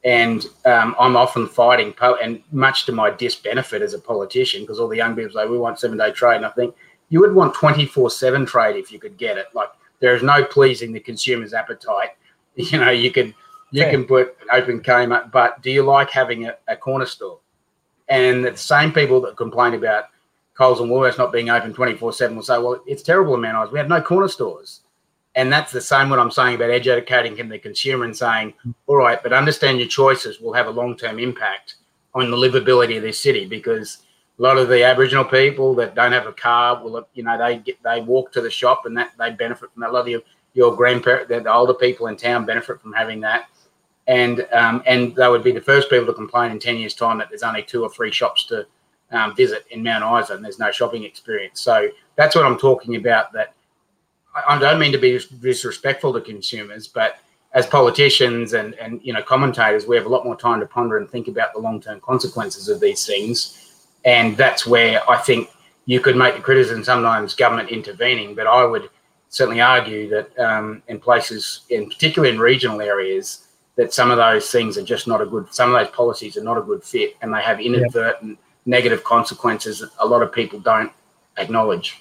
and um, I'm often fighting, po- and much to my disbenefit as a politician, because all the young people say we want seven day trade, and I think you would want 24 seven trade if you could get it. Like there is no pleasing the consumer's appetite. [LAUGHS] You know, you can you yeah. can put open Kmart, but do you like having a, a corner store? And the same people that complain about Coles and Woolworths not being open 24 7 will say, well, it's terrible in Mount Isa. We have no corner stores. And that's the same what I'm saying about educating the consumer and saying, all right, but understand your choices will have a long term impact on the livability of this city because a lot of the Aboriginal people that don't have a car will, you know, they get they walk to the shop and that they benefit from that. A lot of your, your grandparents, the older people in town benefit from having that and um, and they would be the first people to complain in 10 years time that there's only two or three shops to um, visit in Mount Isa and there's no shopping experience. So that's what I'm talking about. That I, don't mean to be disrespectful to consumers, but as politicians and and you know commentators, we have a lot more time to ponder and think about the long term consequences of these things, and that's where I think you could make the criticism sometimes government intervening, but I would certainly argue that um, in places, in particular in regional areas, that some of those things are just not a good some of those policies are not a good fit and they have inadvertent yep. negative consequences that a lot of people don't acknowledge.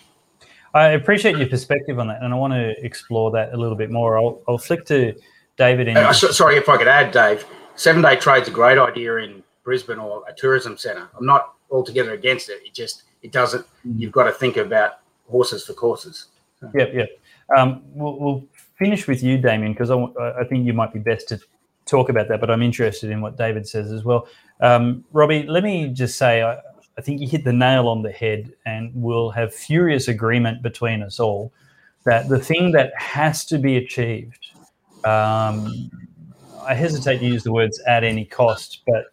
I appreciate your perspective on that and i want to explore that a little bit more. I'll, I'll flick to david uh, sorry if i could add dave seven day trade's a great idea in brisbane or a tourism centre. I'm not altogether against it. It just it doesn't you've got to think about horses for courses. Yep yep um, we'll, we'll finish with you damien because I, I think you might be best to talk about that, but I'm interested in what David says as well. Um, Robbie, let me just say, I, I, think you hit the nail on the head, and we'll have furious agreement between us all that the thing that has to be achieved, um, I hesitate to use the words at any cost, but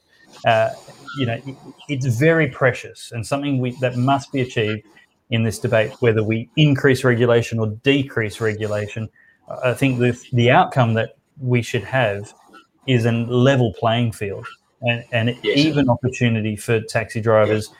uh, you know, it's very precious and something we, that must be achieved in this debate, whether we increase regulation or decrease regulation. I think the, the outcome that we should have is a level playing field and, and yes. even opportunity for taxi drivers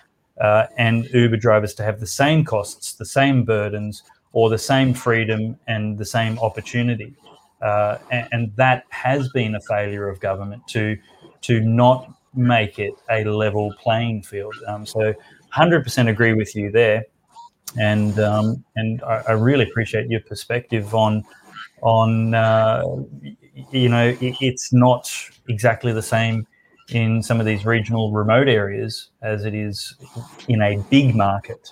uh, and Uber drivers to have the same costs, the same burdens, or the same freedom and the same opportunity. Uh, and, and, that has been a failure of government to to not make it a level playing field. Um, so, 100% agree with you there, and um, and I, I, really appreciate your perspective on on uh, you know it, it's not exactly the same in some of these regional remote areas as it is in a big market.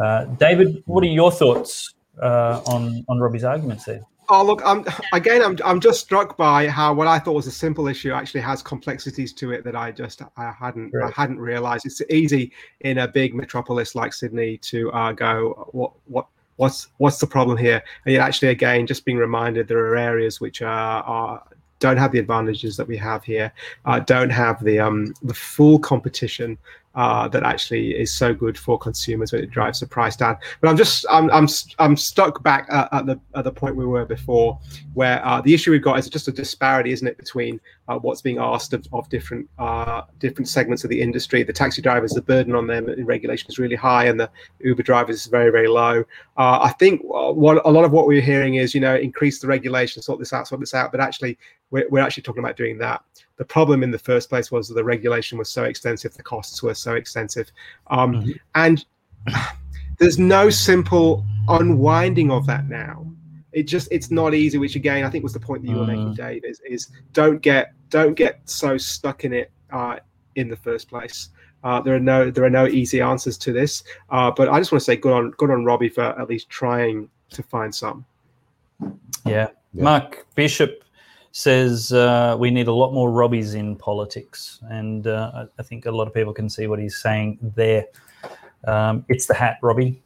Uh, David, what are your thoughts uh, on on Robbie's arguments there? Oh look, I'm again. I'm I'm just struck by how what I thought was a simple issue actually has complexities to it that I just I hadn't right. I hadn't realised. It's easy in a big metropolis like Sydney to uh, go what what what's what's the problem here, and yet actually again just being reminded there are areas which are, are don't have the advantages that we have here, uh, don't have the um, the full competition uh, that actually is so good for consumers when it drives the price down. But I'm just I'm I'm I'm stuck back at, at the at the point we were before, where uh, the issue we've got is just a disparity, isn't it, between uh, what's being asked of, of different uh, different segments of the industry. The taxi drivers, the burden on them in regulation is really high, and the Uber drivers is very very low. Uh, I think what a lot of what we're hearing is you know increase the regulation, sort this out, sort this out, but actually we're, we're actually talking about doing that. The problem in the first place was that the regulation was so extensive, the costs were so extensive, um, mm-hmm. and [SIGHS] there's no simple unwinding of that now. It just it's not easy. Which again, I think was the point that you were making, mm. Dave. Is, is don't get don't get so stuck in it uh, in the first place. Uh, there are no there are no easy answers to this, uh, but I just want to say good on good on Robbie for at least trying to find some. Yeah, yeah. Mark Bishop says uh, we need a lot more Robbies in politics, and uh, I think a lot of people can see what he's saying there. Um, it's the hat, Robbie.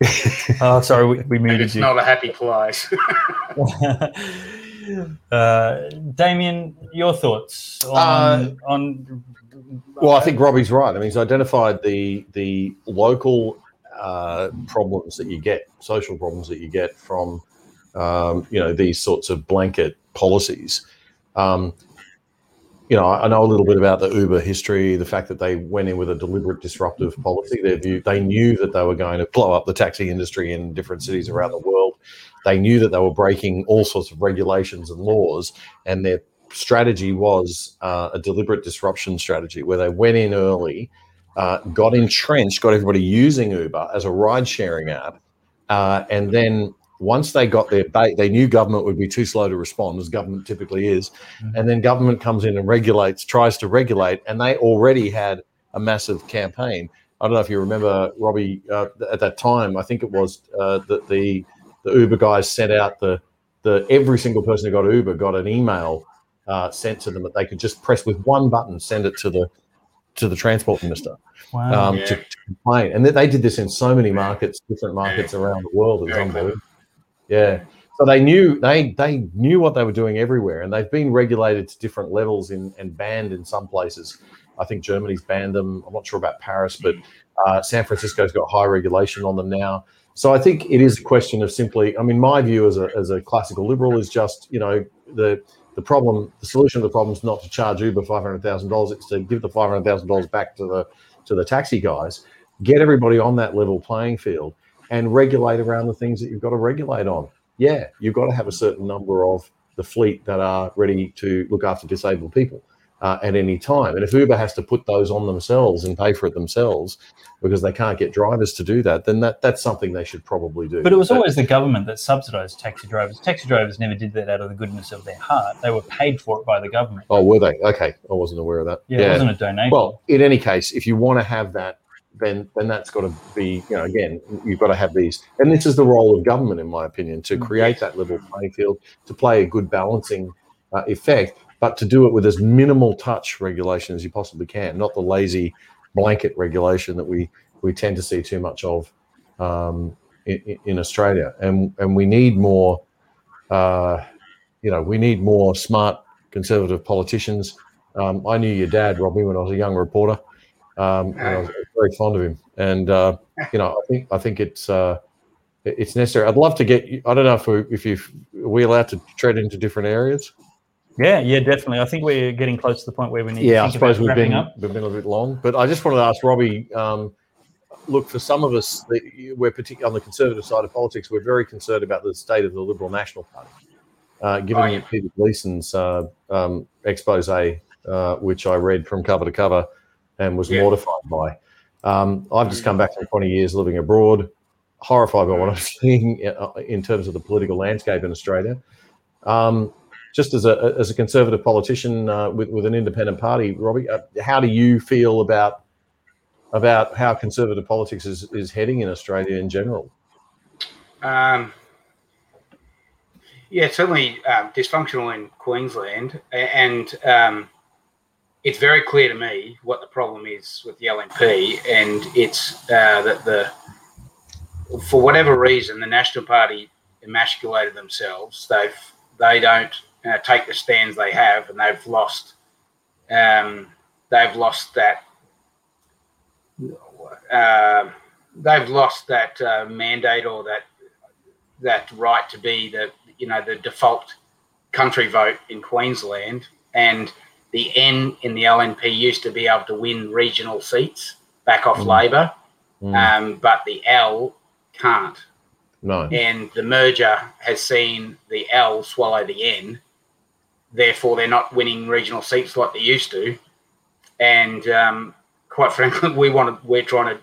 [LAUGHS] oh, sorry, we, we muted it's you. It's not a happy place. [LAUGHS] [LAUGHS] uh, Damien, your thoughts on, uh, on? Well, I think Robbie's right. I mean, he's identified the the local uh, problems that you get, social problems that you get from um, you know these sorts of blanket policies. Um, you know, I know a little bit about the Uber history, the fact that they went in with a deliberate disruptive policy. They view, they knew that they were going to blow up the taxi industry in different cities around the world. They knew that they were breaking all sorts of regulations and laws, and their strategy was uh, a deliberate disruption strategy where they went in early, uh, got entrenched, got everybody using Uber as a ride sharing app, uh, and then once they got their bait, they knew government would be too slow to respond, as government typically is. Mm-hmm. And then government comes in and regulates, tries to regulate, and they already had a massive campaign. I don't know if you remember, Robbie, uh, at that time, I think it was uh, that the, the Uber guys sent out the, the every single person who got Uber got an email uh, sent to them that they could just press with one button, send it to the to the transport minister wow. um, yeah. to, to, complain. And they, they did this in so many markets, different markets around the world. It was unbelievable. Yeah. So they knew they they knew what they were doing everywhere, and they've been regulated to different levels in, and banned in some places. I think Germany's banned them. I'm not sure about Paris, but uh, San Francisco's got high regulation on them now. So I think it is a question of simply. I mean, my view as a as a classical liberal is just you know the the problem, the solution to the problem is not to charge Uber five hundred thousand dollars. It's to give the five hundred thousand dollars back to the to the taxi guys, get everybody on that level playing field, and regulate around the things that you've got to regulate on. Yeah, you've got to have a certain number of the fleet that are ready to look after disabled people uh, at any time. And if Uber has to put those on themselves and pay for it themselves because they can't get drivers to do that, then that, that's something they should probably do. But it was always the government that subsidised taxi drivers. Taxi drivers never did that out of the goodness of their heart. They were paid for it by the government. Oh, were they? Okay, I wasn't aware of that. Yeah, yeah. it wasn't a donation. Well, in any case, if you want to have that then then that's got to be you know again you've got to have these and this is the role of government in my opinion to mm. create that level playing field to play a good balancing uh, effect but to do it with as minimal touch regulation as you possibly can not the lazy blanket regulation that we we tend to see too much of um, in, in, Australia. And and we need more uh, you know we need more smart conservative politicians. Um, I knew your dad Robbie when I was a young reporter um, I was very fond of him, and uh, you know, I think I think it's uh, it's necessary. I'd love to get. I don't know if we if you are we allowed to tread into different areas. Yeah, yeah, definitely. I think we're getting close to the point where we need. Yeah, to I suppose we've been up. we've been a bit long, but I just wanted to ask Robbie. Um, look, for some of us, we're particularly on the conservative side of politics. We're very concerned about the state of the Liberal National Party, uh, given oh, yeah. Peter Gleeson's uh, um, expose, uh, which I read from cover to cover, and was yeah. mortified by. Um, I've just come back from 20 years living abroad, horrified by what I'm [LAUGHS] seeing uh, in terms of the political landscape in Australia. Um, just as a as a conservative politician uh, with with an independent party, Robbie, uh, how do you feel about about how conservative politics is is heading in Australia in general? Um, yeah, certainly um, dysfunctional in Queensland, and um, it's very clear to me what the problem is with the LNP, and it's uh, that the for whatever reason the National Party emasculated themselves. They've they don't uh, take the stands they have, and they've lost. Um, they've lost that. Uh, they've lost that uh, mandate or that that right to be the you know the default country vote in Queensland, and the N in the LNP used to be able to win regional seats back off mm. Labor, mm. Um, but the L can't. No. And the merger has seen the L swallow the N, therefore they're not winning regional seats like they used to. And um, quite [LAUGHS] frankly, we want to, we're trying to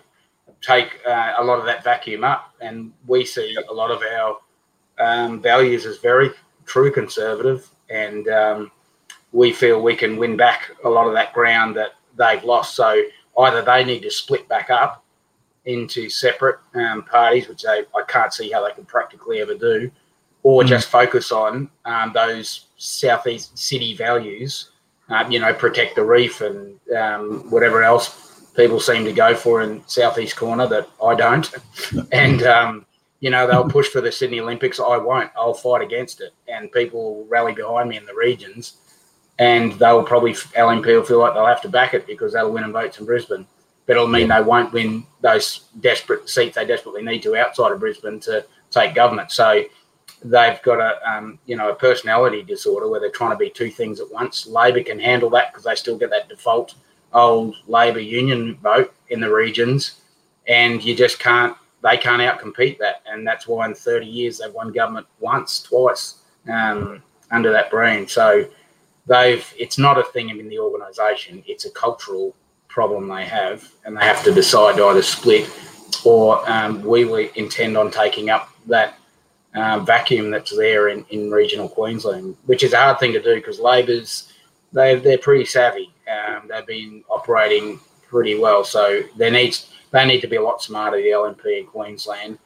take uh, a lot of that vacuum up, and we see a lot of our um, values as very true conservative, and um, we feel we can win back a lot of that ground that they've lost. So either they need to split back up into separate um, parties, which they, I can't see how they can practically ever do, or mm. just focus on um, those southeast city values. Um, you know, protect the reef and um, whatever else people seem to go for in southeast corner that I don't. [LAUGHS] and um, you know, they'll push for the Sydney Olympics. I won't. I'll fight against it, and people will rally behind me in the regions. And they'll probably LNP will feel like they'll have to back it because they'll win in votes in Brisbane but it'll mean yeah. they won't win those desperate seats they desperately need to outside of Brisbane to take government. So they've got a um, you know a personality disorder where they're trying to be two things at once. Labor can handle that because they still get that default old Labor union vote in the regions, and you just can't. They can't outcompete that, and that's why in 30 years they've won government once, twice um, under that brand. So they've. It's not a thing in the organisation; it's a cultural problem they have, and they have to decide to either split or um, we intend on taking up that uh, vacuum that's there in, in regional Queensland, which is a hard thing to do because Labor's they they're pretty savvy. Um, they've been operating pretty well, so there needs they need to be a lot smarter. The LNP in Queensland,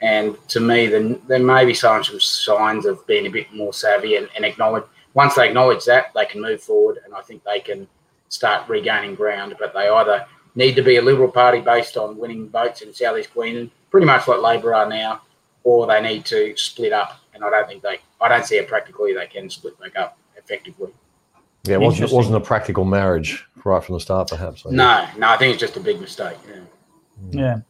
and to me, then there may be some signs of being a bit more savvy and, and acknowledge. Once they acknowledge that, they can move forward, and I think they can start regaining ground. But they either need to be a Liberal Party based on winning votes in Southeast Queensland, pretty much like Labor are now, or they need to split up. And I don't think they, I don't see it practically they can split back up effectively. Yeah, it wasn't, it wasn't a practical marriage right from the start, perhaps. no, no, I think it's just a big mistake. Yeah. Yeah.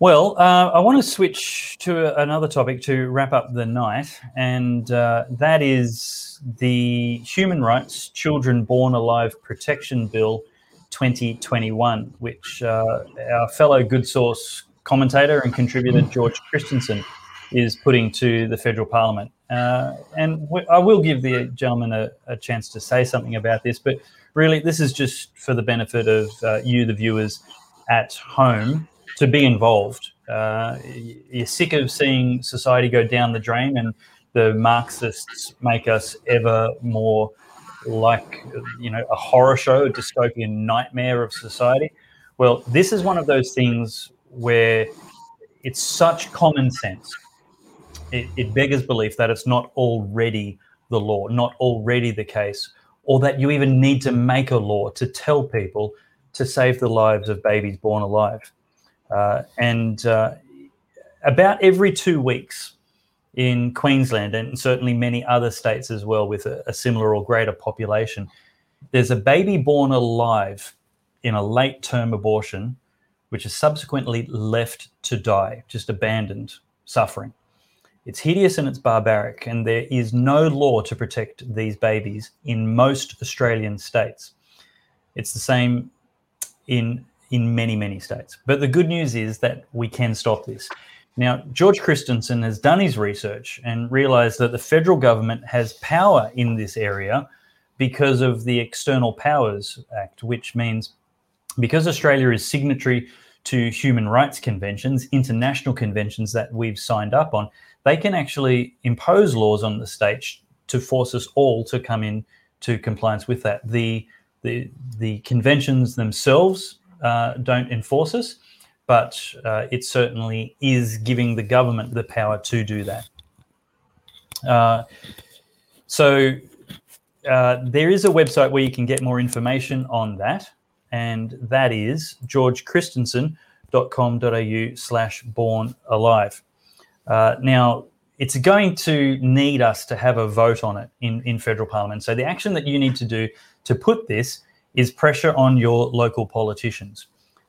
Well, uh, I want to switch to another topic to wrap up the night, and uh, that is the Human Rights Children Born Alive Protection Bill 2021, which uh, our fellow Good Sauce commentator and contributor George Christensen is putting to the federal parliament. Uh, and w- I will give the gentleman a, a, chance to say something about this, but really, this is just for the benefit of uh, you, the viewers at home to be involved. Uh, you're sick of seeing society go down the drain, and the Marxists make us ever more like you know a horror show, a dystopian nightmare of society. Well, this is one of those things where it's such common sense. It, it beggars belief that it's not already the law, not already the case, or that you even need to make a law to tell people to save the lives of babies born alive. Uh, and uh, about every two weeks in Queensland, and certainly many other states as well, with a, a similar or greater population, there's a baby born alive in a late term abortion, which is subsequently left to die, just abandoned, suffering. It's hideous and it's barbaric, and there is no law to protect these babies in most Australian states. It's the same in in many many states. But the good news is that we can stop this. Now, George Christensen has done his research and realized that the federal government has power in this area because of the External Powers Act, which means because Australia is signatory to human rights conventions, international conventions that we've signed up on, they can actually impose laws on the states to force us all to come in to compliance with that. The the the conventions themselves uh, don't enforce us, but uh, it certainly is giving the government the power to do that. Uh, so uh, there is a website where you can get more information on that, and that is georgechristensen.com.au slash born alive. Uh, now, it's going to need us to have a vote on it in, in federal parliament. So the action that you need to do to put this is pressure on your local politicians.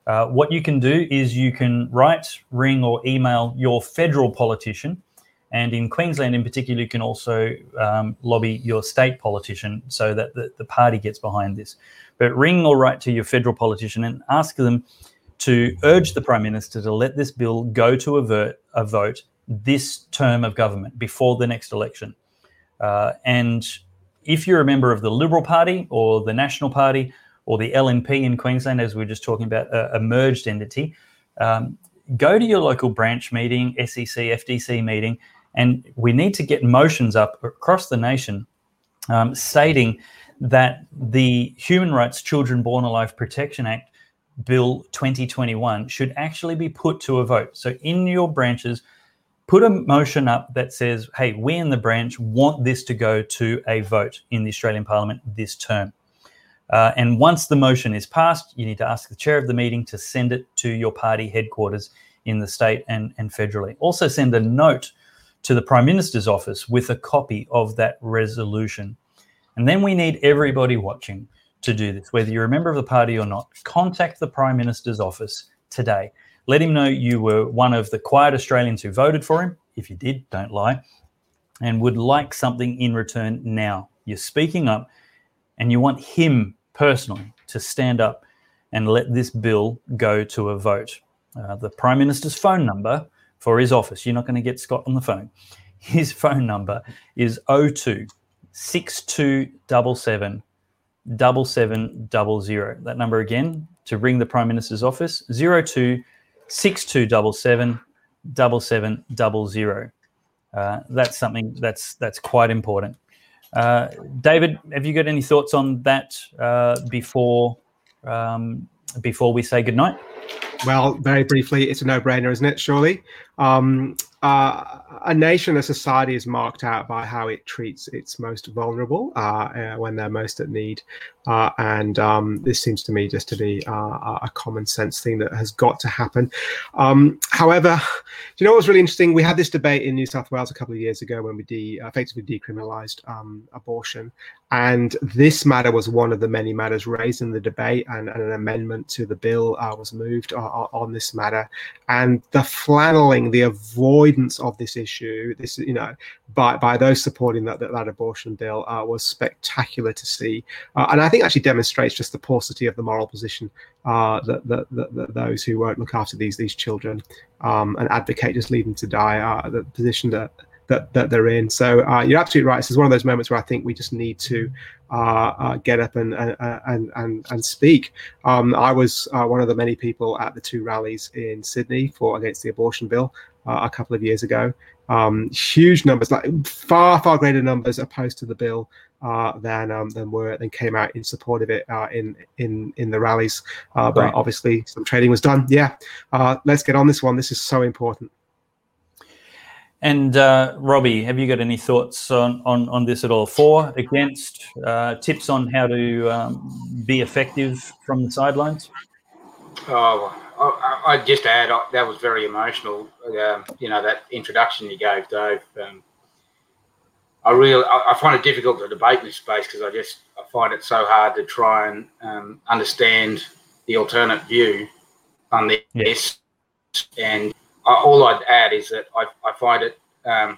Uh, what you can do is you can write, ring, or email your federal politician. And in Queensland, in particular, you can also um, lobby your state politician so that the, the party gets behind this. But ring or write to your federal politician and ask them to urge the Prime Minister to let this bill go to a, a vote this term of government before the next election. Uh, and if you're a member of the Liberal Party or the National Party or the LNP in Queensland, as we are just talking about, a, a merged entity, um, go to your local branch meeting, SEC, FDC meeting, and we need to get motions up across the nation um, stating that the Human Rights Children Born Alive Protection Act, Bill 2021, should actually be put to a vote. So in your branches, put a motion up that says, hey, we in the branch want this to go to a vote in the Australian Parliament this term. Uh, and once the motion is passed, you need to ask the chair of the meeting to send it to your party headquarters in the state and, and federally. Also, send a note to the Prime Minister's office with a copy of that resolution. And then we need everybody watching to do this, whether you're a member of the party or not. Contact the Prime Minister's office today let him know you were one of the quiet Australians who voted for him. If you did, don't lie. And would like something in return now. You're speaking up and you want him personally to stand up and let this bill go to a vote. Uh, the Prime Minister's phone number for his office, you're not going to get Scott on the phone. His phone number is 02 6277 7700. That number again to ring the Prime Minister's office 02 6277 7700. Uh, that's something that's that's quite important. Uh, David, have you got any thoughts on that uh, before um, before we say goodnight? Well, very briefly, it's a no-brainer, isn't it? Surely, um, uh, a nation, a society is marked out by how it treats its most vulnerable uh, uh, when they're most at need. Uh, and um, this seems to me just to be uh, a common sense thing that has got to happen. Um, however, do you know what was really interesting? We had this debate in New South Wales a couple of years ago when we de- effectively decriminalised um, abortion. And this matter was one of the many matters raised in the debate, and, and an amendment to the bill uh, was moved on this matter. And the flanneling, the avoidance of this issue, this you know, by by those supporting that that, that abortion bill uh, was spectacular to see, uh, and I think actually demonstrates just the paucity of the moral position uh, that, that, that, that, those who won't look after these these children um, and advocate just leave them to die, uh, the position that that, that they're in. So uh, you're absolutely right. This is one of those moments where I think we just need to uh, uh, get up and and and and speak. Um, I was uh, one of the many people at the two rallies in Sydney for against the abortion bill uh, a couple of years ago. Um, huge numbers, like far far greater numbers opposed to the bill uh, than um, than were than came out in support of it uh, in in in the rallies. Uh, but obviously, some trading was done. Yeah, uh, let's get on this one. This is so important. And uh, Robbie, have you got any thoughts on, on, on this at all? For, against, uh, tips on how to um, be effective from the sidelines? Oh, I, would just add uh, that was very emotional. Um, you know that introduction you gave, Dave. Um, I really I, I, find it difficult to debate in this space because I just I find it so hard to try and um, understand the alternate view on this. Yes. And all I'd add is that I, I find it um,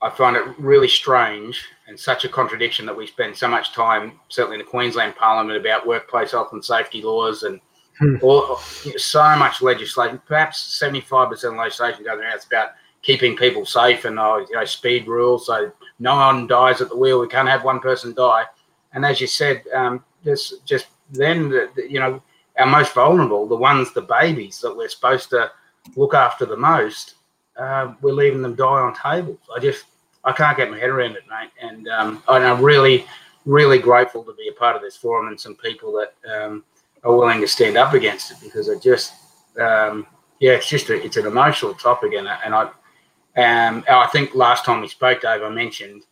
I find it really strange and such a contradiction that we spend so much time, certainly in the Queensland Parliament, about workplace health and safety laws and Hmm. all, so much legislation. Perhaps seventy-five percent of legislation goes around. It's about keeping people safe and uh, you know speed rules, so no one dies at the wheel. We can't have one person die. And as you said, um, just just then, the, the- you know, our most vulnerable, the ones, the babies that we're supposed to look after the most, uh, we're leaving them die on tables. I just I can't get my head around it, mate. And um, and I'm really, really grateful to be a part of this forum and some people that um, are willing to stand up against it because it just, um, yeah, it's just a, it's an emotional topic, and I- and I, um, I think last time we spoke, Dave, I mentioned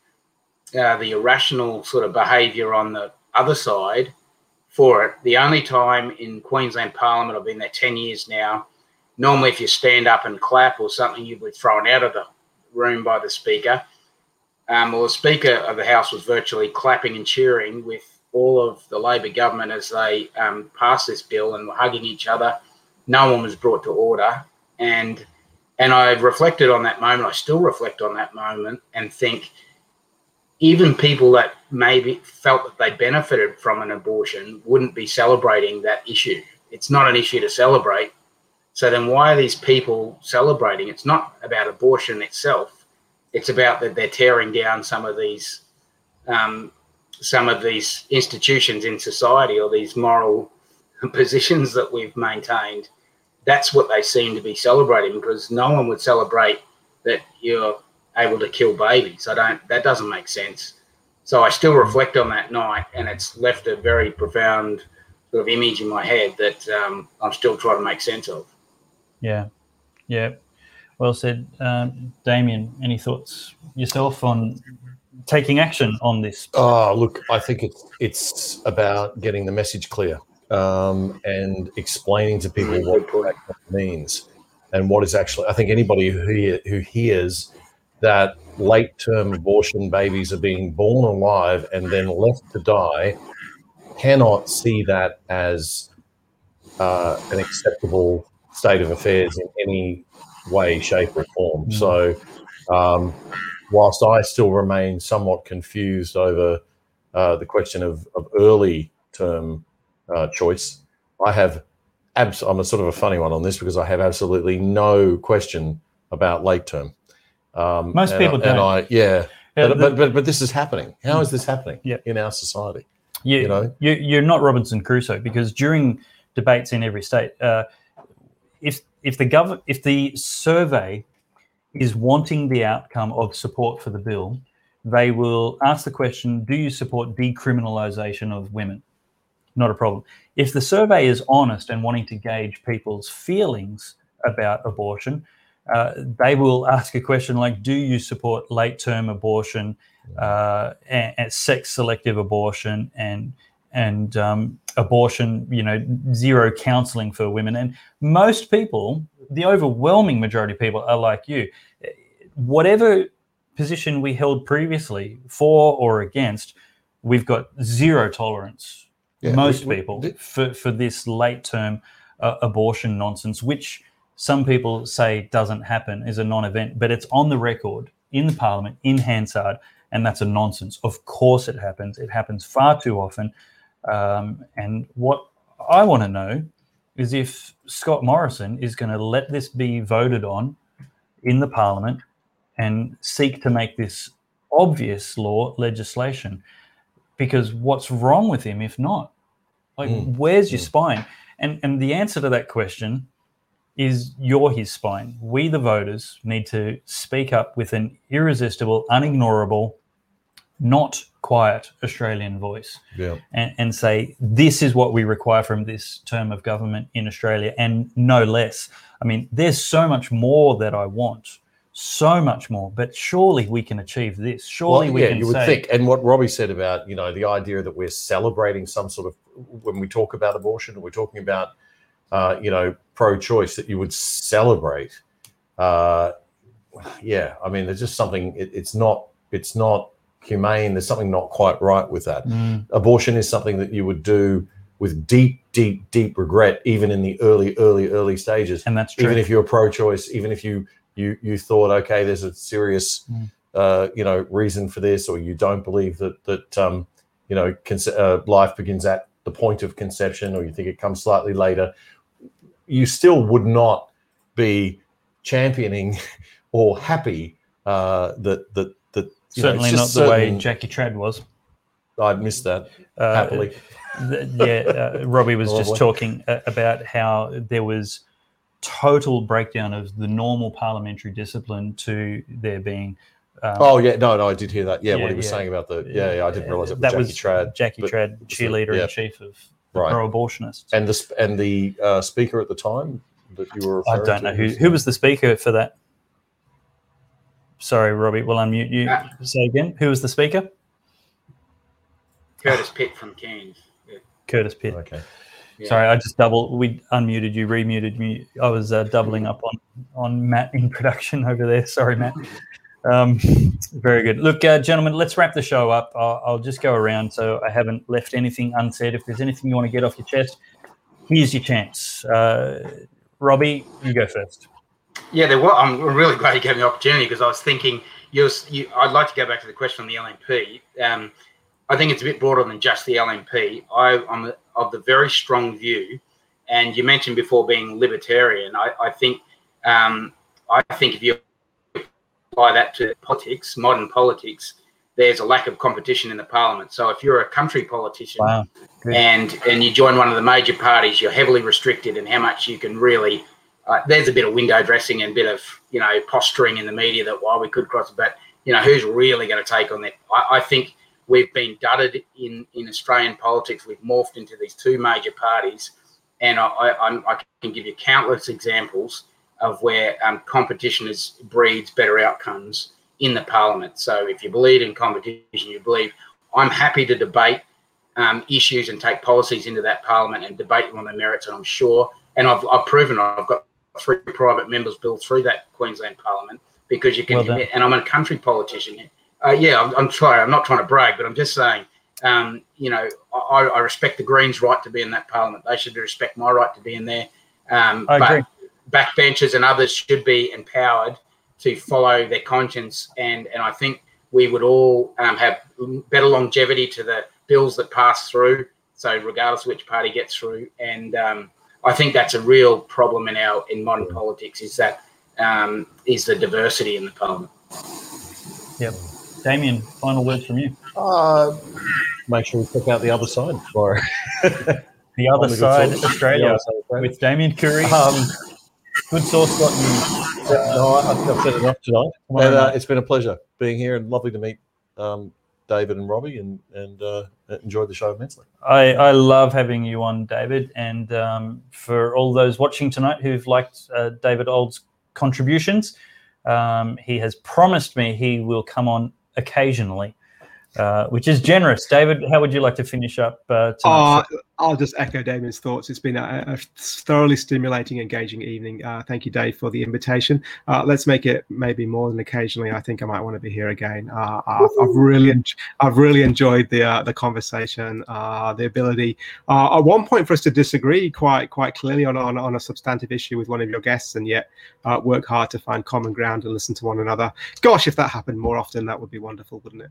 uh, the irrational sort of behaviour on the other side for it. The only time in Queensland Parliament, I've been there ten years now. Normally, if you stand up and clap or something, you'd be thrown out of the room by the speaker. Um, well, the Speaker of the House was virtually clapping and cheering with all of the Labor government as they um, passed this bill and were hugging each other. No one was brought to order, and and I reflected on that moment. I still reflect on that moment and think even people that maybe felt that they benefited from an abortion wouldn't be celebrating that issue. It's not an issue to celebrate. So then, why are these people celebrating? It's not about abortion itself. It's about that they're tearing down some of these, um, some of these institutions in society or these moral [LAUGHS] positions that we've maintained. That's what they seem to be celebrating because no one would celebrate that you're able to kill babies. I don't. That doesn't make sense. So I still reflect on that night, and it's left a very profound sort of image in my head that um, I'm still trying to make sense of. Yeah, yeah. Well said, um, Damien. Any thoughts yourself on taking action on this? Oh, look, I think it's it's about getting the message clear um, and explaining to people what means and what is actually. I think anybody who hear, who hears that late term abortion babies are being born alive and then left to die cannot see that as uh, an acceptable state of affairs in any way, shape, or form. Mm. So, um, whilst I still remain somewhat confused over uh, the question of, of early term uh, choice, I have. Abs- I'm a sort of a funny one on this because I have absolutely no question about late term. Um, Most and people I, don't. I, yeah, Yeah, but, the- but, but but this is happening. How is this happening Yeah. in our society? you, you know? you, you're not Robinson Crusoe because during debates in every state, uh, if if the gov- if the survey is wanting the outcome of support for the bill, they will ask the question: Do you support decriminalisation of women? Not a problem. If the survey is honest and wanting to gauge people's feelings about abortion, uh, they will ask a question like, "Do you support late-term abortion uh, and, and sex-selective abortion and and um, abortion? You know, zero counselling for women?" And most people, the overwhelming majority of people, are like you. Whatever position we held previously, for or against, we've got zero tolerance Yeah, most we- we- people th- for, for this late term uh, abortion nonsense, which some people say doesn't happen, is a non event, but it's on the record in the parliament, in Hansard, and that's a nonsense. Of course it happens. It happens far too often. Um, and what I want to know is if Scott Morrison is going to let this be voted on in the parliament and seek to make this obvious law legislation because what's wrong with him if not like Mm. where's your Mm. spine and and the answer to that question is you're his spine we the voters need to speak up with an irresistible unignorable not quiet australian voice Yeah. and, and say this is what we require from this term of government in Australia and no less. I mean, there's so much more that I want, so much more, but surely we can achieve this. Surely Well, we yeah, can you would say, think. And what Robbie said about, you know, the idea that we're celebrating some sort of, when we talk about abortion, we're talking about, uh, you know, pro-choice that you would celebrate. Uh, yeah, I mean, there's just something. It, it's not. It's not humane. There's something not quite right with that. Mm, Abortion is something that you would do with deep, deep, deep regret, even in the early, early, early stages and that's true. even if you're pro-choice, even if you you you thought, okay, there's a serious Mm. uh, you know reason for this, or you don't believe that that um, you know conce- uh, life begins at the point of conception, or you think it comes slightly later, you still would not be championing [LAUGHS] or happy uh, that that you know, Certainly not the way Jackie Trad was. I'd missed that Uh, happily. [LAUGHS] yeah, uh, Robbie was just talking uh, about how there was total breakdown of the normal parliamentary discipline to there being. Um, Oh yeah, no, no, I did hear that. Yeah, Yeah, what he was yeah. saying about the yeah, yeah I didn't realize it was that Jackie was Trad Jackie but- Trad, cheerleader in chief of Right. pro-abortionists. and the and the uh, speaker at the time that you were. I don't to know who who was the speaker for that. Sorry, Robbie. We'll unmute you. Ah. Say again. Who was the speaker? Curtis Pitt from Cairns. Yeah. Curtis Pitt. Okay. Yeah. Sorry, I just double. We unmuted you, remuted me. I was uh, doubling up on on Matt in [LAUGHS] production over there. Sorry, Matt. Um, very good. Look, uh, gentlemen, let's wrap the show up. I'll, I'll just go around so I haven't left anything unsaid. If there's anything you want to get off your chest, here's your chance. Uh, Robbie, you go first. Yeah, there were. I'm really glad you gave me the opportunity because I was thinking you, was, you. I'd like to go back to the question on the LNP. Um, I think it's a bit broader than just the LNP. I, I'm of the very strong view, and you mentioned before being libertarian. I, I think, um, I think if you apply that to politics, modern politics, there's a lack of competition in the parliament. So if you're a country politician, Wow. And and you join one of the major parties, you're heavily restricted in how much you can really. Uh, there's a bit of window dressing and a bit of you know posturing in the media that while we could cross, but you know who's really going to take on that? I, I think we've been dudded in in Australian politics. We've morphed into these two major parties, and I I, I can give you countless examples of where um, competition is breeds better outcomes in the parliament. So if you believe in competition, you believe. I'm happy to debate um, issues and take policies into that parliament and debate them on their merits. And I'm sure, and I've, I've proven I've got three private members bill through that Queensland Parliament because you can. Well done. and I'm a country politician. Uh, yeah, I'm, I'm sorry, I'm not trying to brag, but I'm just saying. Um, you know, I, I respect the Greens' right to be in that Parliament. They should respect my right to be in there. Um, I but agree. backbenchers and others should be empowered to follow their conscience, and and I think we would all um, have better longevity to the bills that pass through. So regardless of which party gets through, and um, I think that's a real problem in our in modern politics is that um, is the diversity in the parliament. Yep. Damien, final words from you. Uh, make sure we check out the other side tomorrow. [LAUGHS] The other the side, Source. Australia, The other side, with Damien Coory. Um, Good Sauce got news. yeah, no, I, I think I've said enough tonight. And, uh, it's been a pleasure being here and lovely to meet um, David and Robbie and and uh, enjoyed the show immensely. I, I love having you on, David. And um, for all those watching tonight who've liked uh, David Ould's contributions, um, he has promised me he will come on occasionally, uh, which is generous. David, how would you like to finish up uh, tonight? Uh, I'll just echo Damien's thoughts. It's been a, a thoroughly stimulating, engaging evening. Uh, thank you, Dave, for the invitation. Uh, let's make it maybe more than occasionally. I think I might want to be here again. Uh, I've, I've really, en- I've really enjoyed the uh, the conversation, uh, the ability. Uh, at one point, for us to disagree quite quite clearly on, on on a substantive issue with one of your guests, and yet uh, work hard to find common ground and listen to one another. Gosh, if that happened more often, that would be wonderful, wouldn't it?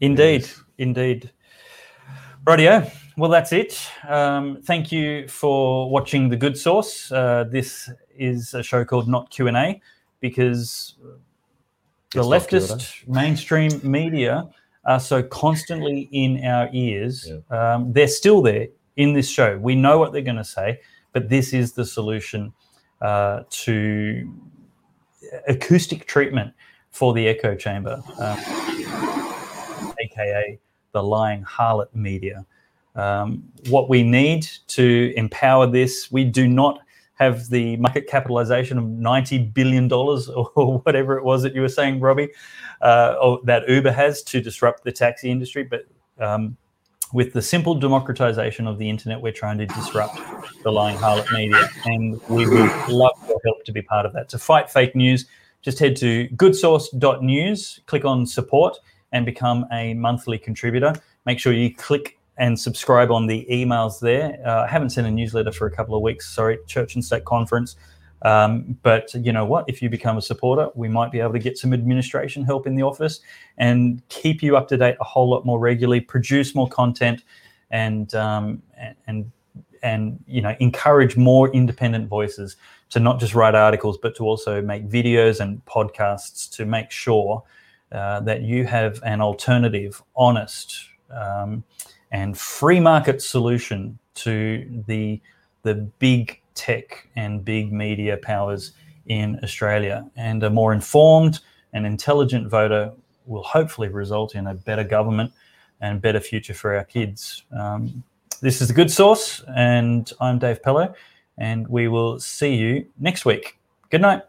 Indeed, indeed. Rightio. Well, that's it. Um, thank you for watching The Good Sauce. Uh, this is a show called Not Q and A because the It's leftist mainstream media are so constantly in our ears. Yeah. Um, they're still there in this show. We know what they're going to say, but this is the solution uh, to acoustic treatment for the echo chamber. Um, aka the lying harlot media. Um, what we need to empower this, we do not have the market capitalization of $90 billion [LAUGHS] or whatever it was that you were saying, Robbie, uh, that Uber has to disrupt the taxi industry. But um, with the simple democratization of the internet, we're trying to disrupt the lying harlot media. And we would love your help to be part of that. To fight fake news, just head to goodsauce.news, click on support, and become a monthly contributor. Make sure you click and subscribe on the emails there. Uh, I haven't sent a newsletter for a couple of weeks. Sorry, Church and State Conference Um, but you know what? If you become a supporter, we might be able to get some administration help in the office and keep you up to date a whole lot more regularly, produce more content, and um, and and you know encourage more independent voices to not just write articles, but to also make videos and podcasts to make sure uh, that you have an alternative, honest, um, and free market solution to the the big tech and big media powers in Australia. And a more informed and intelligent voter will hopefully result in a better government and better future for our kids. Um, this is the Good Sauce, and I'm Dave Pellowe, and we will see you next week. Good night.